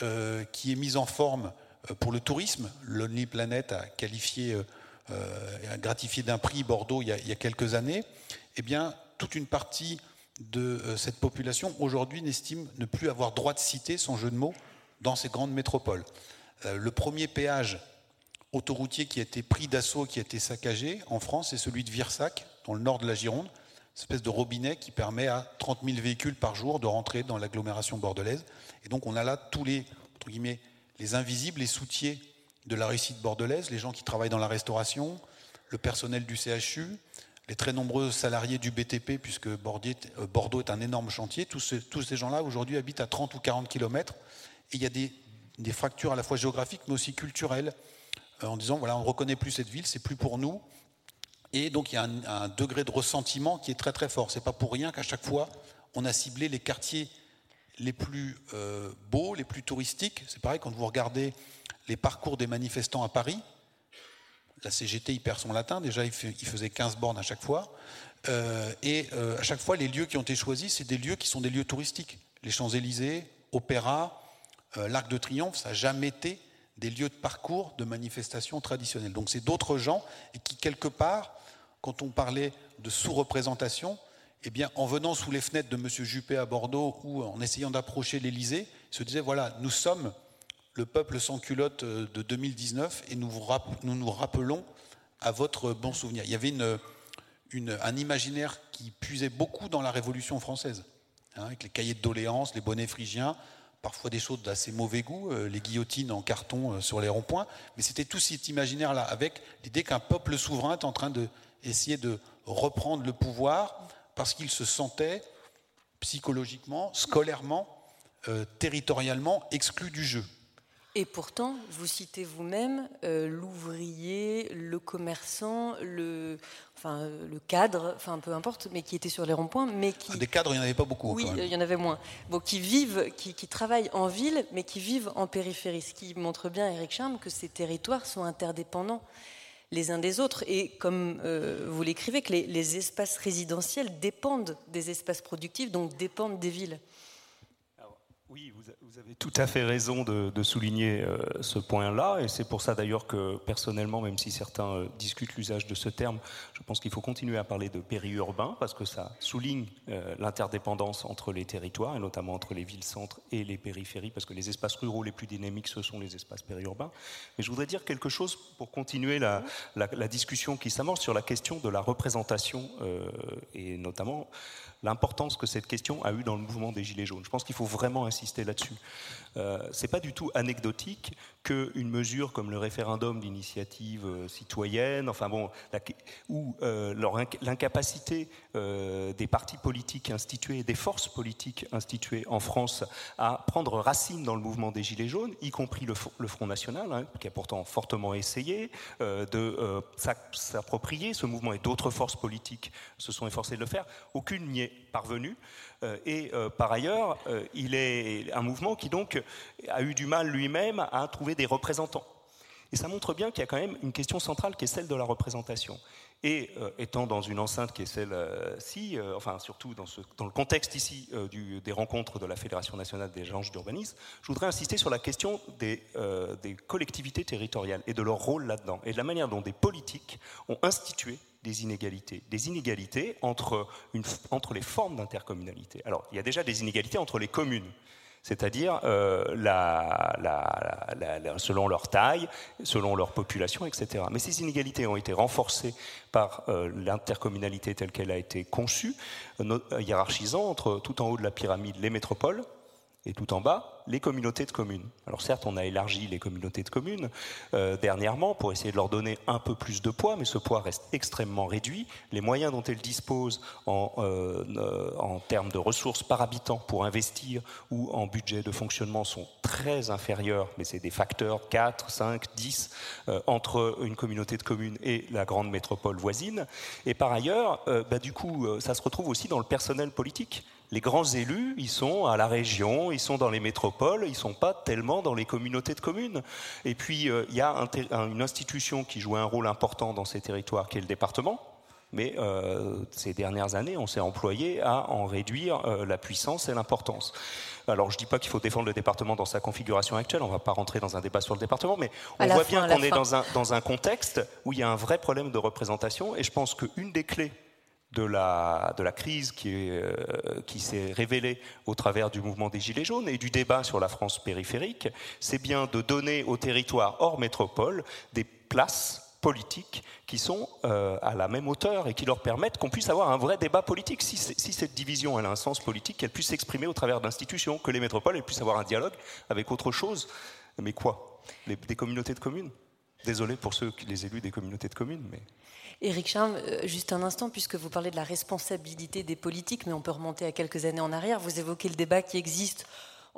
euh, qui est mise en forme euh, pour le tourisme, Lonely Planet a qualifié a gratifié d'un prix Bordeaux il y, a, quelques années, eh bien, toute une partie de cette population aujourd'hui n'estime ne plus avoir droit de citer, son jeu de mots, dans ces grandes métropoles. Le premier péage autoroutier qui a été pris d'assaut, qui a été saccagé en France, c'est celui de Virsac, dans le nord de la Gironde, espèce de robinet qui permet à 30 000 véhicules par jour de rentrer dans l'agglomération bordelaise. Et donc on a là tous les, entre guillemets, les invisibles, les soutiers de la réussite bordelaise, les gens qui travaillent dans la restauration, le personnel du CHU, les très nombreux salariés du BTP, puisque euh, Bordeaux est un énorme chantier. Tous ces, gens-là, aujourd'hui, habitent à 30 ou 40 km. Et il y a des, fractures à la fois géographiques, mais aussi culturelles, euh, en disant, voilà, on ne reconnaît plus cette ville, c'est plus pour nous. Et donc, il y a un, degré de ressentiment qui est très, très fort. C'est pas pour rien qu'à chaque fois, on a ciblé les quartiers les plus euh, beaux, les plus touristiques. C'est pareil quand vous regardez les parcours des manifestants à Paris, la CGT, il perd son latin. Déjà, il, faisait 15 bornes à chaque fois. Euh, et euh, à chaque fois, les lieux qui ont été choisis, c'est des lieux qui sont des lieux touristiques. Les Champs-Élysées, Opéra, euh, l'Arc de Triomphe, ça n'a jamais été des lieux de parcours de manifestations traditionnelles. Donc c'est d'autres gens qui, quelque part, quand on parlait de sous-représentation, eh bien, en venant sous les fenêtres de M. Juppé à Bordeaux ou en essayant d'approcher l'Élysée, se disaient voilà, nous sommes le peuple sans culotte euh, de 2019 et nous, nous rappelons à votre bon souvenir. Il y avait un imaginaire qui puisait beaucoup dans la Révolution française, hein, avec les cahiers de doléances, les bonnets phrygiens, parfois des choses d'assez mauvais goût, euh, les guillotines en carton euh, sur les ronds-points, mais c'était tout cet imaginaire-là, avec l'idée qu'un peuple souverain est en train d'essayer de, de reprendre le pouvoir parce qu'il se sentait psychologiquement, scolairement, territorialement exclu du jeu. Et pourtant, vous citez vous-même euh, l'ouvrier, le commerçant, le, enfin, le cadre, enfin peu importe, mais qui était sur les ronds-points, mais qui... Ah, des cadres, il n'y en avait pas beaucoup. Oui, il y en avait moins. Bon, qui vivent, qui, travaillent en ville, mais qui vivent en périphérie, ce qui montre bien, Eric Charme, que ces territoires sont interdépendants les uns des autres. Et comme euh, vous l'écrivez, que les, les espaces résidentiels dépendent des espaces productifs, donc dépendent des villes. Oui, vous, avez tout à fait raison de, souligner euh, ce point-là, et c'est pour ça d'ailleurs que personnellement, même si certains euh, discutent l'usage de ce terme, je pense qu'il faut continuer à parler de périurbain, parce que ça souligne euh, l'interdépendance entre les territoires, et notamment entre les villes-centres et les périphéries, parce que les espaces ruraux les plus dynamiques, ce sont les espaces périurbains. Mais je voudrais dire quelque chose pour continuer la, la discussion qui s'amorce sur la question de la représentation, et notamment l'importance que cette question a eue dans le mouvement des Gilets jaunes. Je pense qu'il faut vraiment insister là-dessus. Euh, Ce n'est pas du tout anecdotique qu'une mesure comme le référendum d'initiative euh, citoyenne, enfin ou euh, l'incapacité euh, des partis politiques institués, des forces politiques instituées en France à prendre racine dans le mouvement des Gilets jaunes, y compris le, Front National, hein, qui a pourtant fortement essayé de s'approprier ce mouvement et d'autres forces politiques se sont efforcées de le faire. Aucune n'y est parvenue. Et par ailleurs, il est un mouvement qui donc a eu du mal lui-même à trouver des représentants. Et ça montre bien qu'il y a quand même une question centrale qui est celle de la représentation. Et euh, étant dans une enceinte qui est celle-ci, euh, enfin surtout dans, le contexte ici euh, des rencontres de la Fédération nationale des agences d'urbanisme, je voudrais insister sur la question des, des collectivités territoriales et de leur rôle là-dedans, et de la manière dont des politiques ont institué des inégalités. Des inégalités entre, entre les formes d'intercommunalité. Alors, il y a déjà des inégalités entre les communes c'est-à-dire euh, selon leur taille, selon leur population, etc. Mais ces inégalités ont été renforcées par euh, l'intercommunalité telle qu'elle a été conçue, hiérarchisant entre tout en haut de la pyramide les métropoles, et tout en bas, les communautés de communes. Alors certes, on a élargi les communautés de communes euh, dernièrement pour essayer de leur donner un peu plus de poids, mais ce poids reste extrêmement réduit. Les moyens dont elles disposent en, euh, euh, termes de ressources par habitant pour investir ou en budget de fonctionnement sont très inférieurs, mais c'est des facteurs 4, 5, 10 entre une communauté de communes et la grande métropole voisine. Et par ailleurs, bah, du coup, ça se retrouve aussi dans le personnel politique les grands élus, ils sont à la région, ils sont dans les métropoles, ils ne sont pas tellement dans les communautés de communes. Et puis, euh, il y a une institution qui joue un rôle important dans ces territoires, qui est le département. Mais euh, ces dernières années, on s'est employé à en réduire euh, la puissance et l'importance. Alors, je ne dis pas qu'il faut défendre le département dans sa configuration actuelle, on ne va pas rentrer dans un débat sur le département, mais on voit bien qu'on est dans un, dans un contexte où il y a un vrai problème de représentation, et je pense qu'une des clés de la, de la crise qui, qui s'est révélée au travers du mouvement des Gilets jaunes et du débat sur la France périphérique, c'est bien de donner aux territoires hors métropole des places politiques qui sont euh, à la même hauteur et qui leur permettent qu'on puisse avoir un vrai débat politique. Si, si, cette division a un sens politique, qu'elle puisse s'exprimer au travers d'institutions, que les métropoles puissent avoir un dialogue avec autre chose. Mais quoi? Des communautés de communes? Désolé pour ceux, qui les élus des communautés de communes, mais... Éric Charme, euh, juste un instant, puisque vous parlez de la responsabilité des politiques, mais on peut remonter à quelques années en arrière. Vous évoquez le débat qui existe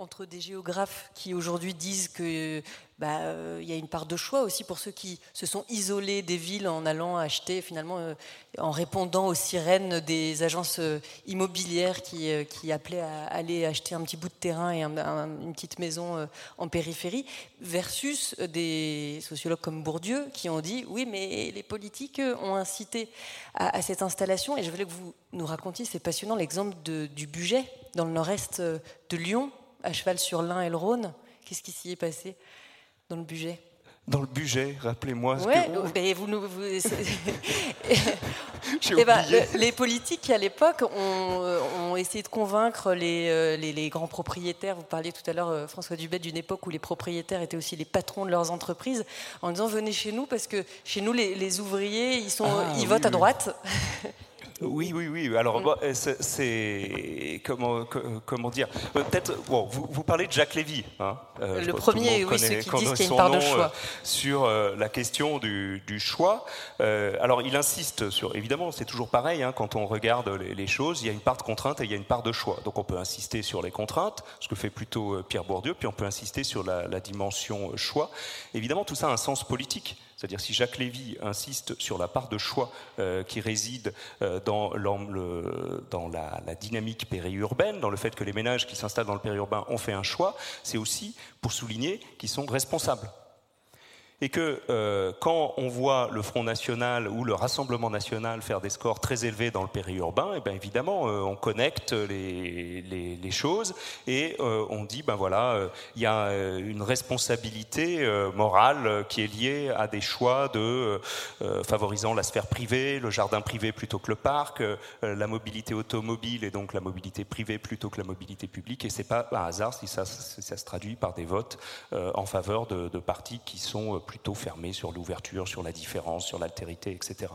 entre des géographes qui aujourd'hui disent qu'il bah, euh, y a une part de choix aussi pour ceux qui se sont isolés des villes en allant acheter, finalement, euh, en répondant aux sirènes des agences euh, immobilières qui, qui, appelaient à aller acheter un petit bout de terrain et une petite maison en périphérie, versus des sociologues comme Bourdieu qui ont dit oui, mais les politiques ont incité à cette installation. Et je voulais que vous nous racontiez, c'est passionnant, l'exemple du budget dans le nord-est de Lyon à cheval sur l'Ain et le Rhône. Qu'est-ce qui s'y est passé dans le budget dans le budget, rappelez-moi. Oui, que... vous, nous, vous... eh ben, les politiques à l'époque ont, ont, essayé de convaincre les, euh, les, les, grands propriétaires. Vous parliez tout à l'heure, euh, François Dubet, d'une époque où les propriétaires étaient aussi les patrons de leurs entreprises, en disant venez chez nous parce que chez nous les, les ouvriers ils, sont, ah, ils votent à droite. Oui, oui, oui. Alors, mm. c'est comment, comment dire Peut-être. Bon, vous, vous, parlez de Jacques Lévy. Hein euh, le premier, oui, ceux qui disent qu'il y a une part de choix. Euh, sur euh, la question du, du choix. alors, il insiste sur. Évidemment, c'est toujours pareil. Hein, quand on regarde les, choses, il y a une part de contrainte et il y a une part de choix. Donc, on peut insister sur les contraintes, ce que fait plutôt Pierre Bourdieu, puis on peut insister sur la, la dimension choix. Évidemment, tout ça a un sens politique. C'est-à-dire si Jacques Lévy insiste sur la part de choix euh, qui réside euh, dans, la, dynamique périurbaine, dans le fait que les ménages qui s'installent dans le périurbain ont fait un choix, c'est aussi pour souligner qu'ils sont responsables et que euh, quand on voit le Front National ou le Rassemblement National faire des scores très élevés dans le périurbain, et eh bien évidemment, euh, on connecte les, choses et euh, on dit, ben voilà, il y a une responsabilité morale qui est liée à des choix de favorisant la sphère privée, le jardin privé plutôt que le parc, la mobilité automobile et donc la mobilité privée plutôt que la mobilité publique. Et c'est pas un hasard si ça, ça, se traduit par des votes en faveur de, de partis qui sont plutôt fermé sur l'ouverture, sur la différence, sur l'altérité, etc.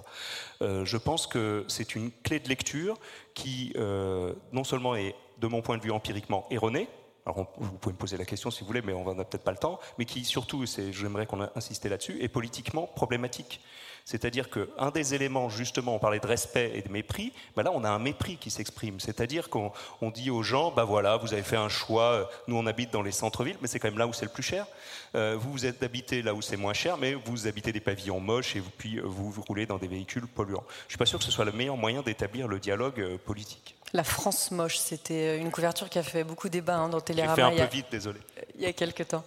Euh, je pense que c'est une clé de lecture qui, euh, non seulement est, de mon point de vue empiriquement, erronée, alors vous pouvez me poser la question si vous voulez, mais on n'a peut-être pas le temps, mais qui surtout, j'aimerais qu'on insiste là-dessus, est politiquement problématique. C'est-à-dire qu'un des éléments, justement, on parlait de respect et de mépris, ben là, on a un mépris qui s'exprime. C'est-à-dire qu'on dit aux gens, ben voilà, vous avez fait un choix, nous on habite dans les centres-villes, mais c'est quand même là où c'est le plus cher. Euh, vous, vous êtes habité là où c'est moins cher, mais vous habitez des pavillons moches et puis vous, vous roulez dans des véhicules polluants. Je ne suis pas sûr que ce soit le meilleur moyen d'établir le dialogue euh, politique. La France moche, c'était une couverture qui a fait beaucoup débat hein, dans Télérama. J'ai fait un peu vite, désolé. Il y a quelques temps.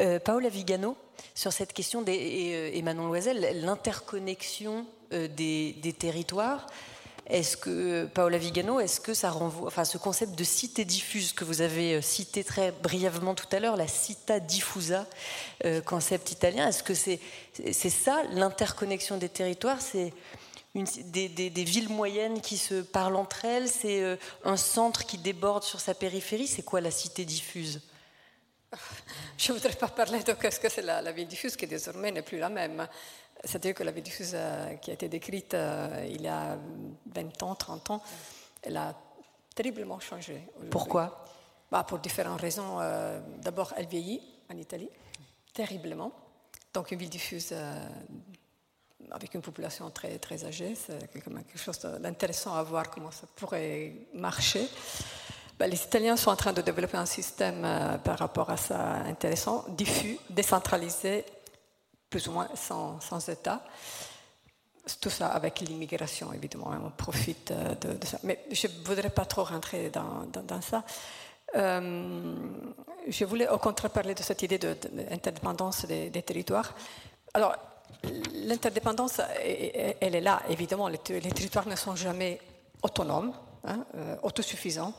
Euh, Paola Vigano, sur cette question, des, et, Manon Loisel, l'interconnexion des, des, territoires. Est-ce que, Paola Vigano, est-ce que ça renvoie, enfin, ce concept de cité diffuse que vous avez euh, cité très brièvement tout à l'heure, la cita diffusa, euh, concept italien, est-ce que c'est c'est ça l'interconnexion des territoires? C'est des, des, villes moyennes qui se parlent entre elles C'est euh, un centre qui déborde sur sa périphérie C'est quoi la cité diffuse? Je ne voudrais pas parler de ce que c'est la, la, ville diffuse qui désormais n'est plus la même. C'est-à-dire que la vie diffuse euh, qui a été décrite euh, il y a 20 ans, 30 ans, elle a terriblement changé. Pourquoi? Bah, Pour différentes raisons. D'abord, elle vieillit en Italie, terriblement. Donc une ville diffuse avec une population très, très âgée, c'est quelque chose d'intéressant à voir comment ça pourrait marcher. Bah, les Italiens sont en train de développer un système par rapport à ça intéressant, diffus, décentralisé, plus ou moins sans, sans État. Tout ça avec l'immigration, évidemment, on profite euh, de, ça. Mais je ne voudrais pas trop rentrer dans, dans, ça. Euh, je voulais au contraire parler de cette idée d'interdépendance des, territoires. Alors, l'interdépendance, elle est là, évidemment. Les, territoires ne sont jamais autonomes, hein, euh, autosuffisants.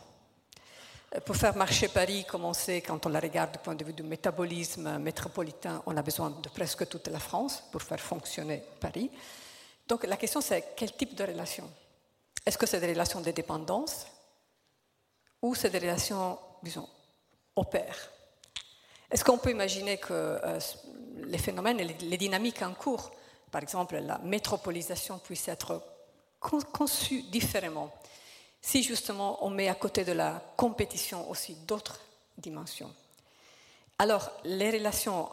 Pour faire marcher Paris, comme on sait, quand on la regarde du point de vue du métabolisme métropolitain, on a besoin de presque toute la France pour faire fonctionner Paris. Donc la question c'est quel type de relation? Est-ce que c'est des relations de dépendance ou c'est des relations, disons, au pair? Est-ce qu'on peut imaginer que euh, les phénomènes et les dynamiques en cours, par exemple la métropolisation, puissent être conçues différemment si justement on met à côté de la compétition aussi d'autres dimensions. Alors, les relations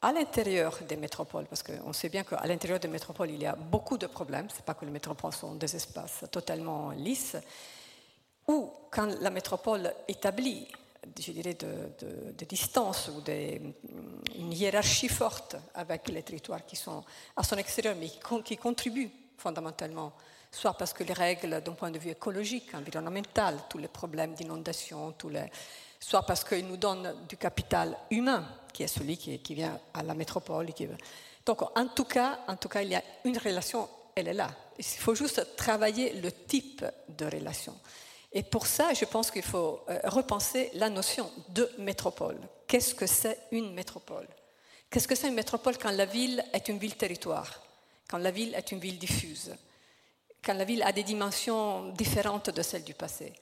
à l'intérieur des métropoles, parce qu'on sait bien qu'à l'intérieur des métropoles, il y a beaucoup de problèmes, ce n'est pas que les métropoles sont des espaces totalement lisses, ou quand la métropole établit, je dirais, de, de, distance ou une hiérarchie forte avec les territoires qui sont à son extérieur, mais qui, contribuent fondamentalement, soit parce que les règles d'un point de vue écologique, environnemental, tous les problèmes d'inondation, les soit parce qu'il nous donne du capital humain, qui est celui qui, vient à la métropole. Donc, en tout, cas, en tout cas, il y a une relation, elle est là. Il faut juste travailler le type de relation. Et pour ça, je pense qu'il faut euh, repenser la notion de métropole. Qu'est-ce que c'est une métropole? Qu'est-ce que c'est une métropole quand la ville est une ville-territoire Quand la ville est une ville diffuse Quand la ville a des dimensions différentes de celles du passé?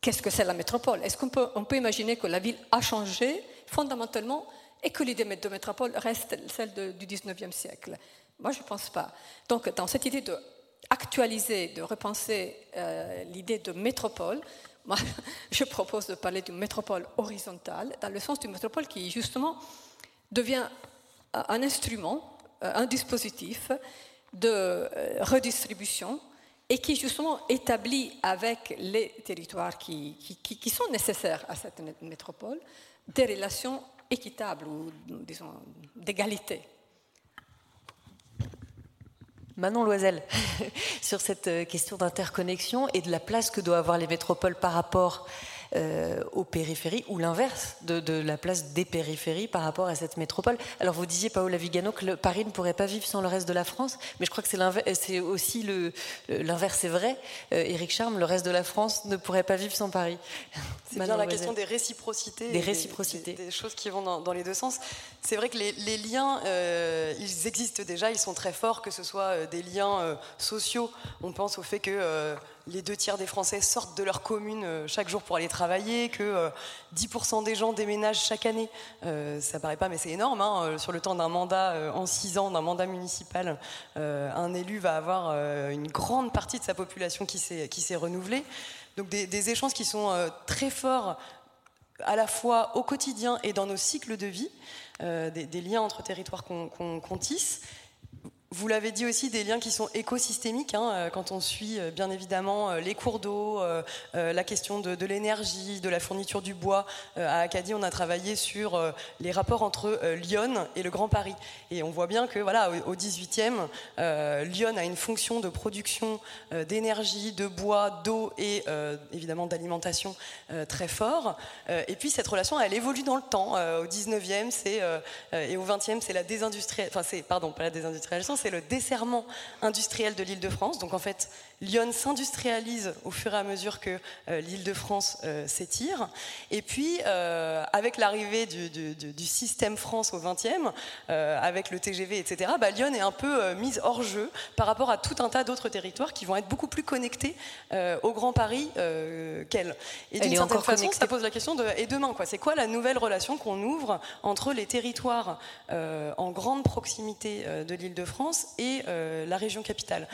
Qu'est-ce que c'est la métropole? Est-ce qu'on peut, on peut imaginer que la ville a changé fondamentalement et que l'idée de métropole reste celle du 19e siècle? Moi, je ne pense pas. Donc, dans cette idée de actualiser, de repenser euh, l'idée de métropole, moi, je propose de parler d'une métropole horizontale, dans le sens d'une métropole qui, justement, devient un instrument, euh, un dispositif de euh, redistribution et qui justement établit avec les territoires qui, qui, sont nécessaires à cette métropole des relations équitables ou disons d'égalité. Manon Loisel, sur cette euh, question d'interconnexion et de la place que doivent avoir les métropoles par rapport euh, aux périphéries, ou l'inverse de, la place des périphéries par rapport à cette métropole. Alors vous disiez, Paola Vigano, que Paris ne pourrait pas vivre sans le reste de la France, mais je crois que c'est aussi l'inverse est vrai. Euh, Éric Charme, le reste de la France ne pourrait pas vivre sans Paris. C'est bien la question des réciprocités. Des réciprocités. Des, choses qui vont dans, les deux sens. C'est vrai que les, liens, euh, ils existent déjà, ils sont très forts, que ce soit des liens sociaux. On pense au fait que les deux tiers des Français sortent de leur commune euh, chaque jour pour aller travailler, que 10% euh, des gens déménagent chaque année. Euh, ça paraît pas, mais c'est énorme. Hein, sur le temps d'un mandat, en six ans, d'un mandat municipal, un élu va avoir une grande partie de sa population qui s'est renouvelée. Donc des, échanges qui sont très forts à la fois au quotidien et dans nos cycles de vie, des, liens entre territoires qu'on tisse. Vous l'avez dit aussi, des liens qui sont écosystémiques, hein, euh, quand on suit euh, bien évidemment euh, les cours d'eau, la question de, l'énergie, de la fourniture du bois. À Acadie, on a travaillé sur les rapports entre Lyon et le Grand Paris. Et on voit bien que voilà, au 18e, Lyon a une fonction de production d'énergie, de bois, d'eau et évidemment d'alimentation très fort. Et puis cette relation, elle évolue dans le temps. Au 19e, c'est et au 20e, c'est la désindustrialisation, c'est le desserrement industriel de l'île de France. Donc en fait, Lyon s'industrialise au fur et à mesure que euh, l'île de France euh, s'étire. Et puis, euh, avec l'arrivée du, système France au XXe, avec le TGV, etc., bah, Lyon est un peu mise hors jeu par rapport à tout un tas d'autres territoires qui vont être beaucoup plus connectés au Grand Paris qu'elle. Et d'une certaine façon, ça pose la question de et demain, quoi? C'est quoi la nouvelle relation qu'on ouvre entre les territoires en grande proximité de l'île de France et la région capitale?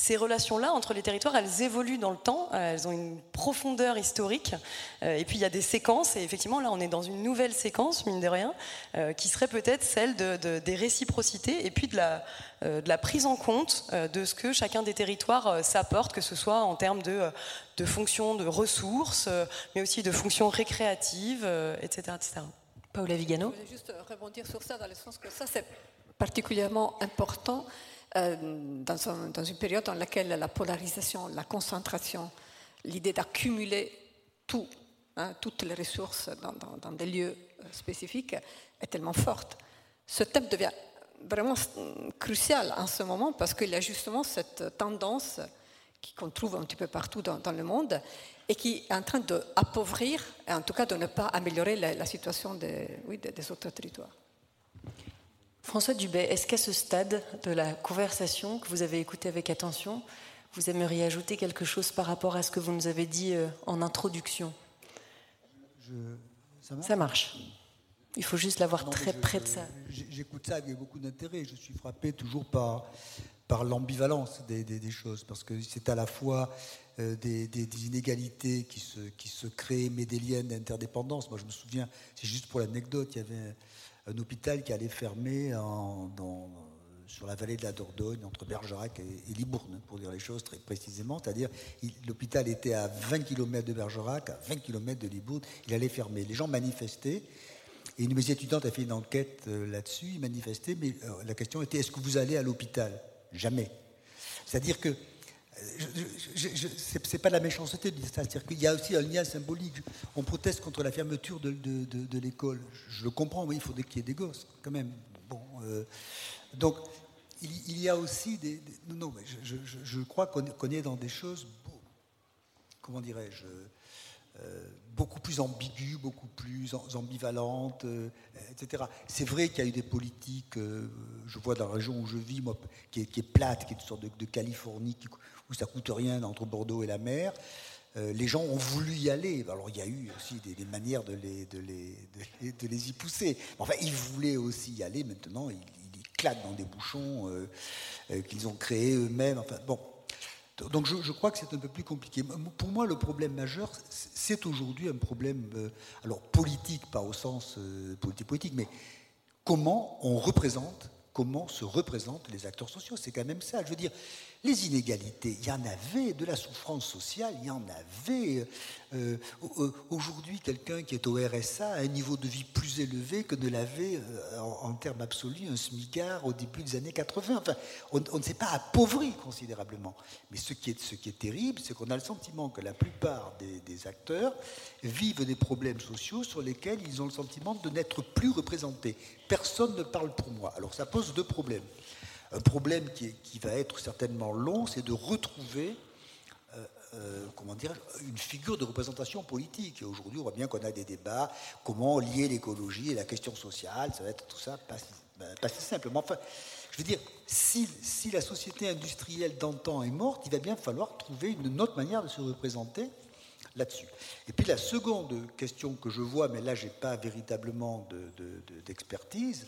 Ces relations-là entre les territoires, elles évoluent dans le temps, elles ont une profondeur historique, euh, et puis il y a des séquences, et effectivement là on est dans une nouvelle séquence, mine de rien, euh, qui serait peut-être celle des réciprocités, et puis de la, euh, de la prise en compte de ce que chacun des territoires s'apporte, que ce soit en termes de, de fonctions de ressources, mais aussi de fonctions récréatives, etc., etc. Paola Vigano Je voulais juste rebondir sur ça, dans le sens que ça c'est particulièrement important euh, dans, une période dans laquelle la polarisation, la concentration, l'idée d'accumuler tout, hein, toutes les ressources dans, des lieux euh, spécifiques est tellement forte. Ce thème devient vraiment crucial en ce moment parce qu'il y a justement cette tendance qu'on trouve un petit peu partout dans, le monde et qui est en train d'appauvrir, en tout cas de ne pas améliorer la, situation des autres territoires. François Dubé, est-ce qu'à ce stade de la conversation que vous avez écoutée avec attention, vous aimeriez ajouter quelque chose par rapport à ce que vous nous avez dit euh, en introduction? Ça, marche? Il faut juste l'avoir très près de ça. J'écoute ça avec beaucoup d'intérêt. Je suis frappé toujours par, par l'ambivalence des, choses, parce que c'est à la fois euh, des, inégalités qui se, qui se créent, mais des liens d'interdépendance. Moi, je me souviens, c'est juste pour l'anecdote, il y avait un, hôpital qui allait fermer sur la vallée de la Dordogne, entre Bergerac et, Libourne, pour dire les choses très précisément. C'est-à-dire, l'hôpital était à 20 km de Bergerac, à 20 km de Libourne, il allait fermer. Les gens manifestaient, et une de mes étudiantes a fait une enquête euh, là-dessus, ils manifestaient, mais euh, la question était est-ce que vous allez à l'hôpital? Jamais. C'est-à-dire que c'est pas de la méchanceté de dire ça, c'est-à-dire qu'il y a aussi un lien symbolique. On proteste contre la fermeture de, l'école. Je le comprends, oui, il faudrait qu'il y ait des gosses, quand même. Euh, donc, il, y a aussi des. non, non, mais je, crois qu'on est dans des choses, comment dirais-je, euh, beaucoup plus ambiguës, beaucoup plus ambivalentes, euh, etc. C'est vrai qu'il y a eu des politiques, euh, je vois dans la région où je vis, qui est, plate, qui est une sorte de, Californie, où ça coûte rien entre Bordeaux et la mer. les gens ont voulu y aller. Alors il y a eu aussi des, manières de les, y pousser. Enfin, ils voulaient aussi y aller. Maintenant, ils, claquent dans des bouchons euh, euh, qu'ils ont créés eux-mêmes. Enfin, bon. Donc je, crois que c'est un peu plus compliqué. Pour moi, le problème majeur, c'est aujourd'hui un problème, euh, alors politique, pas au sens politique politique, mais comment on représente, comment se représentent les acteurs sociaux. C'est quand même ça. Je veux dire, les inégalités, il y en avait, de la souffrance sociale, il y en avait. Euh, euh, aujourd'hui, quelqu'un qui est au RSA a un niveau de vie plus élevé que ne l'avait, euh, en, termes absolus, un smicard au début des années 80. Enfin, on, ne s'est pas appauvri considérablement. Mais ce qui est, terrible, c'est qu'on a le sentiment que la plupart des, des acteurs vivent des problèmes sociaux sur lesquels ils ont le sentiment de n'être plus représentés. Personne ne parle pour moi. Alors ça pose deux problèmes. Un problème qui, va être certainement long, c'est de retrouver euh, euh, comment dire, une figure de représentation politique. Et aujourd'hui, on voit bien qu'on a des débats, comment lier l'écologie et la question sociale, ça va être tout ça pas, si simplement. Enfin, je veux dire, si, si la société industrielle d'antan est morte, il va bien falloir trouver une autre manière de se représenter là-dessus. Et puis la seconde question que je vois, mais là je n'ai pas véritablement d'expertise,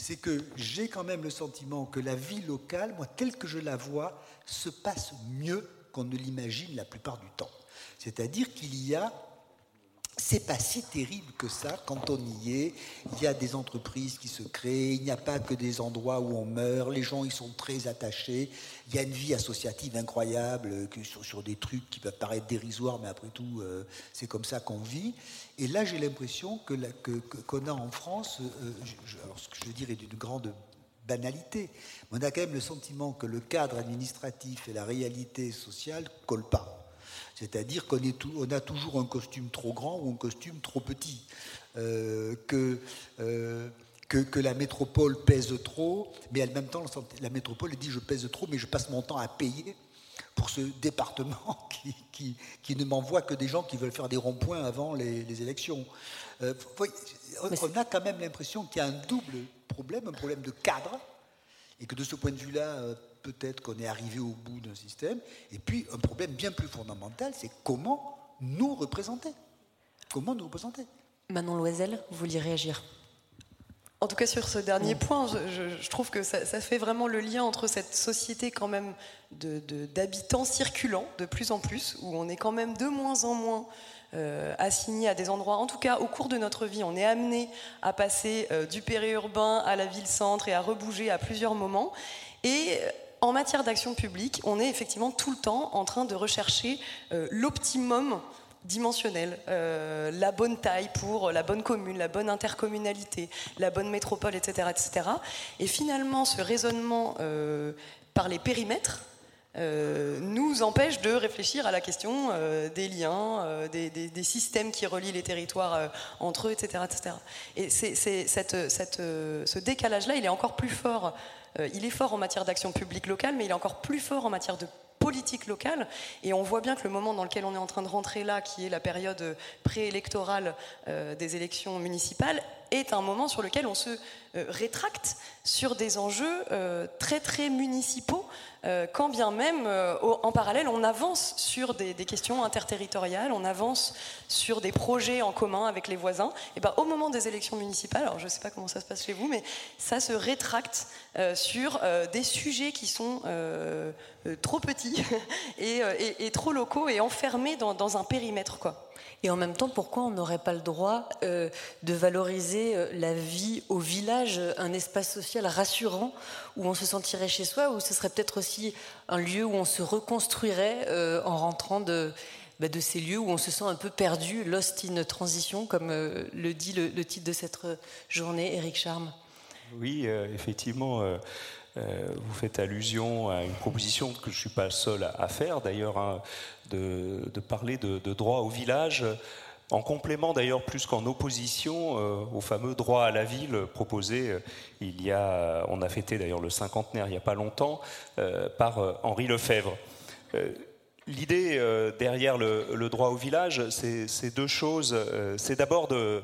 c'est que j'ai quand même le sentiment que la vie locale, moi, telle que je la vois, se passe mieux qu'on ne l'imagine la plupart du temps. C'est-à-dire qu'il y a c'est pas si terrible que ça quand on y est. Il y a des entreprises qui se créent, il n'y a pas que des endroits où on meurt, les gens ils sont très attachés. Il y a une vie associative incroyable euh, sur, des trucs qui peuvent paraître dérisoires, mais après tout, euh, c'est comme ça qu'on vit. Et là, j'ai l'impression que, qu'on a en France, euh, alors ce que je est d'une grande banalité, mais on a quand même le sentiment que le cadre administratif et la réalité sociale collent pas. C'est-à-dire qu'on on a toujours un costume trop grand ou un costume trop petit. Euh, euh, que, que, la métropole pèse trop, mais en même temps, la métropole dit je pèse trop, mais je passe mon temps à payer pour ce département qui, qui, ne m'envoie que des gens qui veulent faire des ronds-points avant les, élections. Euh, on a quand même l'impression qu'il y a un double problème, un problème de cadre, et que de ce point de vue-là, peut-être qu'on est arrivé au bout d'un système. Et puis, un problème bien plus fondamental, c'est comment nous représenter. Comment nous représenter Manon Loisel, vous vouliez réagir en tout cas, sur ce dernier point, je, trouve que ça, fait vraiment le lien entre cette société quand même d'habitants de, circulants de plus en plus, où on est quand même de moins en moins euh, assignés à des endroits. En tout cas, au cours de notre vie, on est amené à passer euh, du périurbain à la ville-centre et à rebouger à plusieurs moments. Et en matière d'action publique, on est effectivement tout le temps en train de rechercher euh, l'optimum dimensionnel, euh, la bonne taille pour la bonne commune, la bonne intercommunalité, la bonne métropole, etc. etc. Et finalement, ce raisonnement euh, par les périmètres nous empêche de réfléchir à la question des liens, des, systèmes qui relient les territoires entre eux, etc. etc. Et c'est, ce décalage-là, il est encore plus fort euh, il est fort en matière d'action publique locale, mais il est encore plus fort en matière de politique locale. Et on voit bien que le moment dans lequel on est en train de rentrer là, qui est la période préélectorale euh, des élections municipales, est un moment sur lequel on se euh, rétracte sur des enjeux euh, très très municipaux, euh, quand bien même en parallèle on avance sur des, questions interterritoriales, on avance sur des projets en commun avec les voisins. Et ben, au moment des élections municipales, alors je ne sais pas comment ça se passe chez vous, mais ça se rétracte sur des sujets qui sont trop petits et, trop locaux et enfermés dans, dans un périmètre. Quoi. Et en même temps, pourquoi on n'aurait pas le droit euh, de valoriser euh, la vie au village, un espace social rassurant où on se sentirait chez soi, où ce serait peut-être aussi un lieu où on se reconstruirait euh, en rentrant de, bah, de ces lieux où on se sent un peu perdu, lost in transition, comme le dit le, titre de cette journée, Eric Charme? Oui, effectivement. Vous faites allusion à une proposition que je ne suis pas seul à, faire, d'ailleurs, hein, de, parler de, droit au village, en complément d'ailleurs plus qu'en opposition euh, au fameux droit à la ville proposé euh, il y a, on a fêté d'ailleurs le cinquantenaire il n'y a pas longtemps, euh, par Henri Lefebvre. L'idée derrière le, droit au village, c'est deux choses. c'est d'abord de,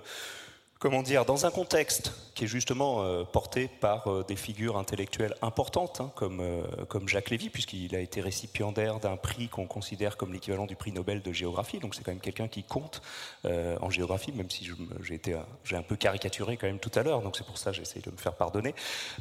comment dire, dans un contexte qui est justement euh, porté par euh, des figures intellectuelles importantes, hein, comme, euh, comme Jacques Lévy, puisqu'il a été récipiendaire d'un prix qu'on considère comme l'équivalent du prix Nobel de géographie. Donc c'est quand même quelqu'un qui compte en géographie, même si j'ai un peu caricaturé quand même tout à l'heure. Donc c'est pour ça que j'essaie de me faire pardonner.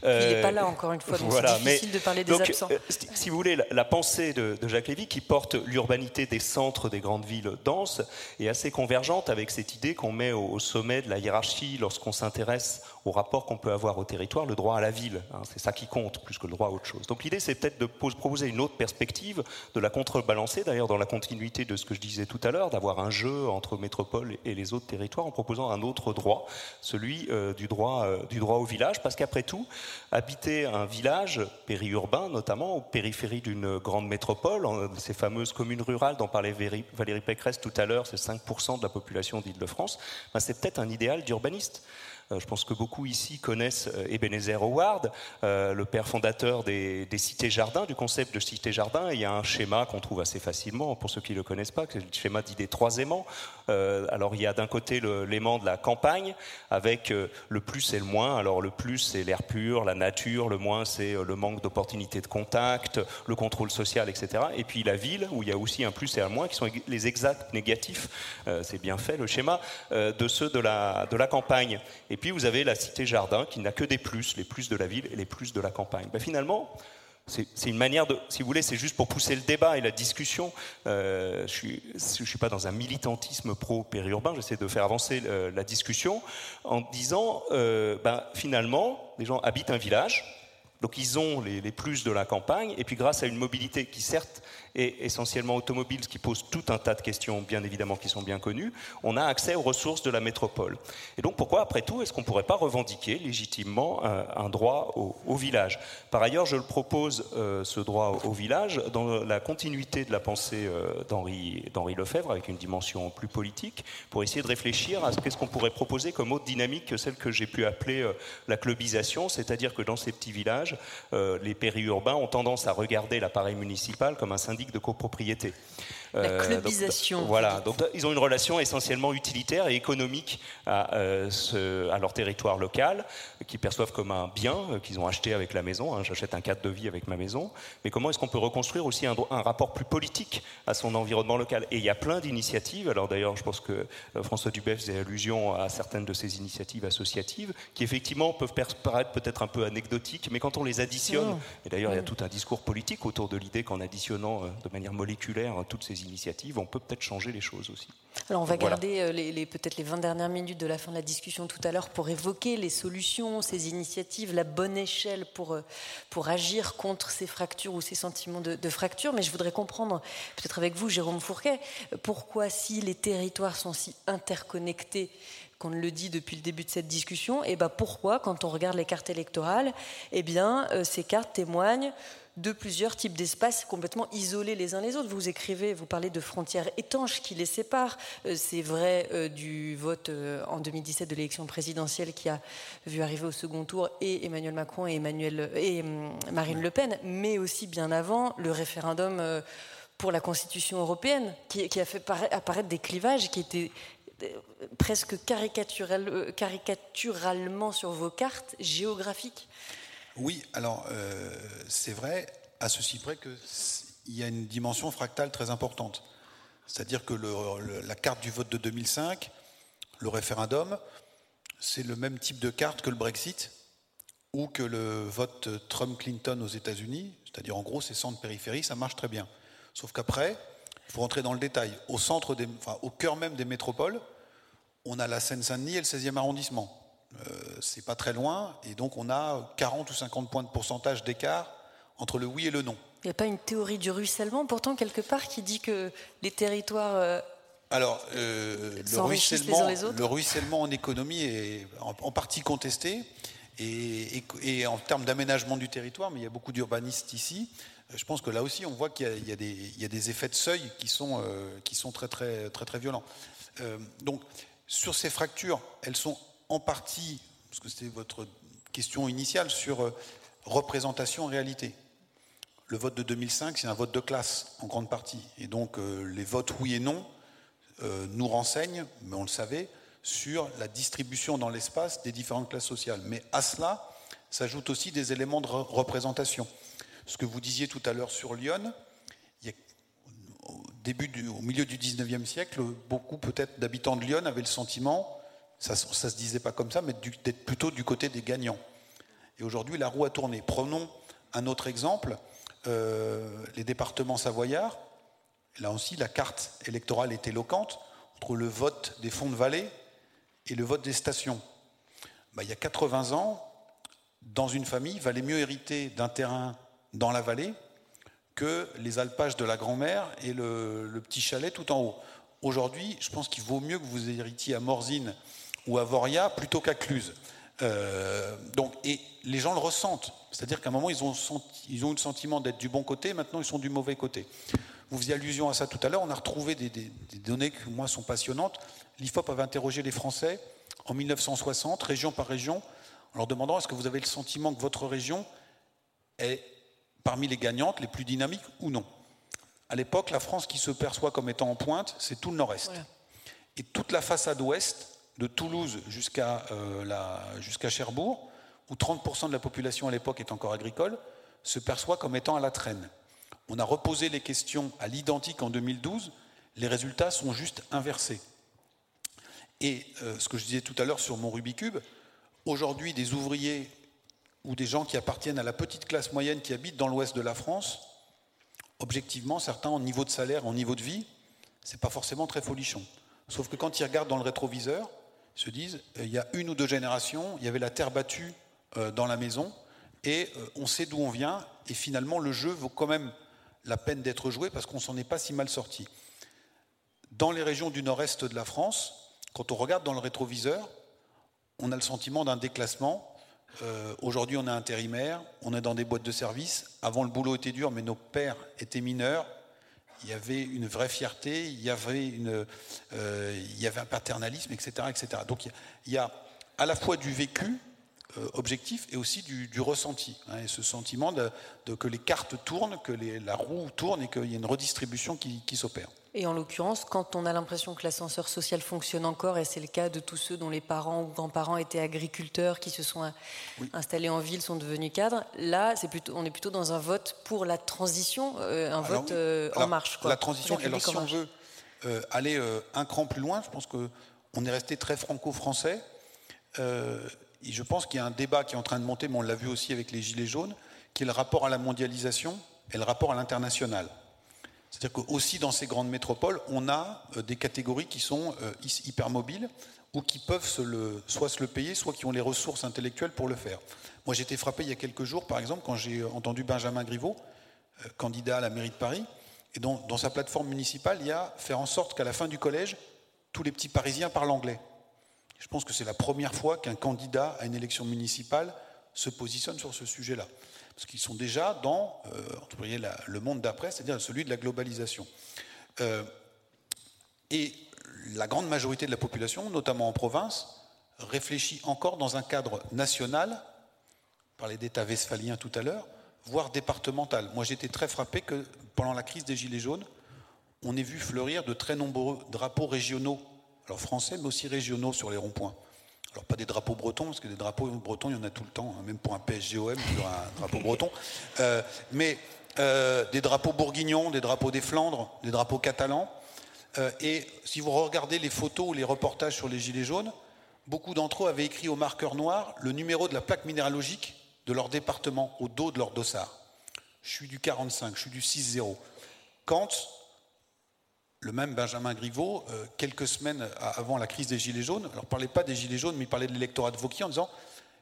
il n'est pas là encore une fois, donc c'est difficile de parler des absents. si vous voulez, la, pensée de, de, Jacques Lévy, qui porte l'urbanité des centres des grandes villes denses, est assez convergente avec cette idée qu'on met au, au sommet de la hiérarchie lorsqu'on s'intéresse au rapport qu'on peut avoir au territoire, le droit à la ville. Hein, c'est ça qui compte plus que le droit à autre chose. Donc l'idée, c'est peut-être de proposer une autre perspective, de la contrebalancer, d'ailleurs dans la continuité de ce que je disais tout à l'heure, d'avoir un jeu entre métropole et les autres territoires en proposant un autre droit, celui euh, du, droit, euh, du droit au village, parce qu'après tout, habiter un village périurbain, notamment, aux périphéries d'une grande métropole, ces fameuses communes rurales dont parlait Valérie Pécresse tout à l'heure, c'est 5% de la population d'Île-de-France, ben, c'est peut-être un idéal d'urbaniste. Euh, je pense que beaucoup ici connaissent euh, Ebenezer Howard, euh, le père fondateur des, cités-jardins, du concept de cité-jardin. Il y a un schéma qu'on trouve assez facilement, pour ceux qui ne le connaissent pas, c'est le schéma dit des trois aimants. alors il y a d'un côté l'aimant de la campagne, avec le plus et le moins. Alors le plus, c'est l'air pur, la nature, le moins, c'est le manque d'opportunités de contact, le contrôle social, etc. Et puis la ville, où il y a aussi un plus et un moins, qui sont les exacts négatifs, c'est bien fait le schéma, de ceux de la, de la campagne. Puis vous avez la cité-jardin qui n'a que des plus, les plus de la ville et les plus de la campagne. Ben, finalement, c'est une manière de, si vous voulez, c'est juste pour pousser le débat et la discussion. Euh, je ne suis, suis, pas dans un militantisme pro-périurbain, j'essaie de faire avancer euh, la discussion en disant, euh, ben, finalement, les gens habitent un village, donc ils ont les, les, plus de la campagne, et puis grâce à une mobilité qui certes et essentiellement automobile, ce qui pose tout un tas de questions, bien évidemment, qui sont bien connues, on a accès aux ressources de la métropole. Et donc, pourquoi, après tout, est-ce qu'on ne pourrait pas revendiquer légitimement un, droit au, village? Par ailleurs, je le propose, euh, ce droit au, village, dans la continuité de la pensée euh, d'Henri Lefebvre, avec une dimension plus politique, pour essayer de réfléchir à ce qu'est-ce qu'on pourrait proposer comme autre dynamique que celle que j'ai pu appeler euh, la clubisation, c'est-à-dire que dans ces petits villages, les périurbains ont tendance à regarder l'appareil municipal comme un de copropriété. La euh, clubisation. voilà, donc ils ont une relation essentiellement utilitaire et économique à, euh, ce, à leur territoire local, qu'ils perçoivent comme un bien euh, qu'ils ont acheté avec la maison. Hein, j'achète un cadre de vie avec ma maison. Mais comment est-ce qu'on peut reconstruire aussi un, un, rapport plus politique à son environnement local? Et il y a plein d'initiatives. Alors d'ailleurs, je pense que François Dubé faisait allusion à certaines de ces initiatives associatives qui effectivement peuvent paraître peut-être un peu anecdotiques, mais quand on les additionne, et d'ailleurs il y a tout un discours politique autour de l'idée qu'en additionnant de manière moléculaire toutes ces initiatives, on peut peut-être changer les choses aussi. Alors on va garder euh, les, peut-être les 20 dernières minutes de la fin de la discussion tout à l'heure pour évoquer les solutions, ces initiatives, la bonne échelle pour, euh, pour agir contre ces fractures ou ces sentiments de, de fracture. Mais je voudrais comprendre, peut-être avec vous, Jérôme Fourquet, pourquoi si les territoires sont si interconnectés, qu'on le dit depuis le début de cette discussion, et eh ben pourquoi, quand on regarde les cartes électorales, eh bien, euh, ces cartes témoignent de plusieurs types d'espaces complètement isolés les uns les autres. Vous écrivez, vous parlez de frontières étanches qui les séparent. Euh, c'est vrai euh, du vote euh, en 2017 de l'élection présidentielle qui a vu arriver au second tour et Emmanuel Macron et, Marine Le Pen, mais aussi bien avant le référendum pour la Constitution européenne qui, a fait apparaître des clivages qui étaient presque caricatural, caricaturalement sur vos cartes géographiques. Oui, alors c'est vrai, à ceci près qu'il y a une dimension fractale très importante. C'est-à-dire que la carte du vote de 2005, le référendum, c'est le même type de carte que le Brexit ou que le vote Trump-Clinton aux États-Unis. C'est-à-dire, en gros, ces centres-périphérie, ça marche très bien. Sauf qu'après, il faut rentrer dans le détail. Au, centre des, au cœur même des métropoles, on a la Seine-Saint-Denis et le 16e arrondissement. Euh, c'est pas très loin, et donc on a 40 ou 50 points de pourcentage d'écart entre le oui et le non. Il n'y a pas une théorie du ruissellement, pourtant, quelque part, qui dit que les territoires. Euh, Alors, euh, le, ruissellement, le ruissellement en économie est en, partie contesté, et, en termes d'aménagement du territoire, mais il y a beaucoup d'urbanistes ici. Je pense que là aussi, on voit qu'il y, a des effets de seuil qui sont, euh, qui sont très, très, très, très violents. donc, sur ces fractures, elles sont en partie, parce que c'était votre question initiale, sur représentation réalité. Le vote de 2005, c'est un vote de classe en grande partie. Et donc euh, les votes oui et non euh, nous renseignent, mais on le savait, sur la distribution dans l'espace des différentes classes sociales. Mais à cela s'ajoutent aussi des éléments de représentation. Ce que vous disiez tout à l'heure sur Lyon, au, début au milieu du 19e siècle, beaucoup peut-être d'habitants de Lyon avaient le sentiment, ça ne se disait pas comme ça, mais d'être plutôt du côté des gagnants. Et aujourd'hui, la roue a tourné. Prenons un autre exemple, euh, les départements savoyards. Là aussi, la carte électorale est éloquente entre le vote des fonds de vallée et le vote des stations. Bah, il y a 80 ans, dans une famille, il valait mieux hériter d'un terrain dans la vallée que les alpages de la grand-mère et le, le, petit chalet tout en haut. Aujourd'hui, je pense qu'il vaut mieux que vous héritiez à Morzine ou à Voria plutôt qu'à Cluse. Euh, donc, et les gens le ressentent. C'est-à-dire qu'à un moment, ils ont, ils ont eu le sentiment d'être du bon côté, maintenant ils sont du mauvais côté. Vous faisiez allusion à ça tout à l'heure, on a retrouvé des, données qui, moi, sont passionnantes. L'IFOP avait interrogé les Français en 1960, région par région, en leur demandant est-ce que vous avez le sentiment que votre région est parmi les gagnantes, les plus dynamiques ou non? À l'époque, la France qui se perçoit comme étant en pointe, c'est tout le nord-est. Et toute la façade ouest de Toulouse euh, jusqu'à Cherbourg, où 30% de la population à l'époque est encore agricole, se perçoit comme étant à la traîne. On a reposé les questions à l'identique en 2012, les résultats sont juste inversés. Et euh, ce que je disais tout à l'heure sur mon Rubikube, aujourd'hui des ouvriers ou des gens qui appartiennent à la petite classe moyenne qui habitent dans l'ouest de la France, objectivement, certains en niveau de salaire, en niveau de vie, c'est pas forcément très folichon. Sauf que quand ils regardent dans le rétroviseur, se disent, euh, il y a une ou deux générations, il y avait la terre battue euh, dans la maison, et euh, on sait d'où on vient, et finalement le jeu vaut quand même la peine d'être joué parce qu'on s'en est pas si mal sorti. Dans les régions du nord-est de la France, quand on regarde dans le rétroviseur, on a le sentiment d'un déclassement. Aujourd'hui, on est intérimaire, on est dans des boîtes de service. Avant, le boulot était dur, mais nos pères étaient mineurs il y avait une vraie fierté, il y avait, euh, un paternalisme, etc. etc. Donc il y a à la fois du vécu euh, objectif et aussi du, ressenti. Hein, ce sentiment de, que les cartes tournent, que la roue tourne et qu'il y a une redistribution qui s'opère. Et en l'occurrence, quand on a l'impression que l'ascenseur social fonctionne encore, et c'est le cas de tous ceux dont les parents ou grands-parents étaient agriculteurs, qui se sont installés en ville, sont devenus cadres, là, c'est plutôt, on est plutôt dans un vote pour la transition, euh, un vote euh, en marche. La transition, alors si on veut euh, aller un cran plus loin, je pense qu'on est resté très franco-français. et je pense qu'il y a un débat qui est en train de monter, mais on l'a vu aussi avec les Gilets jaunes, qui est le rapport à la mondialisation et le rapport à l'international. C'est-à-dire qu'aussi dans ces grandes métropoles, on a euh, des catégories qui sont euh, hyper mobiles ou qui peuvent soit se le payer, soit qui ont les ressources intellectuelles pour le faire. Moi, j'ai été frappé il y a quelques jours, par exemple, quand j'ai entendu Benjamin Griveaux, euh, candidat à la mairie de Paris, et dans, dans sa plateforme municipale, il y a faire en sorte qu'à la fin du collège, tous les petits Parisiens parlent anglais. Je pense que c'est la première fois qu'un candidat à une élection municipale se positionne sur ce sujet-là parce qu'ils sont déjà dans euh, le monde d'après, c'est-à-dire celui de la globalisation. Euh, et la grande majorité de la population, notamment en province, réfléchit encore dans un cadre national, parlait d'État westphalien tout à l'heure, voire départemental. Moi j'étais très frappé que pendant la crise des Gilets jaunes, on ait vu fleurir de très nombreux drapeaux régionaux alors français, mais aussi régionaux sur les ronds-points. Alors pas des drapeaux bretons, parce que des drapeaux bretons, il y en a tout le temps, hein, même pour un PSGOM, il y un drapeau breton. Euh, mais euh, des drapeaux bourguignons, des drapeaux des Flandres, des drapeaux catalans. Euh, et si vous regardez les photos ou les reportages sur les Gilets jaunes, beaucoup d'entre eux avaient écrit au marqueur noir le numéro de la plaque minéralogique de leur département au dos de leur dossard. Je suis du 45, je suis du 6-0. Quand le même Benjamin Griveaux, euh, quelques semaines avant la crise des Gilets jaunes, alors ne parlait pas des Gilets jaunes, mais parlait de l'électorat de Vauquier en disant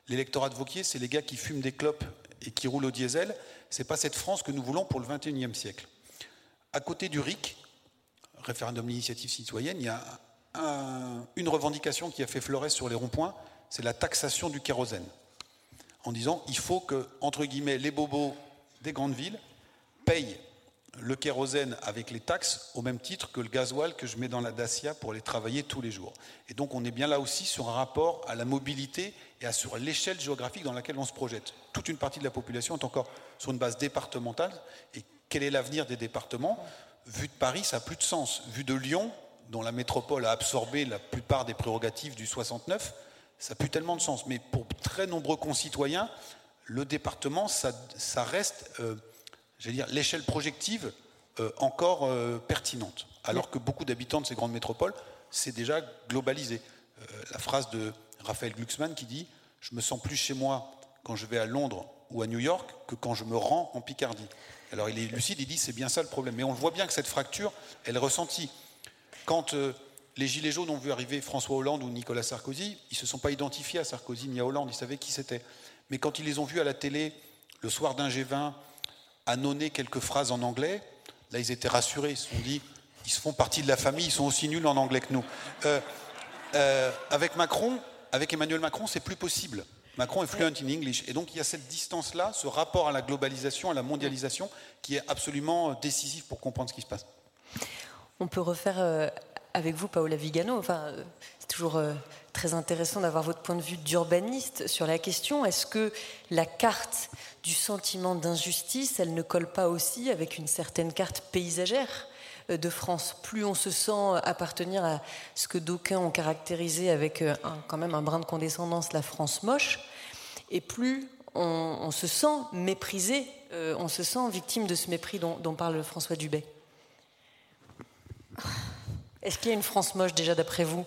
l'électorat de Vauquier, c'est les gars qui fument des clopes et qui roulent au diesel. C'est pas cette France que nous voulons pour le 21e siècle. À côté du RIC, référendum d'initiative citoyenne, il y a une revendication qui a fait fleurir sur les ronds-points, c'est la taxation du kérosène. En disant il faut que, entre guillemets, les bobos des grandes villes payent le kérosène avec les taxes au même titre que le gasoil que je mets dans la Dacia pour aller travailler tous les jours. Et donc on est bien là aussi sur un rapport à la mobilité et à sur l'échelle géographique dans laquelle on se projette. Toute une partie de la population est encore sur une base départementale. Et quel est l'avenir des départements? Vu de Paris, ça n'a plus de sens. Vu de Lyon, dont la métropole a absorbé la plupart des prérogatives du 69, ça n'a plus tellement de sens. Mais pour très nombreux concitoyens, le département, ça, reste... Euh, j'allais dire, l'échelle projective euh, encore euh, pertinente. Alors que beaucoup d'habitants de ces grandes métropoles, c'est déjà globalisé. Euh, la phrase de Raphaël Glucksmann qui dit Je me sens plus chez moi quand je vais à Londres ou à New York que quand je me rends en Picardie. Alors il est lucide, il dit c'est bien ça le problème. Mais on voit bien que cette fracture, elle est ressentie. Quand les Gilets jaunes ont vu arriver François Hollande ou Nicolas Sarkozy, ils ne se sont pas identifiés à Sarkozy ni à Hollande, ils savaient qui c'était. Mais quand ils les ont vus à la télé le soir d'un G20 annonner quelques phrases en anglais. Là, ils étaient rassurés. Ils se sont dit, ils se font partie de la famille, ils sont aussi nuls en anglais que nous. Euh, euh, avec Macron, avec Emmanuel Macron, c'est plus possible. Macron est fluent in English. Et donc, il y a cette distance-là, ce rapport à la globalisation, à la mondialisation, qui est absolument décisif pour comprendre ce qui se passe. On peut refaire euh, avec vous, Paola Vigano. Enfin, c'est toujours très intéressant d'avoir votre point de vue d'urbaniste sur la question. Est-ce que la carte du sentiment d'injustice, elle ne colle pas aussi avec une certaine carte paysagère euh, de France? Plus on se sent appartenir à ce que d'aucuns ont caractérisé avec euh, quand même un brin de condescendance la France moche, et plus on, se sent méprisé, euh, on se sent victime de ce mépris dont, dont parle François Dubé. Est-ce qu'il y a une France moche déjà d'après vous?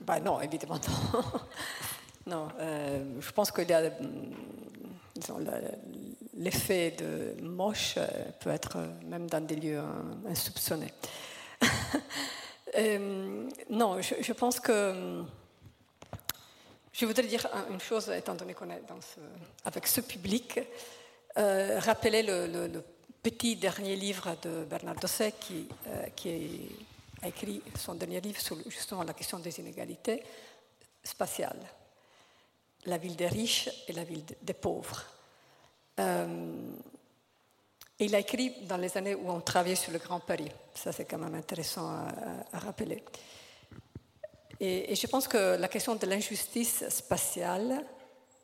Bah Non, évidemment non. non, euh, je pense y a l'effet de moche euh, peut être même dans des lieux insoupçonnés. euh, non, je, pense que je voudrais dire une chose, étant donné qu'on est dans ce, avec ce public, euh, rappeler le, petit dernier livre de Bernard Dosset qui est a écrit son dernier livre sur justement la question des inégalités spatiales, la ville des riches et la ville des pauvres. Euh, il a écrit dans les années où on travaillait sur le Grand Paris. Ça, c'est quand même intéressant à, rappeler. Et, et, je pense que la question de l'injustice spatiale,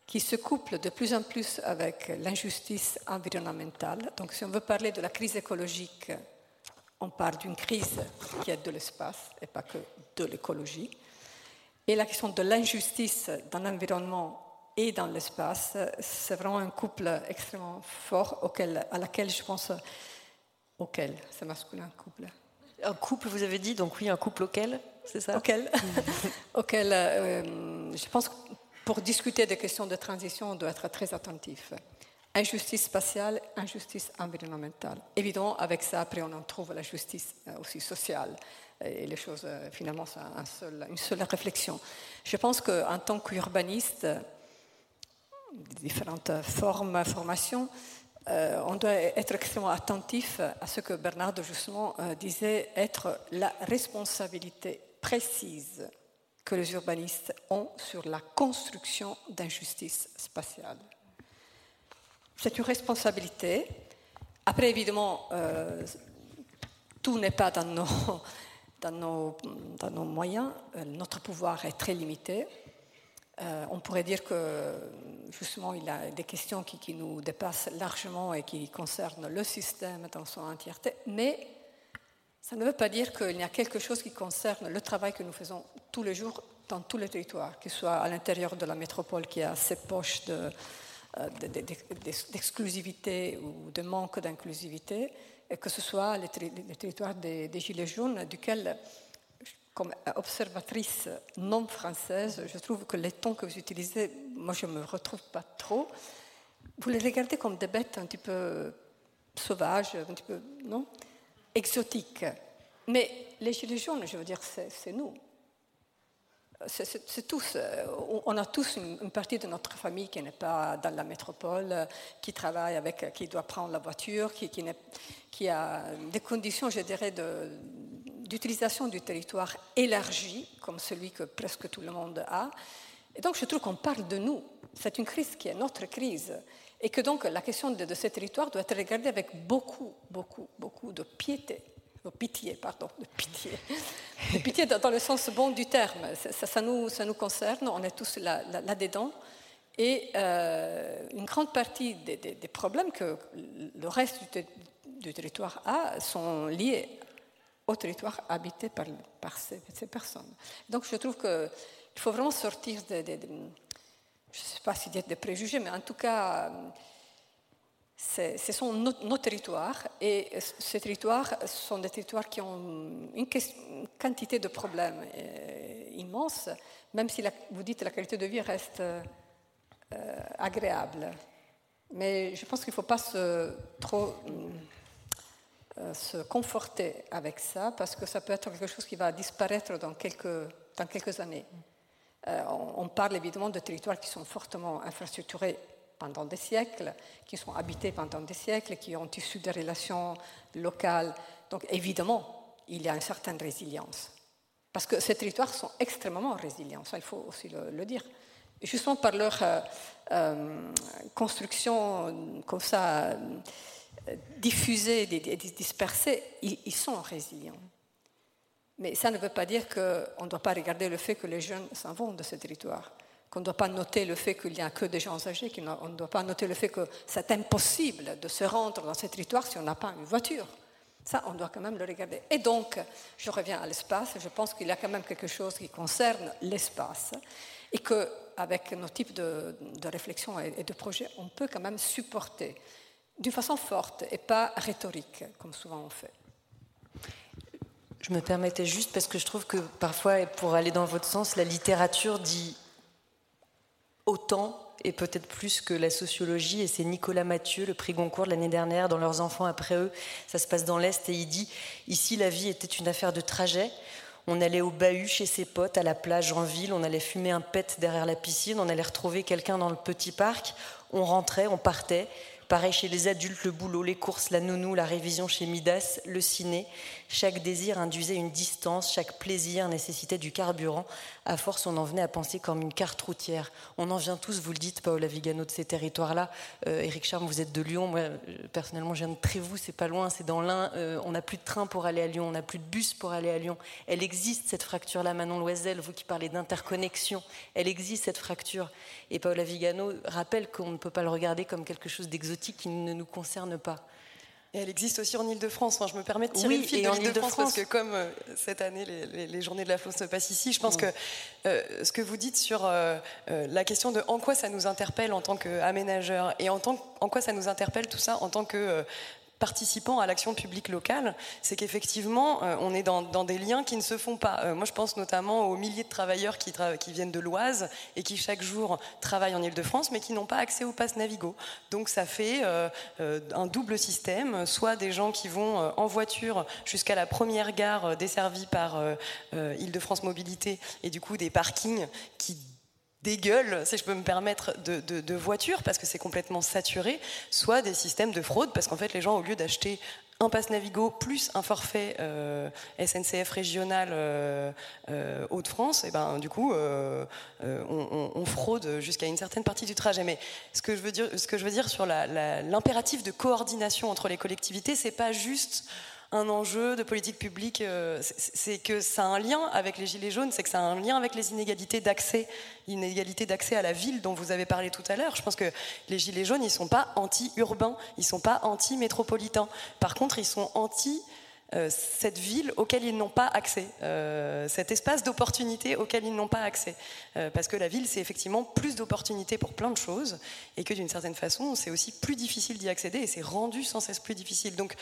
qui se couple de plus en plus avec l'injustice environnementale, donc si on veut parler de la crise écologique on parle d'une crise qui est de l'espace et pas que de l'écologie. Et la question de l'injustice dans l'environnement et dans l'espace, c'est vraiment un couple extrêmement fort auquel, à laquelle je pense, auquel, c'est masculin, couple. Un couple, vous avez dit, donc oui, un couple auquel, c'est ça? Auquel, auquel euh, je pense que pour discuter des questions de transition, on doit être très attentif injustice spatiale, injustice environnementale. Évidemment, avec ça, après, on en trouve la justice euh, aussi sociale. Et les choses, euh, finalement, c'est une seule réflexion. Je pense qu'en tant qu'urbaniste, différentes formes, formations, euh, on doit être extrêmement attentif à ce que Bernard, justement, disait être la responsabilité précise que les urbanistes ont sur la construction d'injustice spatiale. C'est une responsabilité. Après, évidemment, euh, tout n'est pas dans nos, dans nos, dans nos moyens. Euh, notre pouvoir est très limité. Euh, on pourrait dire que justement, il y a des questions qui, qui, nous dépassent largement et qui concernent le système dans son entièreté. Mais Ça ne veut pas dire qu'il y a quelque chose qui concerne le travail que nous faisons tous les jours dans tous les territoires, que ce soit à l'intérieur de la métropole qui a ses poches d'exclusivité ou de manque d'inclusivité, que ce soit les, territoires des, des, Gilets jaunes, duquel comme observatrice non française, je trouve que les tons que vous utilisez, moi je ne me retrouve pas trop. Vous les regardez comme des bêtes un petit peu sauvages, un petit peu, non? Exotiques. Mais les gilets jaunes, je veux dire, c'est nous. C'est tous, on a tous une, partie de notre famille qui n'est pas dans la métropole, qui travaille avec, qui doit prendre la voiture, qui, a des conditions, je dirais, de, d'utilisation du territoire élargi, comme celui que presque tout le monde a. Et donc je trouve qu'on parle de nous. C'est une crise qui est notre crise. Et que donc la question de, ce territoire doit être regardée avec beaucoup, beaucoup, beaucoup de piété. De pitié, pardon, de pitié. De pitié dans le sens bon du terme. Ça, nous, ça nous, concerne, on est tous là-dedans. et euh, une grande partie des, problèmes que le reste du, du territoire a sont liés au territoire habité par, par ces, personnes. Donc je trouve qu'il faut vraiment sortir de, je ne sais pas si dire des préjugés, mais en tout cas, ce sont nos, territoires et ces territoires sont des territoires qui ont une, quantité de problèmes euh, immenses, même si vous dites que la qualité de vie reste euh, agréable. Mais je pense qu'il ne faut pas se trop euh, se conforter avec ça, parce que ça peut être quelque chose qui va disparaître dans quelques, années. On, parle évidemment de territoires qui sont fortement infrastructurés pendant des siècles, qui sont habités pendant des siècles, qui ont issu des relations locales. Donc évidemment, il y a une certaine résilience. Parce que ces territoires sont extrêmement résilients, ça il faut aussi le, dire. Justement par leur euh, construction comme ça diffusés et dispersés, ils, sont résilients. Mais ça ne veut pas dire qu'on ne doit pas regarder le fait que les jeunes s'en vont de ce territoire, qu'on ne doit pas noter le fait qu'il n'y a que des gens âgés, qu'on ne doit pas noter le fait que c'est impossible de se rendre dans ce territoire si on n'a pas une voiture. Ça, on doit quand même le regarder. Et donc, je reviens à l'espace, je pense qu'il y a quand même quelque chose qui concerne l'espace et qu'avec nos types de, de réflexion et de projets, on peut quand même supporter d'une façon forte et pas rhétorique, comme souvent on fait. Je me permettais juste parce que je trouve que parfois, pour aller dans votre sens, la littérature dit autant et peut-être plus que la sociologie. Et c'est Nicolas Mathieu, le prix Goncourt de l'année dernière, dans Leurs enfants après eux. Ça se passe dans l'Est et il dit Ici, la vie était une affaire de trajet. On allait au bahut chez ses potes, à la plage en ville, on allait fumer un pet derrière la piscine, on allait retrouver quelqu'un dans le petit parc, on rentrait, on partait. Pareil chez les adultes, le boulot, les courses, la nounou, la révision chez Midas, le ciné. Chaque désir induisait une distance, chaque plaisir nécessitait du carburant. À force, on en venait à penser comme une carte routière. On en vient tous, vous le dites, Paola Vigano, de ces territoires-là. Euh, Éric Charme, vous êtes de Lyon. Moi, euh, personnellement, je viens de Trévoux, c'est pas loin, c'est dans l'Ain. Euh, on n'a plus de train pour aller à Lyon, on n'a plus de bus pour aller à Lyon. Elle existe, cette fracture-là, Manon Loisel, vous qui parlez d'interconnexion. Elle existe, cette fracture. Et Paola Vigano rappelle qu'on ne peut pas le regarder comme quelque chose d'exotique qui ne nous concerne pas. Et elle existe aussi en Ile-de-France. je me permets de tirer le fil de l'Ile-de-France parce que comme euh, cette année, les, journées de la France se passent ici, je pense mm. que euh, ce que vous dites sur euh, la question de en quoi ça nous interpelle en tant qu'aménageur et en, tant, en quoi ça nous interpelle tout ça en tant que participant à l'action publique locale, c'est qu'effectivement, euh, on est dans, des liens qui ne se font pas. Euh, moi, je pense notamment aux milliers de travailleurs qui, viennent de l'Oise et qui chaque jour travaillent en Ile-de-France, mais qui n'ont pas accès au pass Navigo. Donc, ça fait euh, un double système, soit des gens qui vont en voiture jusqu'à la première gare desservie par Ile-de-France Mobilité, et du coup des parkings qui des gueules, si je peux me permettre, de, voitures parce que c'est complètement saturé, soit des systèmes de fraude parce qu'en fait les gens au lieu d'acheter un pass Navigo plus un forfait euh, SNCF régional euh, euh, Hauts-de-France, et ben du coup on, fraude jusqu'à une certaine partie du trajet. Mais ce que je veux dire, ce que je veux dire sur l'impératif de coordination entre les collectivités, c'est pas juste un enjeu de politique publique, euh, c'est que ça a un lien avec les gilets jaunes, c'est que ça a un lien avec les inégalités d'accès, inégalités d'accès à la ville dont vous avez parlé tout à l'heure. Je pense que les gilets jaunes, ils sont pas anti-urbains, ils sont pas anti-métropolitains. Par contre, ils sont anti euh, cette ville auquel ils n'ont pas accès, euh, cet espace d'opportunité auquel ils n'ont pas accès. Parce que la ville, c'est effectivement plus d'opportunités pour plein de choses, et que d'une certaine façon, c'est aussi plus difficile d'y accéder, et c'est rendu sans cesse plus difficile. Donc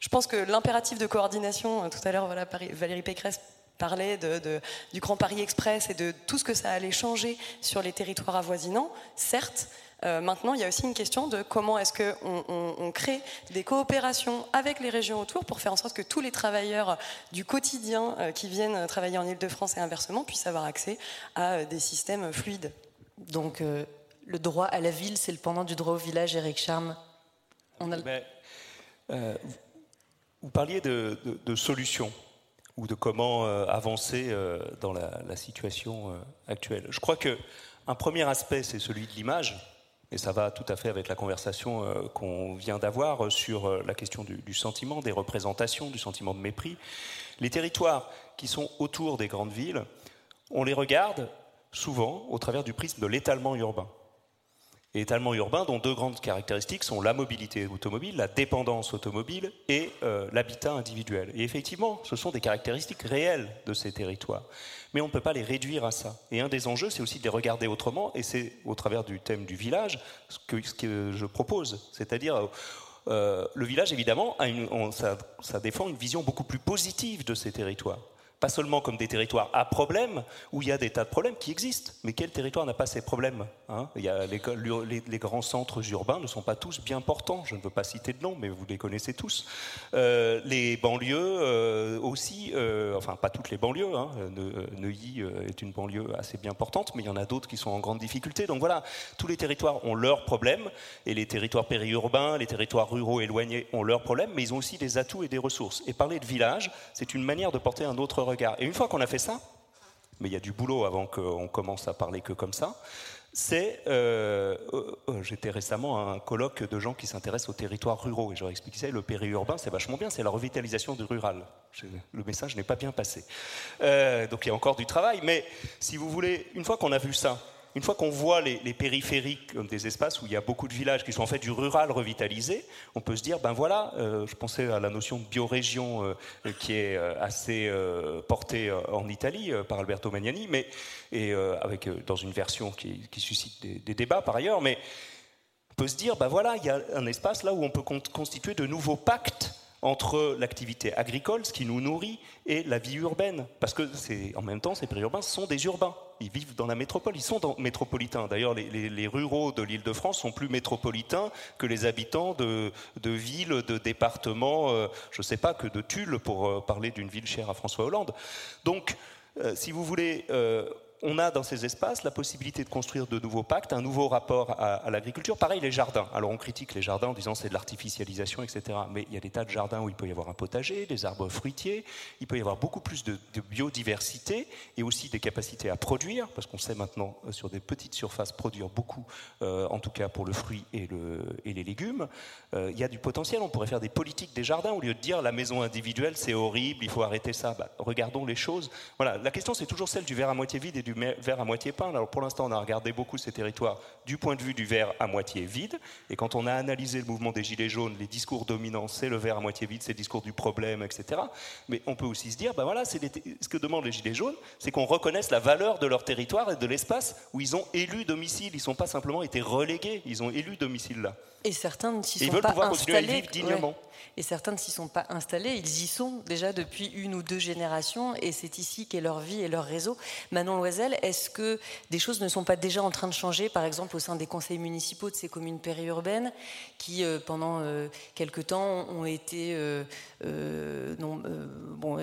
je pense que l'impératif de coordination, tout à l'heure, voilà, Valérie Pécresse parlait de, du Grand Paris Express et de tout ce que ça allait changer sur les territoires avoisinants, certes, euh, maintenant, il y a aussi une question de comment est-ce qu'on on, crée des coopérations avec les régions autour pour faire en sorte que tous les travailleurs du quotidien euh, qui viennent travailler en Ile-de-France et inversement puissent avoir accès à euh, des systèmes fluides. Donc, le droit à la ville, c'est le pendant du droit au village, Eric Charme. On a... vous parliez de, solutions ou de comment avancer dans la, situation actuelle. Je crois que un premier aspect, c'est celui de l'image et ça va tout à fait avec la conversation euh, qu'on vient d'avoir euh, sur euh, la question du, sentiment, des représentations, du sentiment de mépris. Les territoires qui sont autour des grandes villes, on les regarde souvent au travers du prisme de l'étalement urbain. Et l'étalement urbain dont deux grandes caractéristiques sont la mobilité automobile, la dépendance automobile et l'habitat individuel. Et effectivement, ce sont des caractéristiques réelles de ces territoires mais on ne peut pas les réduire à ça. Et un des enjeux, c'est aussi de les regarder autrement, et c'est au travers du thème du village ce que, ce que je propose. C'est-à-dire, euh, le village, évidemment, ça défend une vision beaucoup plus positive de ces territoires pas seulement comme des territoires à problème, où il y a des tas de problèmes qui existent. Mais quel territoire n'a pas ces problèmes hein? Il y a les, grands centres urbains ne sont pas tous bien portants. Je ne veux pas citer de nom, mais vous les connaissez tous. Euh, les banlieues euh, aussi, euh, enfin pas toutes les banlieues. Hein. Neuilly est une banlieue assez bien portante, mais il y en a d'autres qui sont en grande difficulté. Donc voilà, tous les territoires ont leurs problèmes, et les territoires périurbains, les territoires ruraux éloignés ont leurs problèmes, mais ils ont aussi des atouts et des ressources. Et parler de village, c'est une manière de porter un autre et une fois qu'on a fait ça, mais il y a du boulot avant qu'on commence à parler que comme ça, c'est. Euh, euh, euh, j'étais récemment à un colloque de gens qui s'intéressent aux territoires ruraux et je leur expliquais le périurbain, c'est vachement bien, c'est la revitalisation du rural. le message n'est pas bien passé. donc il y a encore du travail, mais si vous voulez, une fois qu'on a vu ça, une fois qu'on voit les, périphériques comme des espaces où il y a beaucoup de villages qui sont en fait du rural revitalisé, on peut se dire, ben voilà, euh, je pensais à la notion de biorégion euh, qui est euh, assez portée en Italie par Alberto Magnani, mais et avec dans une version qui, suscite des, des, débats par ailleurs, mais on peut se dire, ben voilà, il y a un espace là où on peut constituer de nouveaux pactes entre l'activité agricole, ce qui nous nourrit, et la vie urbaine. Parce que en même temps, ces périurbains sont des urbains. Ils vivent dans la métropole, ils sont métropolitains. D'ailleurs, les, ruraux de l'île de France sont plus métropolitains que les habitants de, villes, de départements, euh, je ne sais pas, que de Tulle, pour euh, parler d'une ville chère à François Hollande. Donc, euh, si vous voulez, on a dans ces espaces la possibilité de construire de nouveaux pactes, un nouveau rapport à, l'agriculture. Pareil, les jardins. Alors on critique les jardins en disant c'est de l'artificialisation, etc. Mais il y a des tas de jardins où il peut y avoir un potager, des arbres fruitiers, il peut y avoir beaucoup plus de, biodiversité et aussi des capacités à produire, parce qu'on sait maintenant euh, sur des petites surfaces produire beaucoup, euh, en tout cas pour le fruit et, les légumes. Euh, il y a du potentiel, on pourrait faire des politiques des jardins au lieu de dire la maison individuelle c'est horrible, il faut arrêter ça. Bah, regardons les choses. Voilà, la question c'est toujours celle du verre à moitié vide et du verre à moitié plein. Alors pour l'instant, on a regardé beaucoup ces territoires du point de vue du verre à moitié vide. Et quand on a analysé le mouvement des Gilets jaunes, les discours dominants, c'est le verre à moitié vide, c'est le discours du problème, etc. Mais on peut aussi se dire, ben voilà, c'est ce que demandent les Gilets jaunes, c'est qu'on reconnaisse la valeur de leur territoire et de l'espace où ils ont élu domicile. Ils ne sont pas simplement été relégués, ils ont élu domicile là. Et certains ne s'y sont veulent pouvoir continuer à vivre dignement. Et certains ne s'y sont pas installés, ils y sont déjà depuis une ou deux générations, et c'est ici qu'est leur vie et leur réseau. Manon Loisel, est-ce que des choses ne sont pas déjà en train de changer, par exemple au sein des conseils municipaux de ces communes périurbaines, qui euh, pendant euh, quelque temps ont été, euh, non, bon,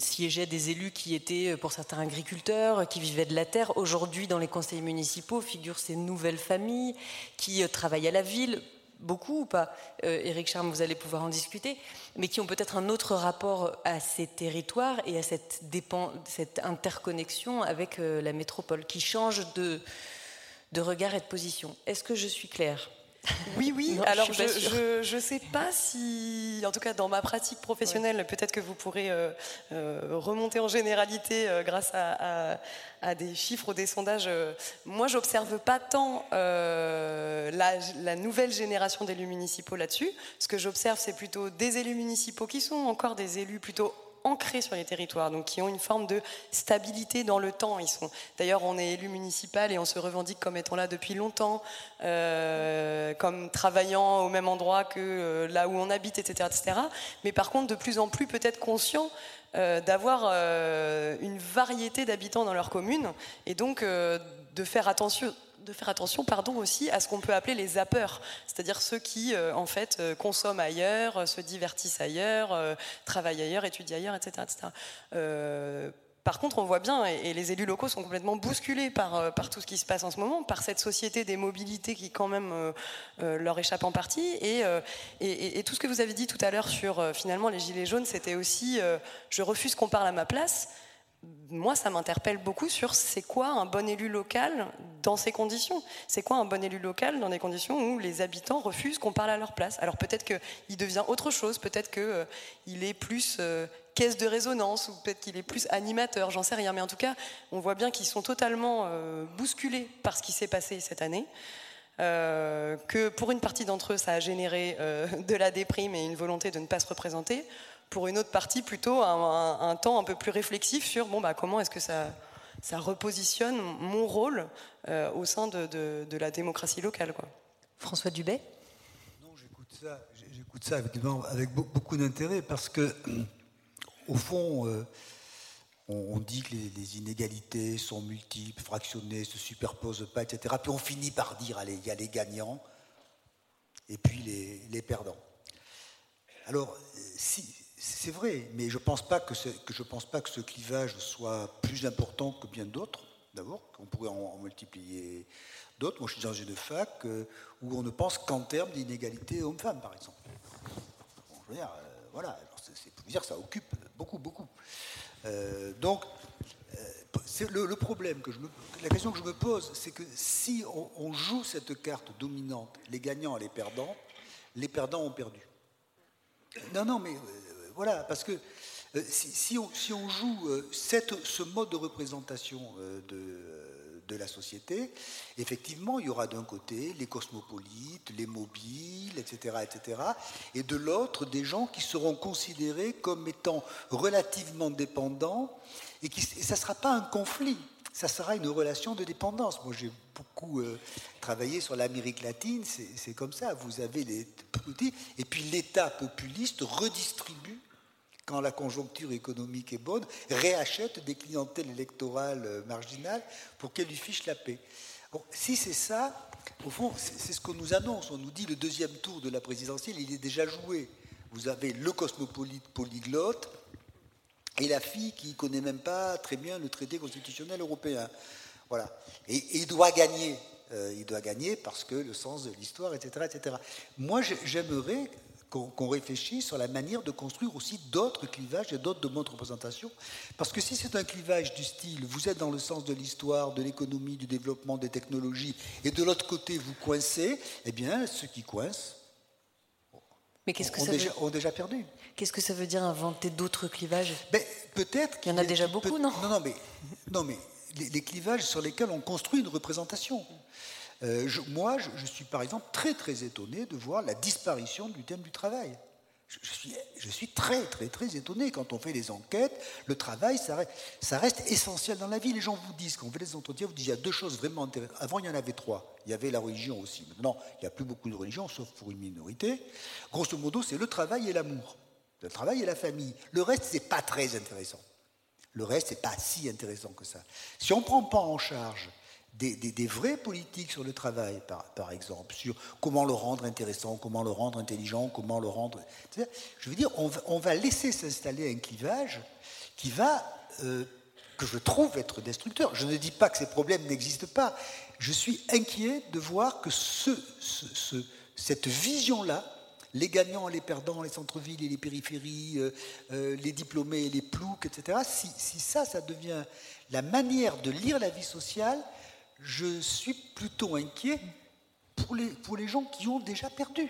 siégeaient des élus qui étaient pour certains agriculteurs, qui vivaient de la terre. Aujourd'hui, dans les conseils municipaux figurent ces nouvelles familles qui travaillent à la ville beaucoup ou pas, euh, Charme, vous allez pouvoir en discuter, mais qui ont peut-être un autre rapport à ces territoires et à cette, cette interconnexion avec euh, la métropole, qui change de, de regard et de position. Est-ce que je suis claire? Oui, oui. Non, Alors, je sûre. je ne sais pas si, en tout cas dans ma pratique professionnelle, peut-être que vous pourrez euh, euh, remonter en généralité euh, grâce à, à- à des chiffres ou des sondages. moi, j'observe pas tant la, la nouvelle génération d'élus municipaux là-dessus. Ce que j'observe, c'est plutôt des élus municipaux qui sont encore des élus plutôt ancrés sur les territoires, donc qui ont une forme de stabilité dans le temps. Ils sont, d'ailleurs, on est élu municipal et on se revendique comme étant là depuis longtemps, euh, comme travaillant au même endroit que euh, là où on habite, etc., etc. Mais par contre, de plus en plus peut-être conscient euh, d'avoir euh, une variété d'habitants dans leur commune et donc de faire attention de faire attention pardon, aussi à ce qu'on peut appeler les zappeurs, c'est-à-dire ceux qui euh, en fait euh, consomment ailleurs, euh, se divertissent ailleurs, travaillent ailleurs, étudient ailleurs, etc. etc. Par contre, on voit bien, et, les élus locaux sont complètement bousculés par, par tout ce qui se passe en ce moment, par cette société des mobilités qui quand même leur échappe en partie. Et, et- et- tout ce que vous avez dit tout à l'heure sur finalement les gilets jaunes, c'était aussi je refuse qu'on parle à ma place moi, ça m'interpelle beaucoup sur c'est quoi un bon élu local dans ces conditions. C'est quoi un bon élu local dans des conditions où les habitants refusent qu'on parle à leur place? Alors peut-être qu'il devient autre chose, peut-être qu'il est plus euh, caisse de résonance, ou peut-être qu'il est plus animateur, j'en sais rien. Mais en tout cas, on voit bien qu'ils sont totalement euh, bousculés par ce qui s'est passé cette année. Euh, que pour une partie d'entre eux, ça a généré euh, de la déprime et une volonté de ne pas se représenter. Pour une autre partie, plutôt un, un- un temps un peu plus réflexif sur bon, bah, comment est-ce que ça, ça repositionne mon rôle euh, au sein de, de- de la démocratie locale. Quoi. François Dubé? Non, j'écoute ça, j'écoute ça avec beau- beaucoup d'intérêt parce que, au fond, euh, on, on dit que les, les inégalités sont multiples, fractionnées, se superposent pas, etc. Puis on finit par dire, allez, il y a les gagnants et puis les, les perdants. Alors, si, c'est vrai, mais je je pense pas que ce clivage soit plus important que bien d'autres. D'abord, qu'on pourrait en, multiplier d'autres. Moi, je suis dans une fac euh, où on ne pense qu'en termes d'inégalité homme-femme, par exemple. Je euh, voilà, c'est, pour dire, ça occupe beaucoup, beaucoup. Euh, donc, le, problème que la question que je me pose, c'est que si on, on joue cette carte dominante, les gagnants et les perdants, les perdants ont perdu. Non, non, mais voilà, parce que euh, si, on, joue euh, ce mode de représentation euh, de, de la société, effectivement, il y aura d'un côté les cosmopolites, les mobiles, etc., etc., et de l'autre, des gens qui seront considérés comme étant relativement dépendants, et, qui, et ça ne sera pas un conflit, ça sera une relation de dépendance. Moi, j'ai beaucoup euh, travaillé sur l'Amérique latine, c'est comme ça. Vous avez les et puis l'État populiste redistribue, quand la conjoncture économique est bonne, réachète des clientèles électorales euh, marginales pour qu'elles lui fichent la paix. Si c'est ça, au fond, c'est ce qu'on nous annonce. On nous dit le deuxième tour de la présidentielle, il est déjà joué. Vous avez le cosmopolite polyglotte, et la fille qui ne connaît même pas très bien le traité constitutionnel européen. Voilà. Et, et il doit gagner. Euh, il doit gagner parce que le sens de l'histoire, etc., etc. Moi, j'ai- j'aimerais qu'on réfléchisse sur la manière de construire aussi d'autres clivages et d'autres modes de représentation. Parce que si c'est un clivage du style, vous êtes dans le sens de l'histoire, de l'économie, du développement des technologies, et de l'autre côté, vous coincez, eh bien, ceux qui coincent Mais qu'est-ce que ont, ça déjà, veut ont déjà perdu. Qu'est-ce que ça veut dire inventer d'autres clivages? Ben, peut-être. Il y en a qu'il déjà beaucoup, non? Non, non, mais, non, mais les, les clivages sur lesquels on construit une représentation. Euh, je- moi, je, je suis par exemple très très étonné de voir la disparition du thème du travail. Je, je suis, je suis très très très étonné quand on fait des enquêtes. Le travail, ça reste, ça reste essentiel dans la vie. Les gens vous disent, quand fait des entretiens, vous disent il y a deux choses vraiment intéressantes. Avant, il y en avait trois. Il y avait la religion aussi. Maintenant, il n'y a plus beaucoup de religion, sauf pour une minorité. Grosso modo, c'est le travail et l'amour. Le travail et la famille. Le reste, c'est pas très intéressant. Le reste, n'est pas si intéressant que ça. Si on ne prend pas en charge des, vraies politiques sur le travail, par, exemple, sur comment le rendre intéressant, comment le rendre intelligent, comment le rendre... Je veux dire, on va, laisser s'installer un clivage qui va, euh, que je trouve être destructeur. Je ne dis pas que ces problèmes n'existent pas. Je suis inquiet de voir que ce, ce- ce- cette vision-là, les gagnants et les perdants, les centres-villes et les périphéries, euh, euh, les diplômés et les ploucs, etc., si, ça, ça devient la manière de lire la vie sociale, je suis plutôt inquiet pour les, gens qui ont déjà perdu.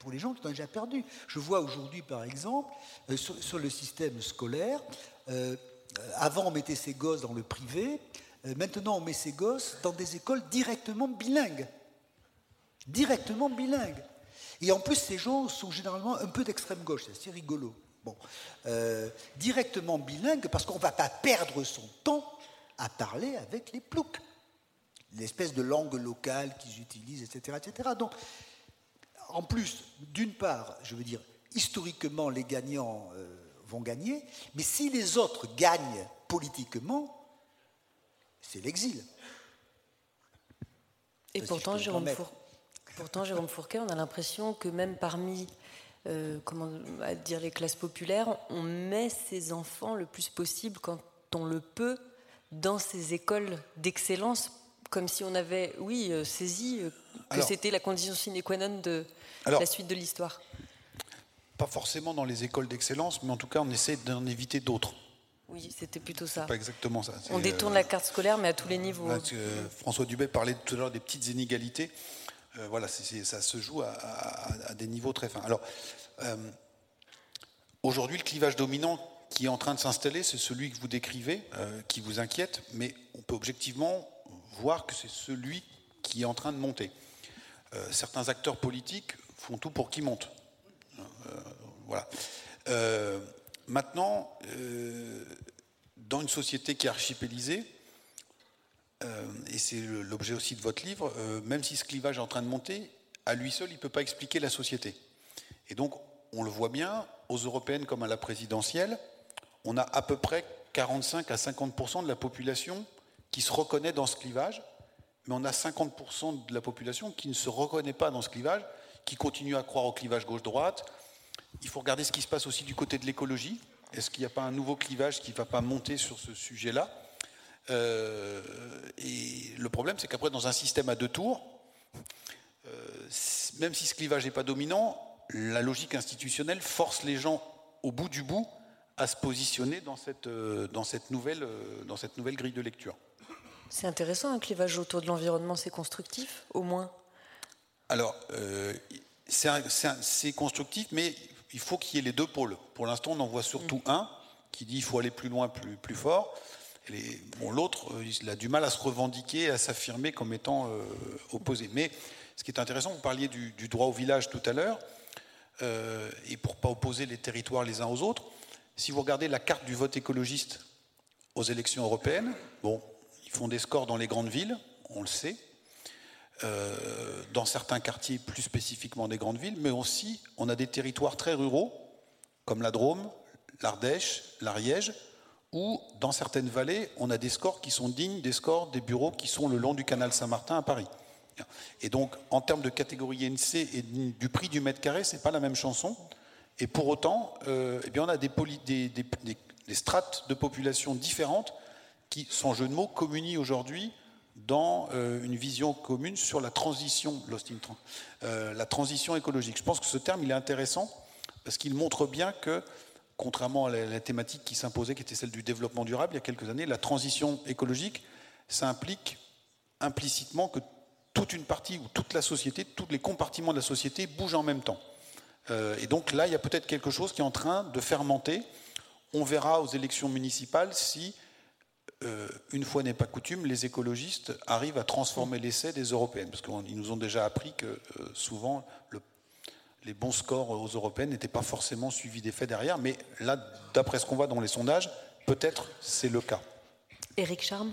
Pour les gens qui ont déjà perdu. Je vois aujourd'hui, par exemple, euh, sur, le système scolaire, avant on mettait ses gosses dans le privé, maintenant on met ses gosses dans des écoles directement bilingues. Directement bilingues. Et en plus, ces gens sont généralement un peu d'extrême gauche, c'est assez rigolo. Bon, directement bilingues parce qu'on ne va pas perdre son temps à parler avec les ploucs l'espèce de langue locale qu'ils utilisent, etc., etc. Donc, en plus, d'une part, je veux dire, historiquement, les gagnants euh, vont gagner, mais si les autres gagnent politiquement, c'est l'exil. Et pourtant, Jérôme pourtant, Jérôme Fourquet, on a l'impression que même parmi euh, comment dire, les classes populaires, on met ses enfants le plus possible, quand on le peut, dans ces écoles d'excellence comme si on avait, oui, euh, saisi euh, que c'était la condition sine qua non de la suite de l'histoire. Pas forcément dans les écoles d'excellence, mais en tout cas, on essaie d'en éviter d'autres. Oui, c'était plutôt ça. Pas exactement ça. On détourne la carte scolaire, mais à tous les niveaux. François Dubé parlait tout à l'heure des petites inégalités. Euh, voilà, ça se joue à, des niveaux très fins. Alors, aujourd'hui, le clivage dominant qui est en train de s'installer, c'est celui que vous décrivez, qui vous inquiète, mais on peut objectivement voir que c'est celui qui est en train de monter. Euh, certains acteurs politiques font tout pour qu'il monte. Euh, voilà. Euh, maintenant, dans une société qui est archipélisée, et c'est l'objet aussi de votre livre, même si ce clivage est en train de monter, à lui seul, il ne peut pas expliquer la société. Et donc, on le voit bien, aux européennes comme à la présidentielle, on a à peu près 45 à 50 de la population qui se reconnaît dans ce clivage, mais on a 50% de la population qui ne se reconnaît pas dans ce clivage, qui continue à croire au clivage gauche-droite. Il faut regarder ce qui se passe aussi du côté de l'écologie. Est-ce qu'il n'y a pas un nouveau clivage qui ne va pas monter sur ce sujet-là? Euh, Et le problème, c'est qu'après, dans un système à deux tours, euh, même si ce clivage n'est pas dominant, la logique institutionnelle force les gens au bout du bout à se positionner dans cette, euh, dans cette, nouvelle, dans cette nouvelle grille de lecture. C'est intéressant, un clivage autour de l'environnement, c'est constructif, au moins? Alors, c'est constructif, mais il faut qu'il y ait les deux pôles. Pour l'instant, on en voit surtout mm. un qui dit qu'il faut aller plus loin, plus, plus fort. L'autre, euh, il a du mal à se revendiquer, à s'affirmer comme étant euh, opposé. Mais ce qui est intéressant, vous parliez du, droit au village tout à l'heure, et pour ne pas opposer les territoires les uns aux autres, si vous regardez la carte du vote écologiste aux élections européennes, bon, font des scores dans les grandes villes, on le sait, euh, dans certains quartiers plus spécifiquement des grandes villes, mais aussi on a des territoires très ruraux, comme la Drôme, l'Ardèche, l'Ariège, où dans certaines vallées, on a des scores qui sont dignes des scores des bureaux qui sont le long du canal Saint-Martin à Paris. Et donc, en termes de catégorie NC et du prix du mètre carré, c'est pas la même chanson. Et pour autant, euh, eh bien, on a des, strates de population différentes qui, sans jeu de mots, communient aujourd'hui dans euh, une vision commune sur la transition, euh, la transition écologique. Je pense que ce terme il est intéressant parce qu'il montre bien que, contrairement à la, thématique qui s'imposait, qui était celle du développement durable il y a quelques années, la transition écologique, ça implique implicitement que toute une partie ou toute la société, tous les compartiments de la société bougent en même temps. Euh, et donc là, il y a peut-être quelque chose qui est en train de fermenter. On verra aux élections municipales si euh, une fois n'est pas coutume, les écologistes arrivent à transformer l'essai des européennes. Parce qu'ils nous ont déjà appris que euh, souvent, les bons scores aux européennes n'étaient pas forcément suivis des faits derrière. Mais là, d'après ce qu'on voit dans les sondages, peut-être c'est le cas. Éric Charme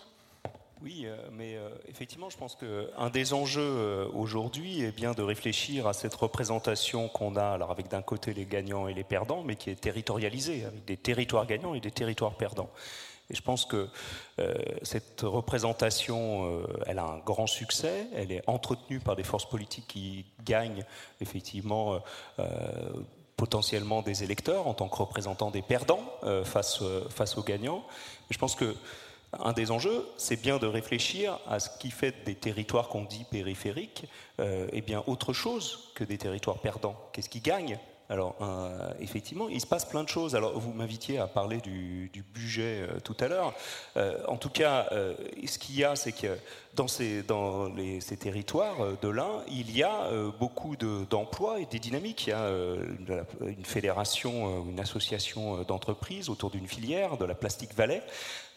oui, euh, mais effectivement, je pense qu'un des enjeux aujourd'hui est bien de réfléchir à cette représentation qu'on a, alors avec d'un côté les gagnants et les perdants, mais qui est territorialisée, avec des territoires gagnants et des territoires perdants. Et je pense que euh, cette représentation, euh, elle a un grand succès, elle est entretenue par des forces politiques qui gagnent effectivement euh, potentiellement des électeurs en tant que représentants des perdants face, aux gagnants. je pense que un des enjeux, c'est bien de réfléchir à ce qui fait des territoires qu'on dit périphériques, et bien autre chose que des territoires perdants. Qu'est-ce qui gagne Alors, effectivement, il se passe plein de choses. Alors, vous m'invitiez à parler du, budget tout à l'heure. en tout cas, ce qu'il y a, c'est que dans ces, territoires de l'Ain, il y a beaucoup d'emplois et des dynamiques. Il y a une fédération, une association d'entreprises autour d'une filière, de la Plastique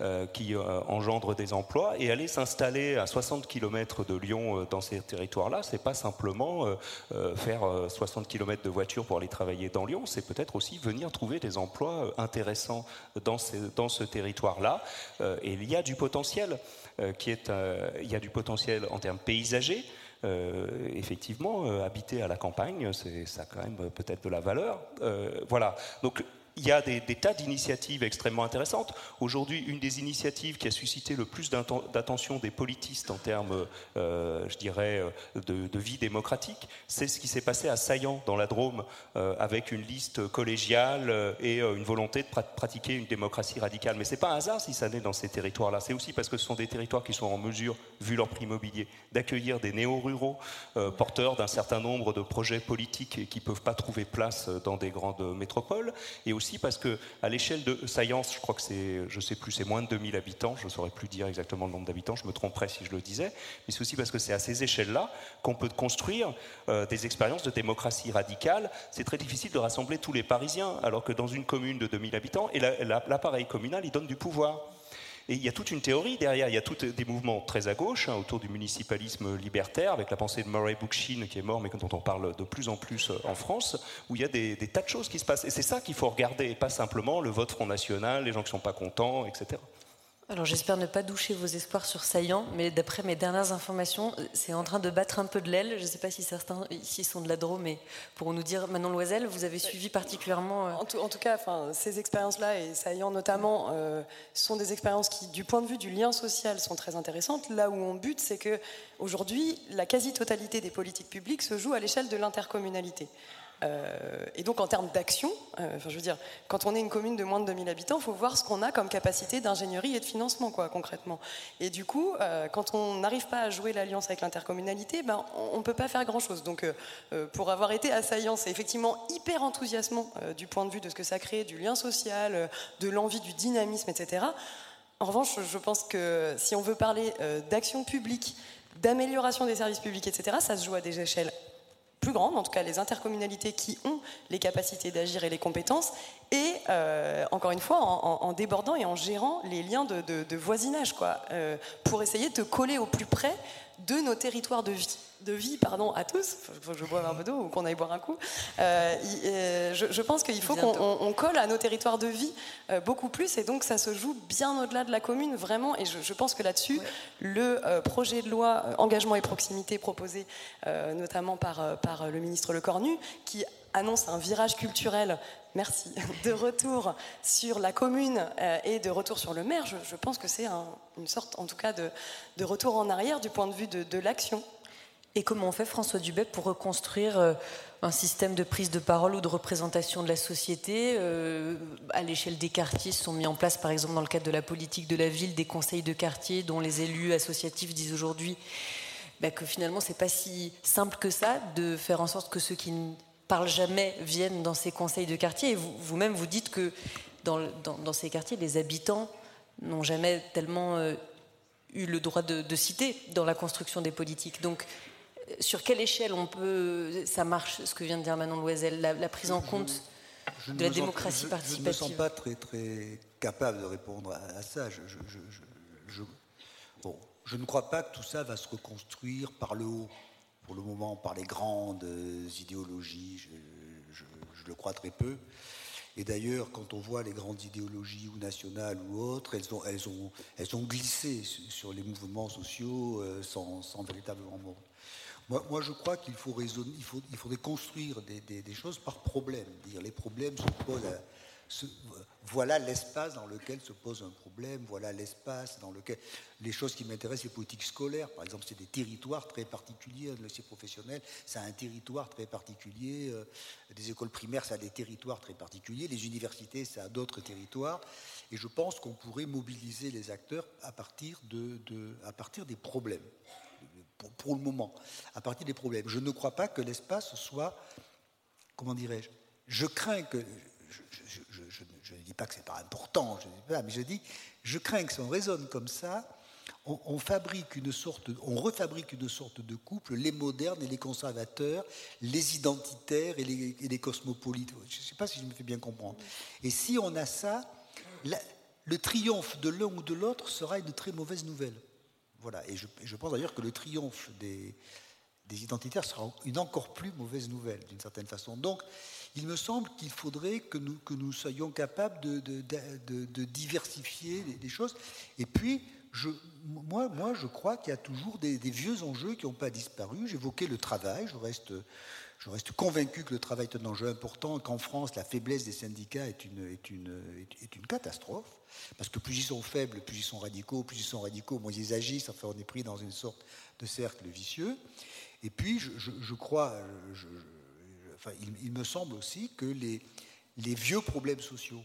euh, qui euh, engendre des emplois. Et aller s'installer à 60 km de Lyon euh, dans ces territoires-là, c'est pas simplement faire 60 km de voiture pour aller travailler dans Lyon, c'est peut-être aussi venir trouver des emplois intéressants dans ce territoire-là. et il y a du potentiel qui est, il y a du potentiel en termes paysagers. effectivement, habiter à la campagne, ça a quand même peut-être de la valeur. voilà. Donc il y a des, tas d'initiatives extrêmement intéressantes. Aujourd'hui, une des initiatives qui a suscité le plus d'attention des politistes en termes, euh, je dirais, de, vie démocratique, c'est ce qui s'est passé à Saillant, dans la Drôme, euh, avec une liste collégiale euh, et une volonté de pratiquer une démocratie radicale. Mais ce n'est pas un hasard si ça naît dans ces territoires-là. C'est aussi parce que ce sont des territoires qui sont en mesure, vu leur prix immobilier, d'accueillir des néo-ruraux porteurs d'un certain nombre de projets politiques qui ne peuvent pas trouver place dans des grandes métropoles, et aussi parce que à l'échelle de Science, je crois que c'est, je sais plus, c'est moins de 2000 habitants, je ne saurais plus dire exactement le nombre d'habitants, je me tromperais si je le disais, mais c'est aussi parce que c'est à ces échelles-là qu'on peut construire euh, des expériences de démocratie radicale. C'est très difficile de rassembler tous les Parisiens, alors que dans une commune de 2000 habitants, et l'appareil communal, il donne du pouvoir. Et il y a toute une théorie derrière, il y a tous des mouvements très à gauche, hein, autour du municipalisme libertaire, avec la pensée de Murray Bookchin, qui est mort, mais dont on parle de plus en plus euh, en France, où il y a des, des tas de choses qui se passent. Et c'est ça qu'il faut regarder, et pas simplement le vote Front National, les gens qui ne sont pas contents, etc. Alors j'espère ne pas doucher vos espoirs sur Saillant, mais d'après mes dernières informations, c'est en train de battre un peu de l'aile. Je ne sais pas si certains ici sont de la Drôme, mais pour nous dire, Manon Loisel, vous avez suivi particulièrement... Euh, en, tout, cas, ces expériences-là, et Saillant notamment, euh, sont des expériences qui, du point de vue du lien social, sont très intéressantes. Là où on bute, c'est que aujourd'hui, la quasi-totalité des politiques publiques se joue à l'échelle de l'intercommunalité. Euh, et donc en termes d'action, euh, enfin, je veux dire, quand on est une commune de moins de 2000 habitants, il faut voir ce qu'on a comme capacité d'ingénierie et de financement, quoi, concrètement. Et du coup, euh, quand on n'arrive pas à jouer l'alliance avec l'intercommunalité, ben, on ne peut pas faire grand-chose. Donc pour avoir été assaillant, c'est effectivement hyper enthousiasmant du point de vue de ce que ça crée, du lien social, de l'envie, du dynamisme, etc. En revanche, je pense que si on veut parler d'action publique, d'amélioration des services publics, etc., ça se joue à des échelles plus en tout cas les intercommunalités qui ont les capacités d'agir et les compétences, et euh, encore une fois en, débordant et en gérant les liens de, voisinage, quoi, euh, pour essayer de coller au plus près de nos territoires de vie de vie pardon, à tous, il faut que je boive un peu d'eau ou qu'on aille boire un coup, euh, euh, je, pense qu'il faut qu'on colle à nos territoires de vie euh, beaucoup plus et donc ça se joue bien au-delà de la commune vraiment et je, pense que là-dessus le projet de loi engagement et proximité proposé notamment par, par le ministre Le Cornu qui annonce un virage culturel merci, de retour sur la commune et de retour sur le maire, je, pense que c'est une sorte, en tout cas, de, retour en arrière du point de vue de, l'action. Et comment fait, François Dubet, pour reconstruire euh, un système de prise de parole ou de représentation de la société euh, À l'échelle des quartiers, sont mis en place, par exemple, dans le cadre de la politique de la ville, des conseils de quartier dont les élus associatifs disent aujourd'hui bah, que finalement, c'est pas si simple que ça de faire en sorte que ceux qui parlent jamais viennent dans ces conseils de quartier. Et vous-même, vous, dites que dans, dans, ces quartiers, les habitants n'ont jamais tellement euh, eu le droit de, de, citer dans la construction des politiques. Donc, sur quelle échelle on peut, ça marche, ce que vient de dire Manon Loisel, la, prise en compte de la démocratie participative Je ne me sens pas très, très capable de répondre à, ça. Je, bon, je, ne crois pas que tout ça va se reconstruire par le haut, pour le moment, par les grandes idéologies. Je, le crois très peu. Et d'ailleurs, quand on voit les grandes idéologies ou nationales ou autres, elles ont, glissé sur les mouvements sociaux euh, sans, sans véritablement. Moi, je crois qu'il faut raisonner, faudrait construire des, choses par problème. Dire les problèmes se posent. Voilà l'espace dans lequel se pose un problème. Voilà l'espace dans lequel les choses qui m'intéressent, les politiques scolaires, par exemple, c'est des territoires très particuliers. Le lycée professionnel, c'est un territoire très particulier. Euh, des écoles primaires, ça a des territoires très particuliers. Les universités, ça a d'autres territoires. Et je pense qu'on pourrait mobiliser les acteurs à partir des problèmes pour, le moment, à partir des problèmes. Je ne crois pas que l'espace soit, comment dirais-je, je crains que, je, ne dis pas que c'est pas important, mais je dis, je crains que si on raisonne comme ça, on, fabrique une sorte, on refabrique une sorte de couple, les modernes et les conservateurs, les identitaires et les, cosmopolites. Je ne sais pas si je me fais bien comprendre. Et si on a ça, le triomphe de l'un ou de l'autre sera une très mauvaise nouvelle. Voilà. Et je, pense d'ailleurs que le triomphe des, identitaires sera une encore plus mauvaise nouvelle, d'une certaine façon. Donc, il me semble qu'il faudrait que nous, que nous soyons capables de, diversifier les, choses. Et puis, moi, moi, je crois qu'il y a toujours des, vieux enjeux qui n'ont pas disparu. J'évoquais le travail. Je reste, convaincu que le travail est un enjeu important, qu'en France, la faiblesse des syndicats est une catastrophe. Parce que plus ils sont faibles, plus ils sont radicaux, plus ils sont radicaux, moins ils agissent. Enfin, on est pris dans une sorte de cercle vicieux. Et puis, je, crois, enfin, il, me semble aussi que les, les vieux problèmes sociaux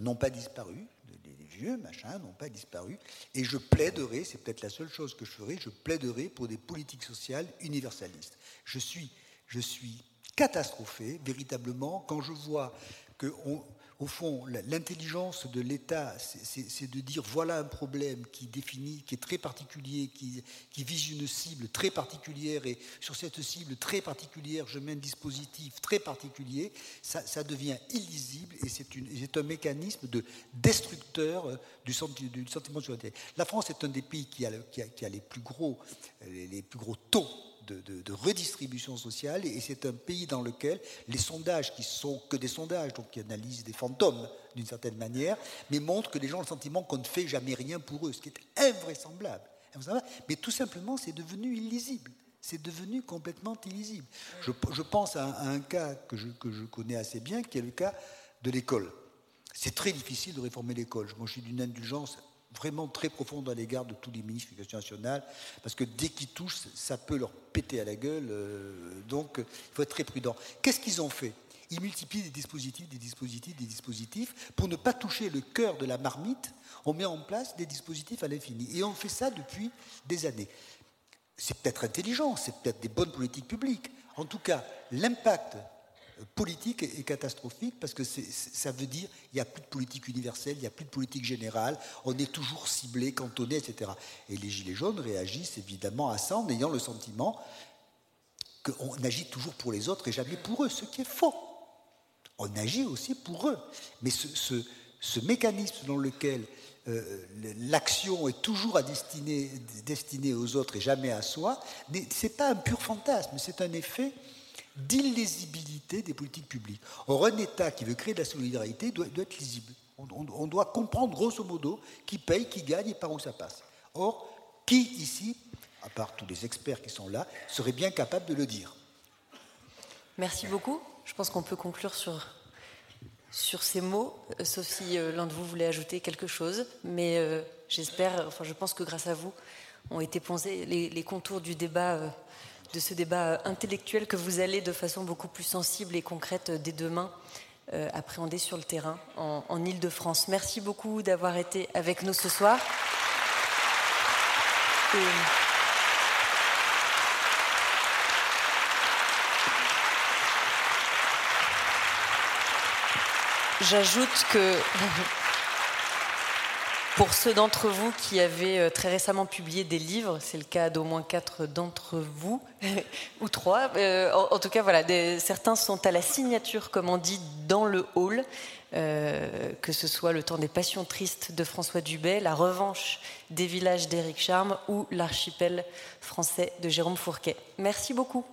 n'ont pas disparu, les vieux machins n'ont pas disparu, et je plaiderai, c'est peut-être la seule chose que je ferai, je plaiderai pour des politiques sociales universalistes. Je suis, je suis catastrophé, véritablement, quand je vois que on, au fond, l'intelligence de l'État, c'est de dire voilà un problème qui définit, qui est très particulier, qui, vise une cible très particulière, et sur cette cible très particulière, je mets un dispositif très particulier, ça, devient illisible et c'est un mécanisme de destructeur euh, du, sentiment de souveraineté. La France est un des pays qui a, qui a les, plus gros, les plus gros taux de, redistribution sociale et c'est un pays dans lequel les sondages, qui sont que des sondages, donc qui analysent des fantômes d'une certaine manière, mais montrent que les gens ont le sentiment qu'on ne fait jamais rien pour eux, ce qui est invraisemblable. Mais tout simplement, c'est devenu illisible. C'est devenu complètement illisible. Je, pense à un, cas que je, que je connais assez bien, qui est le cas de l'école. C'est très difficile de réformer l'école. Moi, je suis d'une indulgence vraiment très profonde à l'égard de tous les ministres de l'Éducation nationale, parce que dès qu'ils touchent, ça peut leur péter à la gueule. Euh, donc, il faut être très prudent. Qu'est-ce qu'ils ont fait? Ils multiplient des dispositifs, des dispositifs, des dispositifs. Pour ne pas toucher le cœur de la marmite, on met en place des dispositifs à l'infini. Et on fait ça depuis des années. C'est peut-être intelligent, c'est peut-être des bonnes politiques publiques. En tout cas, l'impact politique est catastrophique parce que ça veut dire qu'il n'y a plus de politique universelle, il n'y a plus de politique générale, on est toujours ciblé, cantonné, etc. Et les Gilets jaunes réagissent évidemment à ça en ayant le sentiment qu'on agit toujours pour les autres et jamais pour eux, ce qui est faux. On agit aussi pour eux. Mais ce, mécanisme dans lequel euh, l'action est toujours destinée aux autres et jamais à soi, ce n'est pas un pur fantasme, c'est un effet d'illisibilité des politiques publiques. Or, un État qui veut créer de la solidarité doit, être lisible. On, doit comprendre grosso modo qui paye, qui gagne et par où ça passe. Or, qui ici, à part tous les experts qui sont là, serait bien capable de le dire Merci beaucoup. Je pense qu'on peut conclure sur, sur ces mots, euh, sauf si euh, l'un de vous voulait ajouter quelque chose. Mais euh, j'espère, enfin je pense que grâce à vous, ont été posés les, contours du débat de ce débat intellectuel que vous allez de façon beaucoup plus sensible et concrète dès demain euh, appréhender sur le terrain en Ile-de-France. Merci beaucoup d'avoir été avec nous ce soir. J'ajoute que Pour ceux d'entre vous qui avaient euh, très récemment publié des livres, c'est le cas d'au moins quatre d'entre vous, ou trois, euh, en, tout cas, voilà, certains sont à la signature, comme on dit, dans le hall, euh, que ce soit Le temps des passions tristes de François Dubay, La revanche des villages d'Éric Charme ou L'archipel français de Jérôme Fourquet. Merci beaucoup.